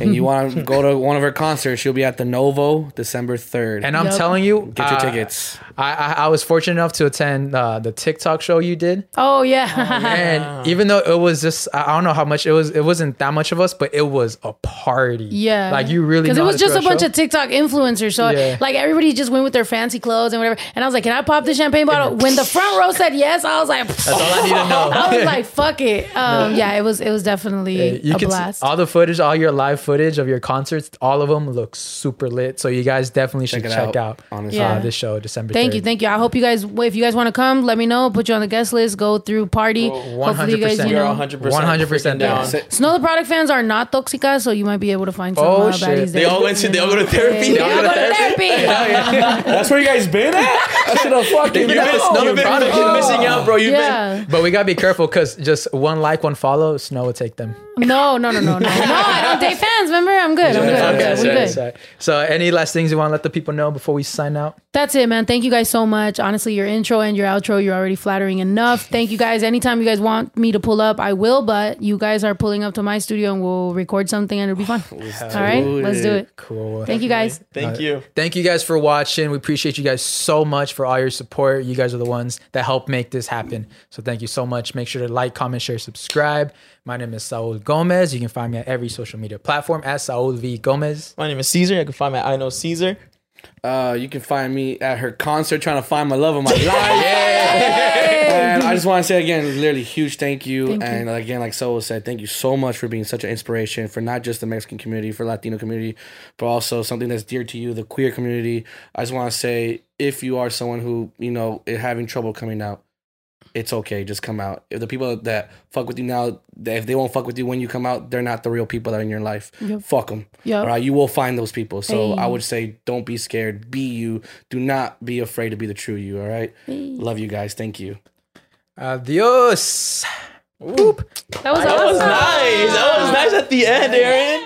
and you want to [LAUGHS] go to one of her concerts, she'll be at the Novo December third. and I'm Yep. telling you, Get your uh, tickets. I, I I was fortunate enough to attend uh, the TikTok show you did. Oh yeah. [LAUGHS] and even though it was just I I don't know how much it was it wasn't that much of us but it was a party Yeah, like you really because it know how was to just throw a bunch show. of TikTok influencers. So Yeah. like everybody just went with their fancy clothes and whatever. And I was like, "Can I pop the champagne bottle?" When the front row said yes, I was like, that's all I need to [LAUGHS] know I was like, "Fuck it." Um, yeah, it was it was definitely you a can see blast. all the footage all your live footage of your concerts all of them look super lit so you guys definitely should Check it check out, out, honestly. uh, this show December Thank 3rd. you, thank you. I hope you guys, if you guys want to come, let me know. Put you on the guest list. Go through party. Hopefully, you guys, 100%. you You're know. 100% 100% down. down. Snow the product fans are not toxica, so you might be able to find some Oh, uh, shit. baddies They all went to- they all know? go to therapy? They They all all go go to to therapy. [LAUGHS] That's where you guys been at? I should have fucking You've been the known. Snow You've been product. fucking missing out, bro. You've been. Yeah. but we gotta be careful because just one like one follow Snow will take them No, no, no, no, no. No, I don't date fans. Remember, I'm good. I'm good. I'm Okay, good. Sorry, good. sorry. so any last things you want to let the people know before we sign out That's it, man. Thank you guys so much. Honestly, your intro and your outro, you're already flattering enough. Thank you guys. Anytime you guys want me to pull up, I will. But you guys are pulling up to my studio and we'll record something and it'll be fun. [LAUGHS] All right, let's do it. cool Thank you guys. Thank you. Thank you guys for watching. We appreciate you guys so much for all your support. You guys are the ones that help make this happen. So thank you so much. Make sure to like, comment, share, subscribe. My name is Saul Gomez. You can find me at every social media platform at Saul V Gomez. My name is Cesar. You can find me at I know Cesar. Uh, you can find me at her concert trying to find my love of my [LAUGHS] life. And I just want to say again, literally huge thank you. Thank you. and again, like Solo said, thank you so much for being such an inspiration for not just the Mexican community, for Latino community, but also something that's dear to you, the queer community. I just want to say, if you are someone who you know is having trouble coming out, it's okay. Just come out. If the people that fuck with you now, if they won't fuck with you when you come out, they're not the real people that are in your life. Yep. Fuck them. Yep. All right, you will find those people. So Hey. I would say, don't be scared. Be you. Do not be afraid to be the true you. All right. Love you guys. Thank you. Adios. That was That was nice. That was nice at the end, Aaron.